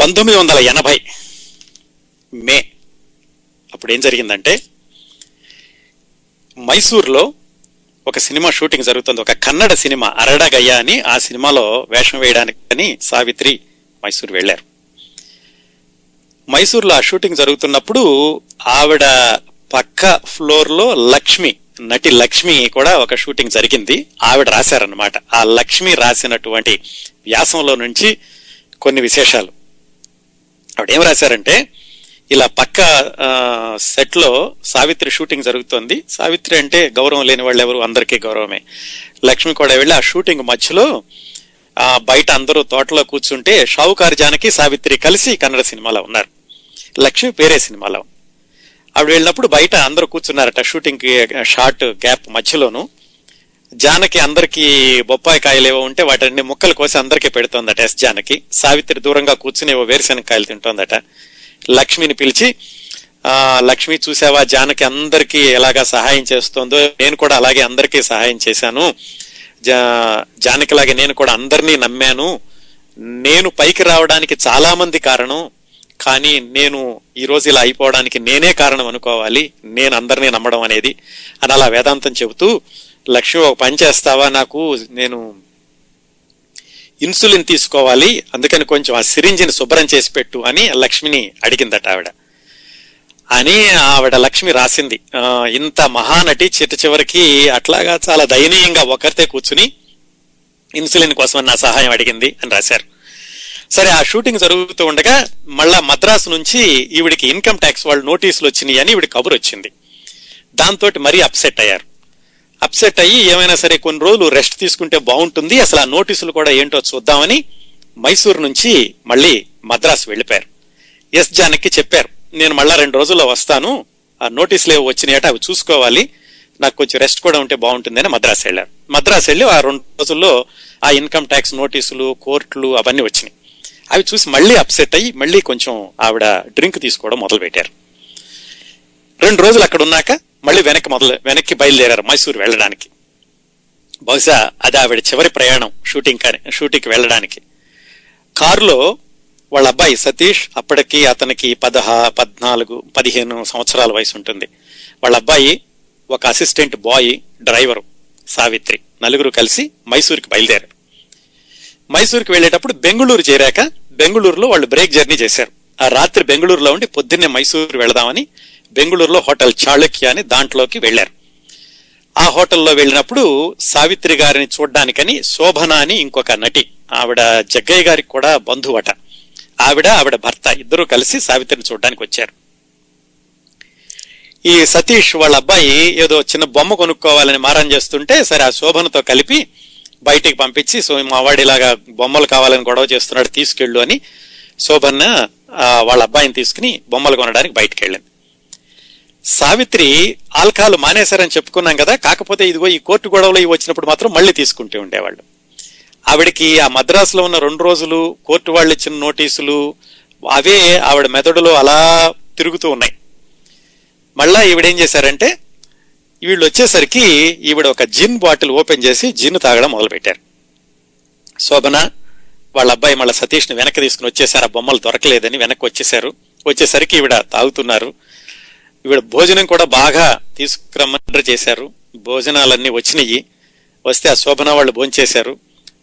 పంతొమ్మిది వందల ఎనభై మే అప్పుడు ఏం జరిగిందంటే మైసూర్లో ఒక సినిమా షూటింగ్ జరుగుతుంది. ఒక కన్నడ సినిమా అరడగయ్య అని ఆ సినిమాలో వేషం వేయడానికి అని సావిత్రి మైసూర్ వెళ్ళారు. మైసూర్లో ఆ షూటింగ్ జరుగుతున్నప్పుడు ఆవిడ పక్క ఫ్లోర్లో లక్ష్మి నటి లక్ష్మి కూడా ఒక షూటింగ్ జరిగింది. ఆవిడ రాశారనమాట ఆ లక్ష్మి రాసినటువంటి వ్యాసంలో నుంచి కొన్ని విశేషాలు. ఆవిడ ఏం రాశారంటే ఇలా పక్క సెట్లో సావిత్రి షూటింగ్ జరుగుతోంది. సావిత్రి అంటే గౌరవం లేని వాళ్ళు ఎవరు? అందరికీ గౌరవమే. లక్ష్మి కూడా వెళ్ళి ఆ షూటింగ్ మధ్యలో ఆ బయట అందరూ తోటలో కూర్చుంటే షావుకారి జానకి సావిత్రి కలిసి కన్నడ సినిమాలో ఉన్నారు. లక్ష్మి పేరే సినిమాలో. ఆవిడ వెళ్ళినప్పుడు బయట అందరూ కూర్చున్నారట షూటింగ్ షార్ట్ గ్యాప్ మధ్యలోను. జానకి అందరికి బొప్పాయి కాయలు ఏవో ఉంటే వాటిని ముక్కలు కోసి అందరికీ పెడుతోందట ఎస్ జానకి. సావిత్రి దూరంగా కూర్చుని ఏవో వేరుశనగ కాయలు తింటోందట. లక్ష్మిని పిలిచి లక్ష్మి చూసావా? జానకి అందరికీ ఎలాగా సహాయం చేస్తోందో నేను కూడా అలాగే అందరికీ సహాయం చేశాను. జా జానకిలాగే నేను కూడా అందరినీ నమ్మాను. నేను పైకి రావడానికి చాలా మంది కారణం కానీ నేను ఈరోజు ఇలా అయిపోవడానికి నేనే కారణం అనుకోవాలి. నేను అందరినీ నమ్మడం అనేది. అని అలా వేదాంతం చెబుతూ లక్ష్మి ఒక పని చేస్తావా? నాకు నేను ఇన్సులిన్ తీసుకోవాలి. అందుకని కొంచెం ఆ సిరింజిని శుభ్రం చేసి పెట్టు అని లక్ష్మిని అడిగిందట ఆవిడ. అని ఆవిడ లక్ష్మి రాసింది. ఇంత మహానటి చిట్ట చివరికి అట్లాగా చాలా దయనీయంగా ఒకరితే కూర్చుని ఇన్సులిన్ కోసం నా సహాయం అడిగింది అని రాశారు. సరే ఆ షూటింగ్ జరుగుతూ ఉండగా మళ్ళా మద్రాసు నుంచి ఈవిడికి ఇన్కమ్ ట్యాక్స్ వాళ్ళు నోటీసులు వచ్చినాయి అని ఈవిడ కబురు వచ్చింది. దాంతో మరీ అప్సెట్ అయ్యారు. అప్సెట్ అయ్యి ఏమైనా సరే కొన్ని రోజులు రెస్ట్ తీసుకుంటే బాగుంటుంది అసలు ఆ నోటీసులు కూడా ఏంటో చూద్దామని మైసూరు నుంచి మళ్ళీ మద్రాసు వెళ్ళిపోయారు. ఎస్ జానకి చెప్పారు నేను మళ్ళా రెండు రోజుల్లో వస్తాను ఆ నోటీసులు ఏవో వచ్చినాయట అవి చూసుకోవాలి నాకు కొంచెం రెస్ట్ కూడా ఉంటే బాగుంటుందని మద్రాసు వెళ్ళారు. మద్రాసు వెళ్ళి ఆ రెండు రోజుల్లో ఆ ఇన్కమ్ ట్యాక్స్ నోటీసులు కోర్టులు అవన్నీ వచ్చినాయి. అవి చూసి మళ్ళీ అప్సెట్ అయ్యి మళ్ళీ కొంచెం ఆవిడ డ్రింక్ తీసుకోవడం మొదలు పెట్టారు రెండు రోజులు అక్కడ ఉన్నాక మళ్ళీ వెనక్కి మొదలు వెనక్కి బయలుదేరారు మైసూరు వెళ్ళడానికి. బహుశా అది ఆవిడ చివరి ప్రయాణం షూటింగ్ కానీ షూటింగ్కి వెళ్ళడానికి. కారులో వాళ్ళ అబ్బాయి సతీష్ అప్పటికి అతనికి పదహా పద్నాలుగు పదిహేను సంవత్సరాల వయసు ఉంటుంది. వాళ్ళ అబ్బాయి ఒక అసిస్టెంట్ బాయ్ డ్రైవరు సావిత్రి నలుగురు కలిసి మైసూర్కి బయలుదేరారు. మైసూర్కి వెళ్ళేటప్పుడు బెంగళూరు చేరాక బెంగళూరులో వాళ్ళు బ్రేక్ జర్నీ చేశారు. ఆ రాత్రి బెంగళూరులో ఉండి పొద్దున్నే మైసూరు వెళదామని బెంగళూరులో హోటల్ చాళుక్య అని దాంట్లోకి వెళ్ళారు ఆ హోటల్లో వెళ్ళినప్పుడు సావిత్రి గారిని చూడ్డానికని శోభన అని ఇంకొక నటి ఆవిడ జగ్గయ్య గారికి కూడా బంధువట. ఆవిడ ఆవిడ భర్త ఇద్దరూ కలిసి సావిత్రిని చూడడానికి వచ్చారు. ఈ సతీష్ వాళ్ళ అబ్బాయి ఏదో చిన్న బొమ్మ కొనుక్కోవాలని మారం చేస్తుంటే సరే ఆ శోభనతో కలిపి బయటికి పంపించి సో మా వాడు ఇలాగా బొమ్మలు కావాలని గొడవ చేస్తున్నాడు తీసుకెళ్ళు అని శోభన్న వాళ్ళ అబ్బాయిని తీసుకుని బొమ్మలు కొనడానికి బయటికి వెళ్ళింది. సావిత్రి ఆల్కహాల్ మానేశారని చెప్పుకున్నాం కదా కాకపోతే ఇదిగో ఈ కోర్టు గొడవలు ఇవి వచ్చినప్పుడు మాత్రం మళ్ళీ తీసుకుంటూ ఉండేవాళ్ళు. ఆవిడకి ఆ మద్రాసులో ఉన్న రెండు రోజులు కోర్టు వాళ్ళు ఇచ్చిన నోటీసులు అవే ఆవిడ మెదడులో అలా తిరుగుతూ ఉన్నాయి. మళ్ళా ఈవిడేం చేశారంటే వీళ్ళు వచ్చేసరికి ఈవిడ ఒక జిన్ బాటిల్ ఓపెన్ చేసి జిన్ తాగడం మొదలుపెట్టారు. శోభన వాళ్ళ అబ్బాయి మళ్ళీ సతీష్ని వెనక్కి తీసుకుని వచ్చేసారు. ఆ బొమ్మలు దొరకలేదని వెనక్కి వచ్చేసారు. వచ్చేసరికి ఈవిడ తాగుతున్నారు. ఈవిడ భోజనం కూడా బాగా తీసుకురమ్మంటారు చేశారు. భోజనాలన్నీ వచ్చినాయి. వస్తే ఆ శోభన వాళ్ళు భోంచేశారు.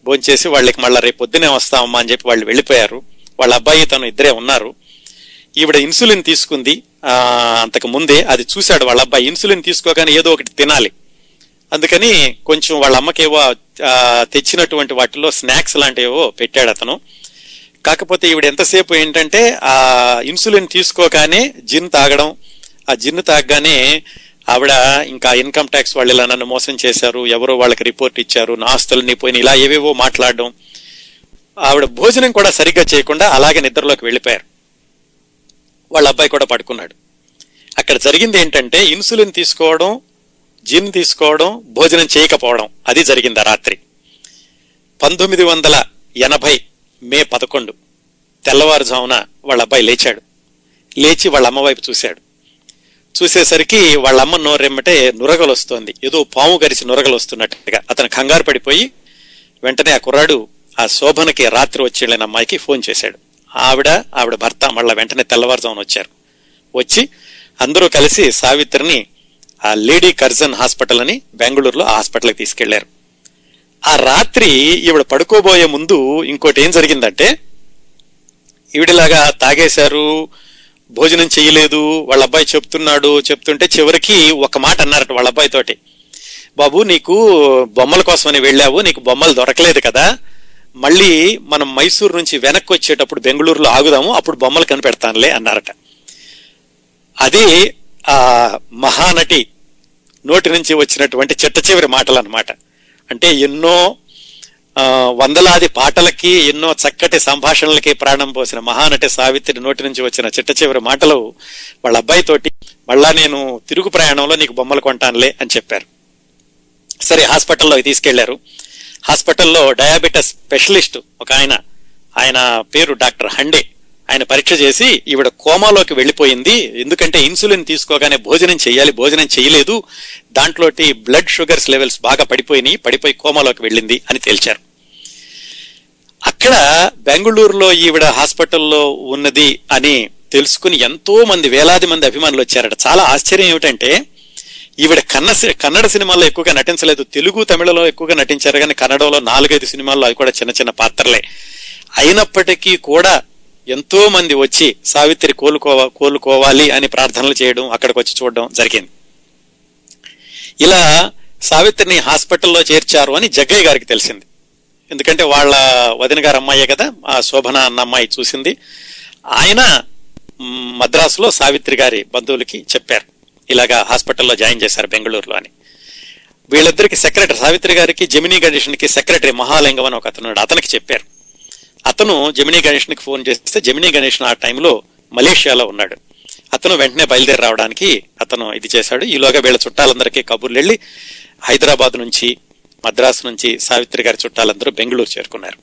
భోంచేసి వాళ్ళకి మళ్ళీ రేపు పొద్దునే వస్తామమ్మా అని చెప్పి వాళ్ళు వెళ్ళిపోయారు. వాళ్ళ అబ్బాయి తను ఇద్దరే ఉన్నారు. ఈవిడ ఇన్సులిన్ తీసుకుంది. అంతకు ముందే అది చూశాడు వాళ్ళ అబ్బాయి. ఇన్సులిన్ తీసుకోగానే ఏదో ఒకటి తినాలి. అందుకని కొంచెం వాళ్ళ అమ్మకేవో తెచ్చినటువంటి వాటిలో స్నాక్స్ లాంటివో పెట్టాడు అతను. కాకపోతే ఈవిడ ఎంతసేపు ఏంటంటే ఆ ఇన్సులిన్ తీసుకోగానే జిన్ తాగడం. ఆ జిన్ తాగగానే ఆవిడ ఇంకా ఇన్కమ్ ట్యాక్స్ వాళ్ళు ఇలా నన్ను మోసం చేశారు ఎవరో వాళ్ళకి రిపోర్ట్ ఇచ్చారు నా ఆస్తులన్నీ పోయిన ఇలా ఏవేవో మాట్లాడడం. ఆవిడ భోజనం కూడా సరిగ్గా చేయకుండా అలాగే నిద్రలోకి వెళ్ళిపోయారు. వాళ్ళ అబ్బాయి కూడా పడుకున్నాడు. అక్కడ జరిగింది ఏంటంటే ఇన్సులిన్ తీసుకోవడం జిమ్ తీసుకోవడం భోజనం చేయకపోవడం అది జరిగింది ఆ రాత్రి. పంతొమ్మిది వందల ఎనభై మే పదకొండు తెల్లవారుజామున వాళ్ళ అబ్బాయి లేచాడు. లేచి వాళ్ళ అమ్మ వైపు చూశాడు. చూసేసరికి వాళ్ళ అమ్మ నోరెమ్మటే నురగలు వస్తోంది ఏదో పాము గరిచి నురగలు వస్తున్నట్టుగా అతను కంగారు పడిపోయి వెంటనే ఆ కుర్రాడు ఆ శోభనకి రాత్రి వచ్చి వెళ్ళిన అమ్మాయికి ఫోన్ చేశాడు. ఆవిడ ఆవిడ భర్త మళ్ళా వెంటనే తెల్లవారుజామున వచ్చారు. వచ్చి అందరూ కలిసి సావిత్రిని ఆ లేడీ కర్జన్ హాస్పిటల్ అని బెంగళూరులో ఆ హాస్పిటల్కి తీసుకెళ్ళారు. ఆ రాత్రి ఈవిడ పడుకోబోయే ముందు ఇంకోటి ఏం జరిగిందంటే ఈవిడలాగా తాగేశారు భోజనం చేయలేదు వాళ్ళ అబ్బాయి చెప్తున్నాడు చెప్తుంటే చివరికి ఒక మాట అన్నారట వాళ్ళ అబ్బాయితోటి బాబు నీకు బొమ్మల కోసమని వెళ్ళావు నీకు బొమ్మలు దొరకలేదు కదా మళ్ళీ మనం మైసూరు నుంచి వెనక్కి వచ్చేటప్పుడు బెంగళూరులో ఆగుదాము అప్పుడు బొమ్మలు కనిపెడతానులే అన్నారట. అది ఆ మహానటి నోటి నుంచి వచ్చినటువంటి చిట్ట చివరి మాటలు అన్నమాట అంటే ఎన్నో వందలాది పాటలకి ఎన్నో చక్కటి సంభాషణలకి ప్రాణం పోసిన మహానటి సావిత్రి నోటి నుంచి వచ్చిన చిట్ట చివరి మాటలు వాళ్ళ అబ్బాయి తోటి మళ్ళా నేను తిరుగు ప్రయాణంలో నీకు బొమ్మలు కొంటానులే అని చెప్పారు. సరే హాస్పిటల్లో తీసుకెళ్ళారు. హాస్పిటల్లో డయాబెటస్ స్పెషలిస్ట్ ఒక ఆయన. ఆయన పేరు డాక్టర్ హండే. ఆయన పరీక్ష చేసి ఈవిడ కోమాలోకి వెళ్ళిపోయింది. ఎందుకంటే ఇన్సులిన్ తీసుకోగానే భోజనం చేయాలి భోజనం చేయలేదు. దాంట్లోటి బ్లడ్ షుగర్స్ లెవెల్స్ బాగా పడిపోయినాయి పడిపోయి కోమాలోకి వెళ్ళింది అని తేల్చారు. అక్కడ బెంగళూరులో ఈవిడ హాస్పిటల్లో ఉన్నది అని తెలుసుకుని ఎంతో మంది వేలాది మంది అభిమానులు వచ్చారట. చాలా ఆశ్చర్యం ఏమిటంటే ఈవిడ కన్న కన్నడ సినిమాల్లో ఎక్కువగా నటించలేదు. తెలుగు తమిళలో ఎక్కువగా నటించారు. కానీ కన్నడలో నాలుగైదు సినిమాల్లో అవి కూడా చిన్న చిన్న పాత్రలే. అయినప్పటికీ కూడా ఎంతో మంది వచ్చి సావిత్రి కోలుకోవ కోలుకోవాలి అని ప్రార్థనలు చేయడం అక్కడికి వచ్చి చూడడం జరిగింది. ఇలా సావిత్రిని హాస్పిటల్లో చేర్చారు అని జగ్గయ్య గారికి తెలిసింది. ఎందుకంటే వాళ్ళ వదిన గారు అమ్మాయే కదా ఆ శోభన అన్న అమ్మాయి చూసింది. ఆయన మద్రాసులో సావిత్రి గారి బంధువులకి చెప్పారు. ఇలాగా హాస్పిటల్లో జాయిన్ చేశారు బెంగళూరులో అని. వీళ్ళిద్దరికి సెక్రటరీ సావిత్రి గారికి జమినీ గణేషన్కి సెక్రటరీ మహాలింగం అని ఒక అతను అతనికి చెప్పారు. అతను జమినీ గణేషన్కి ఫోన్ చేస్తే జమినీ గణేషన్ ఆ టైంలో మలేషియాలో ఉన్నాడు. అతను వెంటనే బయలుదేరి రావడానికి అతను ఇది చేశాడు. ఈలోగా వీళ్ళ చుట్టాలందరికీ కబుర్లు వెళ్ళి హైదరాబాద్ నుంచి మద్రాసు నుంచి సావిత్రి గారి చుట్టాలందరూ బెంగళూరు చేరుకున్నారు.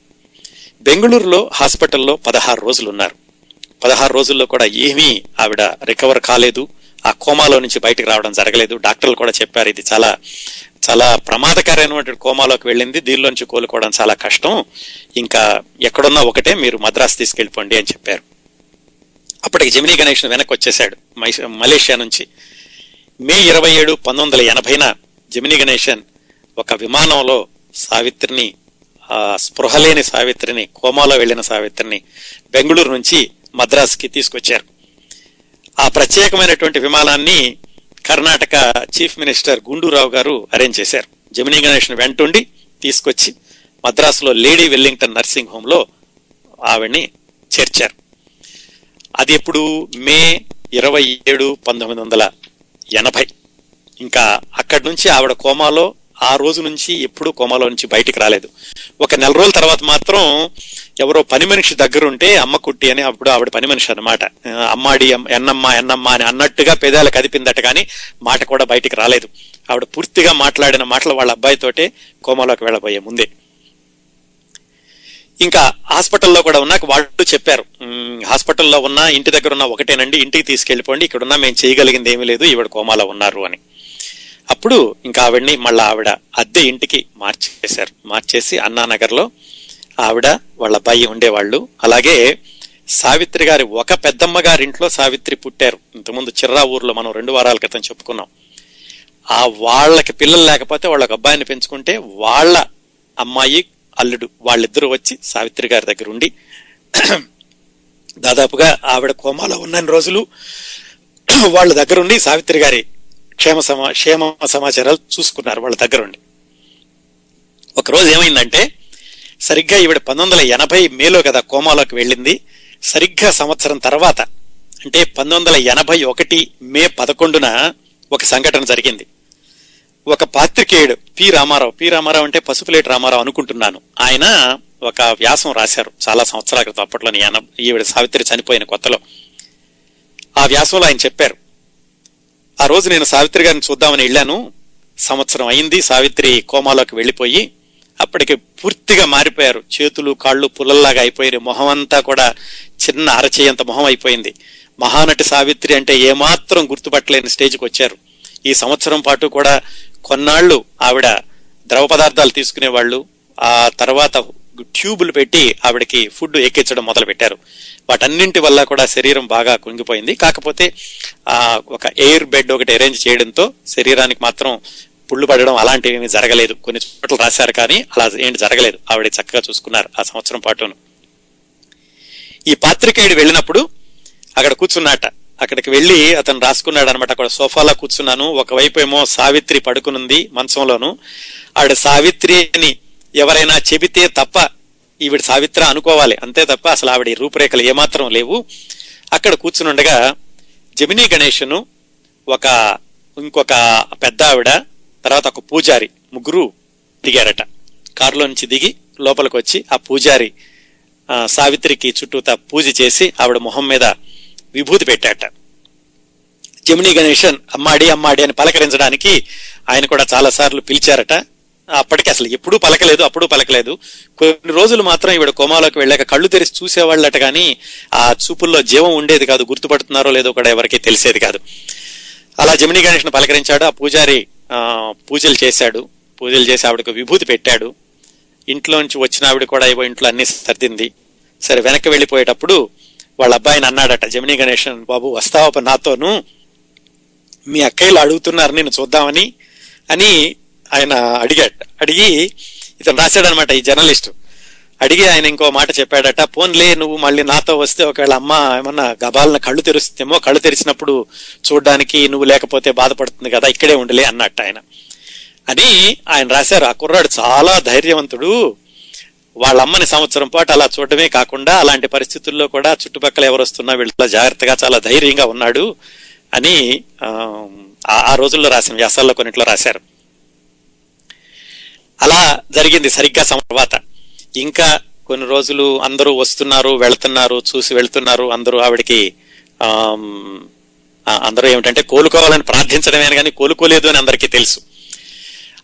బెంగళూరులో హాస్పిటల్లో పదహారు రోజులు ఉన్నారు. పదహారు రోజుల్లో కూడా ఏమీ ఆవిడ రికవర్ కాలేదు. ఆ కోమాలో నుంచి బయటకు రావడం జరగలేదు. డాక్టర్లు కూడా చెప్పారు ఇది చాలా చాలా ప్రమాదకరమైనటువంటి కోమాలోకి వెళ్ళింది. దీనిలోంచి కోలుకోవడం చాలా కష్టం. ఇంకా ఎక్కడున్నా ఒకటే మీరు మద్రాసు తీసుకెళ్ళిపోండి అని చెప్పారు. అప్పటికి జమినీ గణేష్ వెనక్కి వచ్చేసాడు మలేషియా నుంచి. మే ఇరవై ఏడు పంతొమ్మిది వందల ఎనభైన జమినీ గణేషన్ ఒక విమానంలో సావిత్రిని స్పృహలేని సావిత్రిని కోమాలో వెళ్ళిన సావిత్రిని బెంగళూరు నుంచి మద్రాసుకి తీసుకొచ్చారు. ఆ ప్రత్యేకమైనటువంటి విమానాన్ని కర్ణాటక చీఫ్ మినిస్టర్ గుండూరావు గారు అరేంజ్ చేశారు. జమినీ గణేష్ను వెంటుండి తీసుకొచ్చి మద్రాసులో లేడీ వెల్లింగ్టన్ నర్సింగ్ హోమ్లో ఆవిడ్ని చేర్చారు. అది ఎప్పుడు? మే ఇరవై ఏడు పంతొమ్మిది వందల ఎనభై. ఇంకా అక్కడి నుంచి ఆవిడ కోమాలో ఆ రోజు నుంచి ఎప్పుడూ కోమాలో నుంచి బయటికి రాలేదు. ఒక నెల రోజుల తర్వాత మాత్రం ఎవరో పని మనిషి దగ్గరుంటే అమ్మ కుట్టి అని అప్పుడు ఆవిడ పని మనిషి అనమాట అమ్మాడి ఎన్నమ్మ ఎన్నమ్మ అని అన్నట్టుగా పెదాలు కదిపిందట కానీ మాట కూడా బయటికి రాలేదు. ఆవిడ పూర్తిగా మాట్లాడిన మాటలు వాళ్ళ అబ్బాయితోటే కోమాలోకి వెళ్ళబోయే ముందే. ఇంకా హాస్పిటల్లో కూడా ఉన్నాక వాళ్ళు చెప్పారు హాస్పిటల్లో ఉన్నా ఇంటి దగ్గర ఉన్న ఒకటేనండి ఇంటికి తీసుకెళ్ళిపోండి ఇక్కడ ఉన్నా మేము చేయగలిగింది ఏమీ లేదు ఈవిడ కోమాలో ఉన్నారు అని. అప్పుడు ఇంకా ఆవిడ్ని మళ్ళా ఆవిడ అద్దె ఇంటికి మార్చేశారు. మార్చేసి అన్నానగర్లో ఆవిడ వాళ్ళ అబ్బాయి ఉండేవాళ్ళు. అలాగే సావిత్రి గారి ఒక పెద్దమ్మ గారి ఇంట్లో సావిత్రి పుట్టారు. ఇంతకుముందు చిర్రా ఊర్లో మనం రెండు వారాల క్రితం చెప్పుకున్నాం. ఆ వాళ్ళకి పిల్లలు లేకపోతే వాళ్ళకి అబ్బాయిని పెంచుకుంటే వాళ్ళ అమ్మాయి అల్లుడు వాళ్ళిద్దరూ వచ్చి సావిత్రి గారి దగ్గర ఉండి దాదాపుగా ఆవిడ కోమాలో ఉన్న రోజులు వాళ్ళ దగ్గరుండి సావిత్రి గారి క్షేమ సమా క్షేమ సమాచారాలు చూసుకున్నారు వాళ్ళ దగ్గర ఉండి ఒకరోజు ఏమైందంటే సరిగ్గా ఈవిడ పంతొమ్మిది వందల ఎనభై మేలో కదా కోమాలోకి వెళ్ళింది. సరిగ్గా సంవత్సరం తర్వాత అంటే పంతొమ్మిది వందల ఎనభై ఒకటి మే పదకొండున ఒక సంఘటన జరిగింది. ఒక పాత్రికేయుడు పి రామారావు పి రామారావు అంటే పసుపులేటి రామారావు అనుకుంటున్నాను. ఆయన ఒక వ్యాసం రాశారు చాలా సంవత్సరాల క్రితం అప్పట్లోని ఎన- ఈవిడ సావిత్రి చనిపోయిన కొత్తలో. ఆ వ్యాసంలో ఆయన చెప్పారు ఆ రోజు నేను సావిత్రి గారిని చూద్దామని వెళ్ళాను. సంవత్సరం అయింది సావిత్రి కోమాలోకి వెళ్ళిపోయి అప్పటికి పూర్తిగా మారిపోయారు. చేతులు కాళ్ళు పుల్లల్లాగా అయిపోయినాయి. మొహం అంతా కూడా చిన్న అరచేయంత మొహం అయిపోయింది. మహానటి సావిత్రి అంటే ఏమాత్రం గుర్తుపట్టలేని స్టేజ్కి వచ్చారు. ఈ సంవత్సరం పాటు కూడా కొన్నాళ్ళు ఆవిడ ద్రవ పదార్థాలు తీసుకునేవాళ్ళు. ఆ తర్వాత ట్యూబులు పెట్టి ఆవిడకి ఫుడ్ ఎక్కించడం మొదలు పెట్టారు వాటన్నింటి వల్ల కూడా శరీరం బాగా కుంగిపోయింది. కాకపోతే ఆ ఒక ఎయిర్ బెడ్ ఒకటి అరేంజ్ చేయడంతో శరీరానికి మాత్రం పుళ్ళు పడడం అలాంటివి ఏమీ జరగలేదు. కొన్ని చోట్ల రాశారు కానీ అలా ఏంటి జరగలేదు. ఆవిడ చక్కగా చూసుకున్నారు ఆ సంవత్సరం పాటును. ఈ పాత్రికేయుడు వెళ్ళినప్పుడు అక్కడ కూర్చున్నట. అక్కడికి వెళ్ళి అతను రాసుకున్నాడు అనమాట అక్కడ సోఫాలో కూర్చున్నాను. ఒకవైపు ఏమో సావిత్రి పడుకునుంది మంచంలోను. ఆవిడ సావిత్రి అని ఎవరైనా చెబితే తప్ప ఈవిడ సావిత్ర అనుకోవాలి. అంతే తప్ప అసలు ఆవిడ రూపురేఖలు ఏమాత్రం లేవు. అక్కడ కూర్చునుండగా జమినీ గణేషను ఒక ఇంకొక పెద్ద ఆవిడ తర్వాత ఒక పూజారి ముగ్గురు దిగారట. కారులో నుంచి దిగి లోపలికి వచ్చి ఆ పూజారి సావిత్రికి చుట్టూతా పూజ చేసి ఆవిడ మొహం మీద విభూతి పెట్టాట జమినీ గణేషన్ అమ్మాడి అమ్మాడి అని పలకరించడానికి ఆయన కూడా చాలా సార్లు పిలిచారట. అప్పటికి అసలు ఎప్పుడూ పలకలేదు అప్పుడు పలకలేదు. కొన్ని రోజులు మాత్రం ఈవిడ కోమాలోకి వెళ్ళాక కళ్ళు తెరిచి చూసేవాళ్ళట కానీ ఆ చూపుల్లో జీవం ఉండేది కాదు గుర్తుపడుతున్నారో లేదో కూడా ఎవరికి తెలిసేది కాదు. అలా జమినీ గణేష్ను పలకరించాడు ఆ పూజారి పూజలు చేశాడు పూజలు చేసి ఆవిడకు విభూతి పెట్టాడు. ఇంట్లోంచి వచ్చిన ఆవిడ కూడా ఏవో ఇంట్లో అన్ని సర్దింది. సరే వెనక్కి వెళ్ళిపోయేటప్పుడు వాళ్ళ అబ్బాయిని అన్నాడట జమినీ గణేషన్ బాబు వస్తావా నాతోను? మీ అక్కయ్యలు అడుగుతున్నారు నేను చూద్దామని అని ఆయన అడిగాడు. అడిగి ఇతను రాశాడనమాట ఈ జర్నలిస్ట్. అడిగి ఆయన ఇంకో మాట చెప్పాడట పోన్లే నువ్వు మళ్ళీ నాతో వస్తే ఒకవేళ అమ్మ ఏమన్నా గబాలన కళ్ళు తెరుస్తేమో కళ్ళు తెరిచినప్పుడు చూడడానికి నువ్వు లేకపోతే బాధపడుతుంది కదా ఇక్కడే ఉండలే అన్నట్టు ఆయన. అని ఆయన రాశారు. ఆ కుర్రాడు చాలా ధైర్యవంతుడు. వాళ్ళ అమ్మని సంవత్సరం పాటు అలా చూడడమే కాకుండా అలాంటి పరిస్థితుల్లో కూడా చుట్టుపక్కల ఎవరు వస్తున్నా వీళ్ళ జాగ్రత్తగా చాలా ధైర్యంగా ఉన్నాడు అని ఆ, ఆ- రోజుల్లో రాసిన వ్యాసాల్లో కొన్నిట్లో రాశారు. అలా జరిగింది సరిగ్గా తర్వాత. ఇంకా కొన్ని రోజులు అందరూ వస్తున్నారు వెళ్తున్నారు చూసి వెళ్తున్నారు అందరూ ఆవిడకి అందరూ ఏమిటంటే కోలుకోవాలని ప్రార్థించడమే కానీ కోలుకోలేదు అని అందరికీ తెలుసు.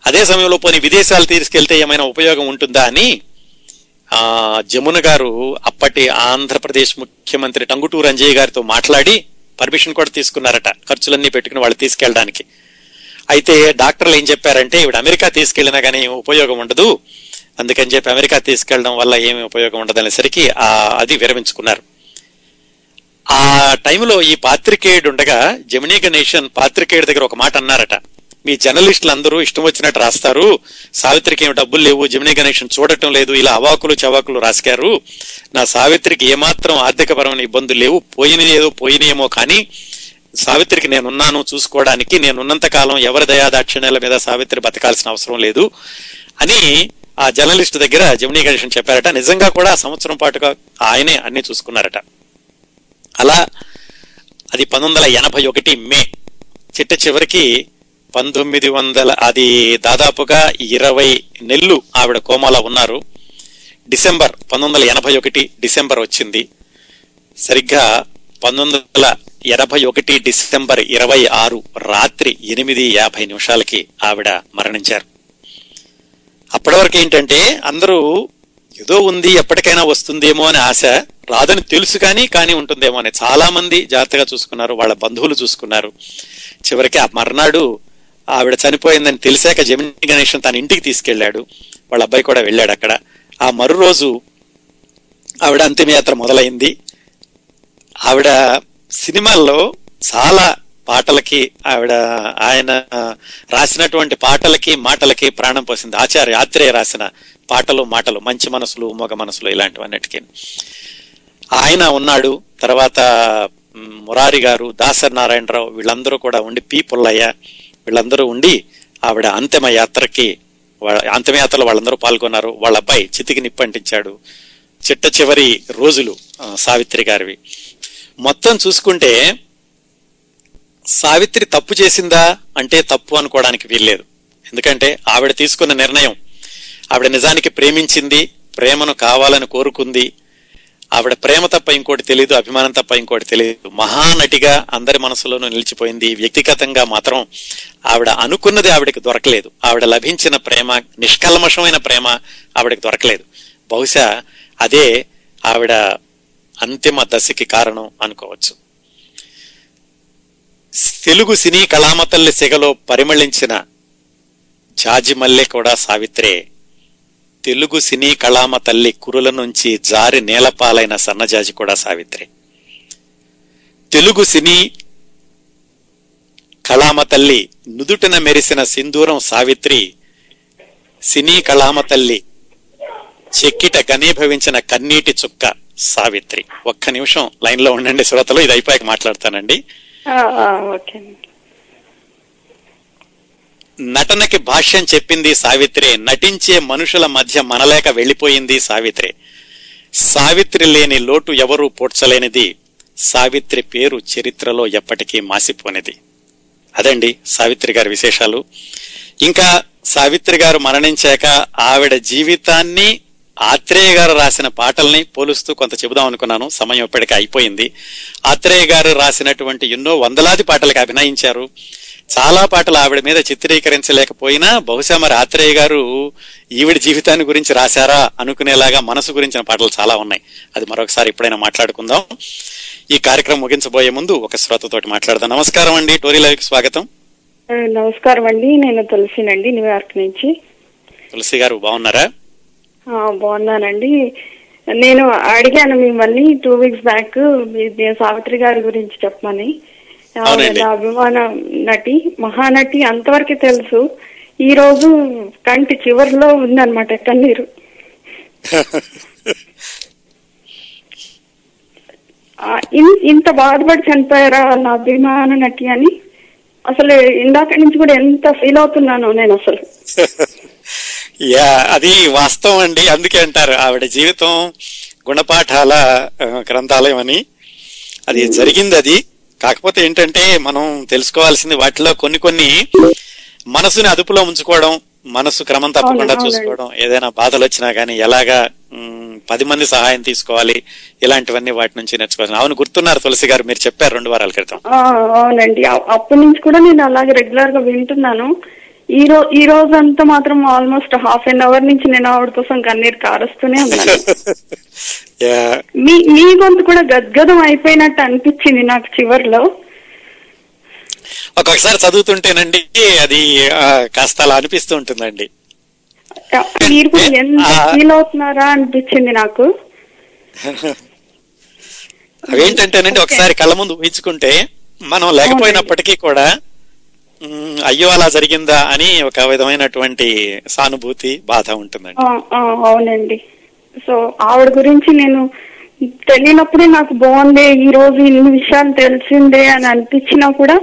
అదే సమయంలో పోనీ విదేశాలు తీసుకెళ్తే ఏమైనా ఉపయోగం ఉంటుందా అని జమున గారు అప్పటి ఆంధ్రప్రదేశ్ ముఖ్యమంత్రి టంగుటూరు అంజయ్య గారితో మాట్లాడి పర్మిషన్ కూడా తీసుకున్నారట. ఖర్చులన్నీ పెట్టుకుని వాళ్ళు తీసుకెళ్ళడానికి. అయితే డాక్టర్లు ఏం చెప్పారంటే ఇవిడ అమెరికా తీసుకెళ్ళినా కానీ ఉపయోగం ఉండదు. అందుకని చెప్పి అమెరికా తీసుకెళ్ళడం వల్ల ఏమి ఉపయోగం ఉండదు అనేసరికి అది విరమించుకున్నారు. ఆ టైంలో ఈ పాత్రికేయుడు ఉండగా జమినీ గణేషన్ పాత్రికేయుడి దగ్గర ఒక మాట అన్నారట. మీ జర్నలిస్టులు అందరూ ఇష్టం వచ్చినట్టు రాస్తారు. సావిత్రికి ఏమి డబ్బులు లేవు. జమినీ గణేషన్ చూడటం లేదు. ఇలా అవాకులు చవాకులు రాసుకారు. నా సావిత్రికి ఏమాత్రం ఆర్థికపరమైన ఇబ్బందులు లేవు. పోయినది ఏదో పోయినేమో కానీ సావిత్రికి నేనున్నాను చూసుకోవడానికి నేనున్నంత కాలం ఎవరి దయాదాక్షిణ్యాల మీద సావిత్రి బతకాల్సిన అవసరం లేదు అని ఆ జర్నలిస్ట్ దగ్గర జమినీ గణేషన్ చెప్పారట. నిజంగా కూడా ఆ సంవత్సరం పాటుగా ఆయనే అన్ని చూసుకున్నారట. అలా అది పంతొమ్మిది వందల ఎనభై ఒకటి మే చిట్ట చివరికి పంతొమ్మిది వందల అది దాదాపుగా ఇరవై నెల్లు ఆవిడ కోమాలో ఉన్నారు. డిసెంబర్ పంతొమ్మిది వందల ఎనభై ఒకటి డిసెంబర్ వచ్చింది. సరిగ్గా పంతొమ్మిది వందల ఎనభై ఒకటి డిసెంబర్ ఇరవై ఆరు రాత్రి ఎనిమిది యాభై నిమిషాలకి ఆవిడ మరణించారు. అప్పటి వరకు ఏంటంటే అందరూ ఏదో ఉంది ఎప్పటికైనా వస్తుందేమో అని ఆశ రాదని తెలుసు కానీ కానీ ఉంటుందేమో అని చాలా మంది జాగ్రత్తగా చూసుకున్నారు వాళ్ళ బంధువులు చూసుకున్నారు. చివరికి ఆ మర్నాడు ఆవిడ చనిపోయిందని తెలిసాక జమిని గణేషన్ తన ఇంటికి తీసుకెళ్ళాడు. వాళ్ళ అబ్బాయి కూడా వెళ్ళాడు అక్కడ. ఆ మరు రోజు ఆవిడ అంతిమయాత్ర మొదలైంది. ఆవిడ సినిమాల్లో చాలా పాటలకి ఆవిడ ఆయన రాసినటువంటి పాటలకి మాటలకి ప్రాణం పోసింది. ఆచార్య ఆత్రేయ రాసిన పాటలు మాటలు మంచి మనసులు మగ మనసులు ఇలాంటివన్నిటికీ. ఆయన ఉన్నాడు తర్వాత మురారి గారు దాసరి నారాయణరావు వీళ్ళందరూ కూడా ఉండి పి పుల్లయ్య వీళ్ళందరూ ఉండి ఆవిడ అంతిమ యాత్రకి అంతిమయాత్రలో వాళ్ళందరూ పాల్గొన్నారు. వాళ్ళ అబ్బాయి చితికి నిప్పంటించాడు. చిట్ట చివరి రోజులు సావిత్రి గారివి. మొత్తం చూసుకుంటే సావిత్రి తప్పు చేసిందా అంటే తప్పు అనుకోవడానికి వీల్లేదు. ఎందుకంటే ఆవిడ తీసుకున్న నిర్ణయం ఆవిడ నిజానికి ప్రేమించింది ప్రేమను కావాలని కోరుకుంది. ఆవిడ ప్రేమ తప్ప ఇంకోటి తెలియదు అభిమానం తప్ప ఇంకోటి తెలియదు మహానటిగా అందరి మనసులోనూ నిలిచిపోయింది వ్యక్తిగతంగా మాత్రం ఆవిడ అనుకున్నది ఆవిడకి దొరకలేదు. ఆవిడ లభించిన ప్రేమ నిష్కల్మషమైన ప్రేమ ఆవిడకి దొరకలేదు. బహుశా అదే ఆవిడ అంతిమ దశకి కారణం అనుకోవచ్చు. తెలుగు సినీ కళామతల్లి సెగలో పరిమళించిన జాజిమల్లె కూడా సావిత్రే. తెలుగు సినీ కళామ తల్లి కురుల నుంచి జారి నేలపాలైన సన్నజాజి కూడా సావిత్రి. తెలుగు సినీ కళామ తల్లి నుదుటిన మెరిసిన సింధూరం సావిత్రి సినీ కళామ తల్లి చెక్కిట గనీభవించిన కన్నీటి చుక్క. సావిత్రి. ఒక్క నిమిషం లైన్లో ఉండండి శ్రోతలు ఇది అయిపోయాక మాట్లాడతానండి. నటనకి భాష్యం చెప్పింది సావిత్రి నటించే మనుషుల మధ్య మనలేక వెళ్ళిపోయింది సావిత్రి. సావిత్రి లేని లోటు ఎవరూ పూడ్చలేనిది. సావిత్రి పేరు చరిత్రలో ఎప్పటికీ మాసిపోనిది. అదండి సావిత్రి గారి విశేషాలు. ఇంకా సావిత్రి గారు మరణించాక ఆవిడ జీవితాన్ని ఆత్రేయ గారు రాసిన పాటల్ని పోలుస్తూ కొంత చెబుదాం అనుకున్నాను. సమయం ఇప్పటికే అయిపోయింది. ఆత్రేయ గారు రాసినటువంటి ఎన్నో వందలాది పాటలకు అభినయించారు. చాలా పాటలు ఆవిడ మీద చిత్రీకరించలేకపోయినా బహుశా మరి ఆత్రేయ గారు ఈవిడ జీవితాన్ని గురించి రాశారా అనుకునేలాగా మనసు గురించిన పాటలు చాలా ఉన్నాయి. అది మరొకసారి ఎప్పుడైనా మాట్లాడుకుందాం. ఈ కార్యక్రమం ముగించబోయే ముందు ఒక శ్రోతతోటి మాట్లాడదాం. నమస్కారం అండి. టోరీ లైవ్ స్వాగతం. నమస్కారం అండి. నేను తులసినండి న్యూయార్క్ నుంచి. తులసి గారు బాగున్నారా? బాగున్నానండి. నేను అడిగాను మిమ్మల్ని టూ వీక్స్ బ్యాక్ సావిత్రి గారి గురించి చెప్పమని. అభిమాన నటి మహానటి అంతవరకే తెలుసు. ఈ రోజు కంటి చివరిలో ఉందన్నమాట కన్నీరు. ఇంత బాధపడి చనిపోయారా నా అభిమాన నటి అని? అసలు ఇందాక నుంచి కూడా ఎంత ఫీల్ అవుతున్నాను నేను అసలు. యా అది వాస్తవం అండి. అందుకే అంటారు ఆవిడ జీవితం గుణపాఠాల గ్రంథాలయం అని. అది జరిగింది అది. కాకపోతే ఏంటంటే మనం తెలుసుకోవాల్సింది వాటిలో కొన్ని కొన్ని మనసుని అదుపులో ఉంచుకోవడం మనసు క్రమం తప్పకుండా. చూసుకోవడం ఏదైనా బాధలు వచ్చినా గానీ ఎలాగా పది మంది సహాయం తీసుకోవాలి ఇలాంటివన్నీ వాటి నుంచి నేర్చుకోవాలి. అవును గుర్తున్నారు తులసి గారు మీరు చెప్పారు రెండు వారాల క్రితం. అవునండి. అప్పటి నుంచి కూడా నేను అలాగే రెగ్యులర్గా వింటున్నాను. ఈ రోజు ఈ రోజు అంతా మాత్రం ఆల్మోస్ట్ హాఫ్ అన్ అవర్ నుంచి నేను ఆవిడ కోసం కన్నీరు కారుస్తూనే ఉన్నాను. మీ మీ గొంతు కూడా గద్గదం అయిపోయినట్టు అనిపించింది నాకు చివర్లో. ఒక్కొక్కసారి చదువుతుంటేనండి అది కాస్త అలా అనిపిస్తూ ఉంటుందండి. మీరు కూడా ఎంత. ఫీల్ అవుతున్నారా అనిపించింది నాకు. అవేంటంటేనండి ఒకసారి కళ్ళ ముందు ఊహించుకుంటే మనం లేకపోయినప్పటికీ కూడా అయ్యో అలా జరిగిందా అని ఒక విధమైనటువంటి సానుభూతి బాధ ఉంటుందండి. అవునండి. సో ఆవిడ గురించి నేను తెలియనప్పుడే నాకు బాగుంది ఈ రోజు ఇన్ని విషయాలు తెలిసిందే అని అనిపించినా కూడా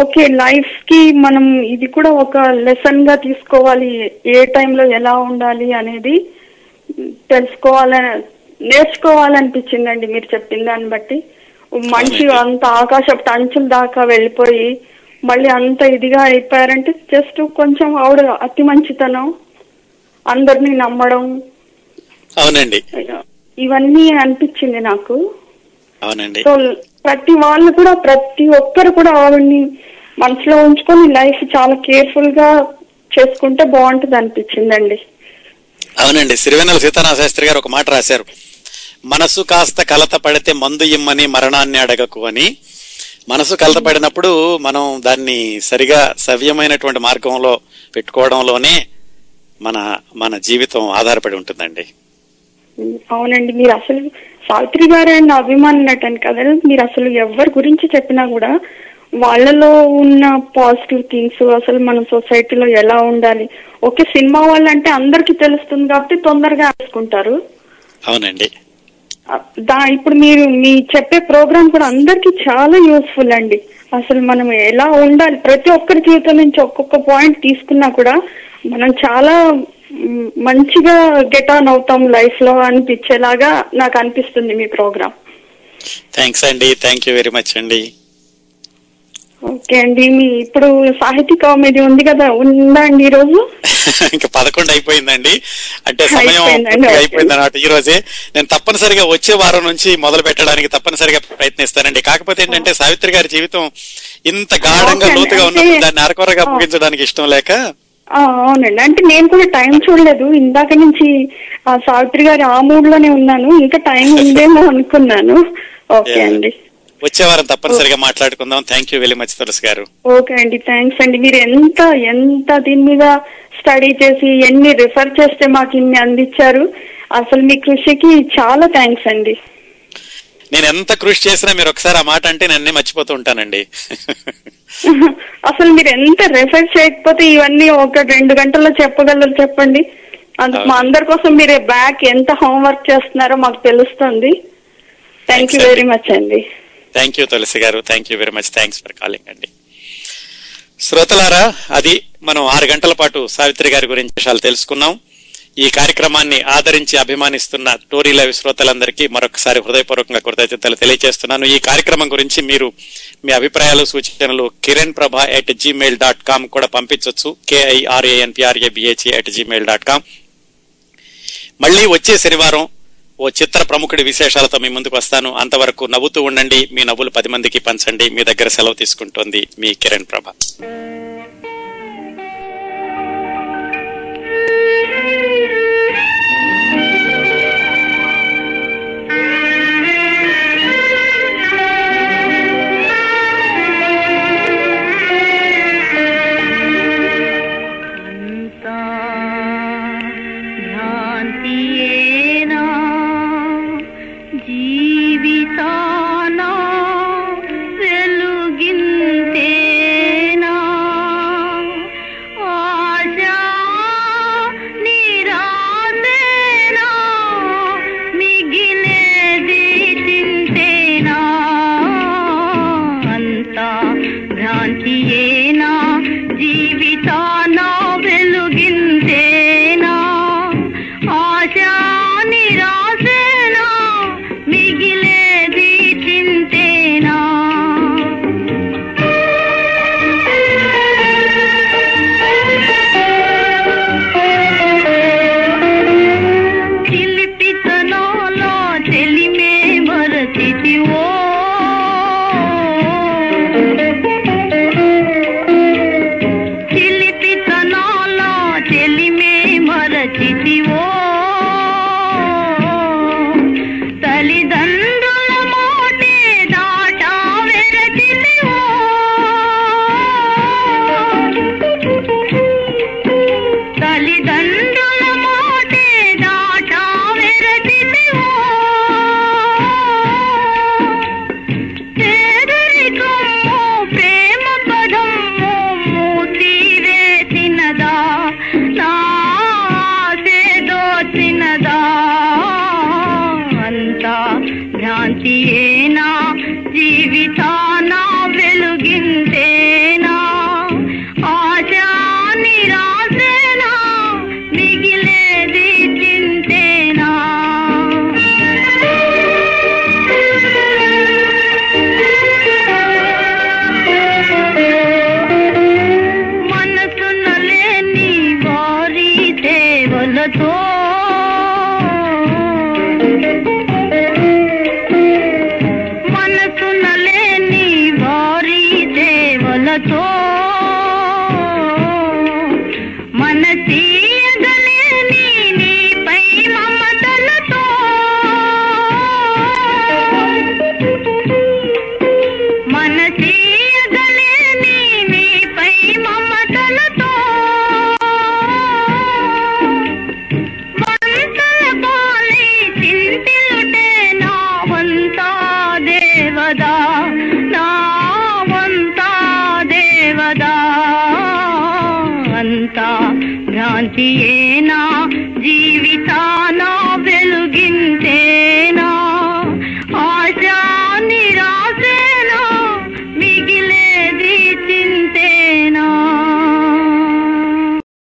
ఓకే లైఫ్కి మనం ఇది కూడా ఒక లెసన్గా తీసుకోవాలి ఏ టైంలో ఎలా ఉండాలి అనేది తెలుసుకోవాలని నేర్చుకోవాలనిపించిందండి మీరు చెప్పిన దాన్ని బట్టి. మనిషి అంత ఆకాశపు అంచుల దాకా వెళ్ళిపోయి మళ్ళీ అంత ఇదిగా అయిపోయారంటే జస్ట్ కొంచెం ఆవిడ అతి మంచితనం అందరినీ నమ్మడం. అవునండి. ఇవన్నీ అనిపించింది నాకు. అవునండి. సో ప్రతి వాళ్ళు కూడా ప్రతి ఒక్కరు కూడా ఆవిడ్ని మనసులో ఉంచుకొని లైఫ్ చాలా కేర్ఫుల్గా చేసుకుంటే బాగుంటుంది అనిపించిందండి. అవునండి. సిరివెన్నెల సీతారామ శాస్త్రి గారు ఒక మాట రాశారు. మనసు కాస్త కలత పడితే మందు ఇమ్మని మరణాన్ని అడగకు అని. మనసు కలత పడినప్పుడు మనం దాన్ని సరిగా సవ్యమైనటువంటి మార్గంలో పెట్టుకోవడంలోనే మన మన జీవితం ఆధారపడి ఉంటుందండి. అవునండి మీరు అసలు సావిత్రి గారు నా అభిమానం నటని కదా మీరు అసలు ఎవరి గురించి చెప్పినా కూడా వాళ్ళలో ఉన్న పాజిటివ్ థింగ్స్ అసలు మన సొసైటీలో ఎలా ఉండాలి? ఓకే సినిమా వాళ్ళంటే అందరికీ తెలుస్తుంది కాబట్టి తొందరగా వేసుకుంటారు. అవునండి. దా ఇప్పుడు మీరు మీ చెప్పే ప్రోగ్రామ్ కూడా అందరికి చాలా యూస్ఫుల్ అండి. అసలు మనం ఎలా ఉండాలి? ప్రతి ఒక్కరి జీవితం నుంచి ఒక్కొక్క పాయింట్ తీసుకున్నా కూడా మనం చాలా మంచిగా గెట్ ఆన్ అవుతాం లైఫ్లో అనిపించేలాగా నాకు అనిపిస్తుంది మీ ప్రోగ్రామ్. థ్యాంక్స్ అండి. థ్యాంక్ యూ వెరీ మచ్ అండి. ఓకే అండి మీ ఇప్పుడు సాహితీ కామెడీ ఉంది కదా ఉందా అండి ఈ రోజు? ఇంకా పదకొండు అయిపోయిందండి. అంటే సమయం. అయిపోయింది అన్నమాట ఈ రోజే. నేను తప్పనిసరిగా వచ్చే వారం నుంచి మొదలు పెట్టడానికి తప్పనిసరిగా ప్రయత్నిస్తానండి. కాకపోతే ఏంటంటే సావిత్రి గారి జీవితం ఇంత గాఢంగా. లోతుగా ఉన్నప్పుడు దాన్ని అరకొరగా. ముగించడానికి ఇష్టం లేక? ఆ, అవునండి. అంటే నేను కూడా టైం చూడలేదు. ఇందాక నుంచి ఆ సావిత్రి గారి ఆ మూడ్లోనే ఉన్నాను. ఇంకా టైం ఉందేమో అనుకున్నాను. ఓకే. అండి. వచ్చే వారం తప్పనిసరిగా మాట్లాడుకుందాం. Thank you very much Tulasi గారు. ఓకే అండి థ్యాంక్స్ అండి. మీరు ఎంత ఎంత దీని మీద స్టడీ చేసి ఎన్ని రిఫర్ చేస్తే మాకు ఇన్ని అందించారు. అసలు మీ కృషికి చాలా థ్యాంక్స్ అండి. నేను ఎంత కృషి చేసినా మీరు ఒకసారి ఆ మాట అంటే నేను అన్నీ మర్చిపోతూ ఉంటానండి. అసలు మీరు ఎంత రెఫర్ చేయకపోతే ఇవన్నీ ఒక రెండు గంటల్లో చెప్పగలరు చెప్పండి. అందుకు మా అందరి కోసం మీరు బ్యాక్ ఎంత హోంవర్క్ చేస్తున్నారో మాకు తెలుస్తుంది. థ్యాంక్ యూ వెరీ మచ్ అండి. థ్యాంక్ యూ తులసి గారు. Thank you very much thanks for calling అండి. శ్రోతలారా అది మనం ఆరు గంటల పాటు సావిత్రి గారి గురించి విషయాలు తెలుసుకున్నాం. ఈ కార్యక్రమాన్ని ఆదరించి అభిమానిస్తున్న టోరీ లైవ్ శ్రోతలందరికీ మరొకసారి హృదయపూర్వకంగా కృతజ్ఞతలు తెలియజేస్తున్నాను. ఈ కార్యక్రమం గురించి మీరు మీ అభిప్రాయాలు సూచనలు కిరణ్ ప్రభ ఎట్ జీమెయిల్ డాట్ కామ్ కూడా పంపించవచ్చు కేఐఆర్ఏఎన్పిఆర్ఏబిహెచ్ ఎట్ జీమెయిల్ డాట్ కామ్ మళ్ళీ వచ్చే శనివారం ఓ చిత్ర ప్రముఖుడి విశేషాలతో మీ ముందుకు వస్తాను. అంతవరకు నవ్వుతూ ఉండండి. మీ నవ్వులు పది మందికి పంచండి. మీ దగ్గర సెలవు తీసుకుంటోంది మీ కిరణ్ ప్రభ.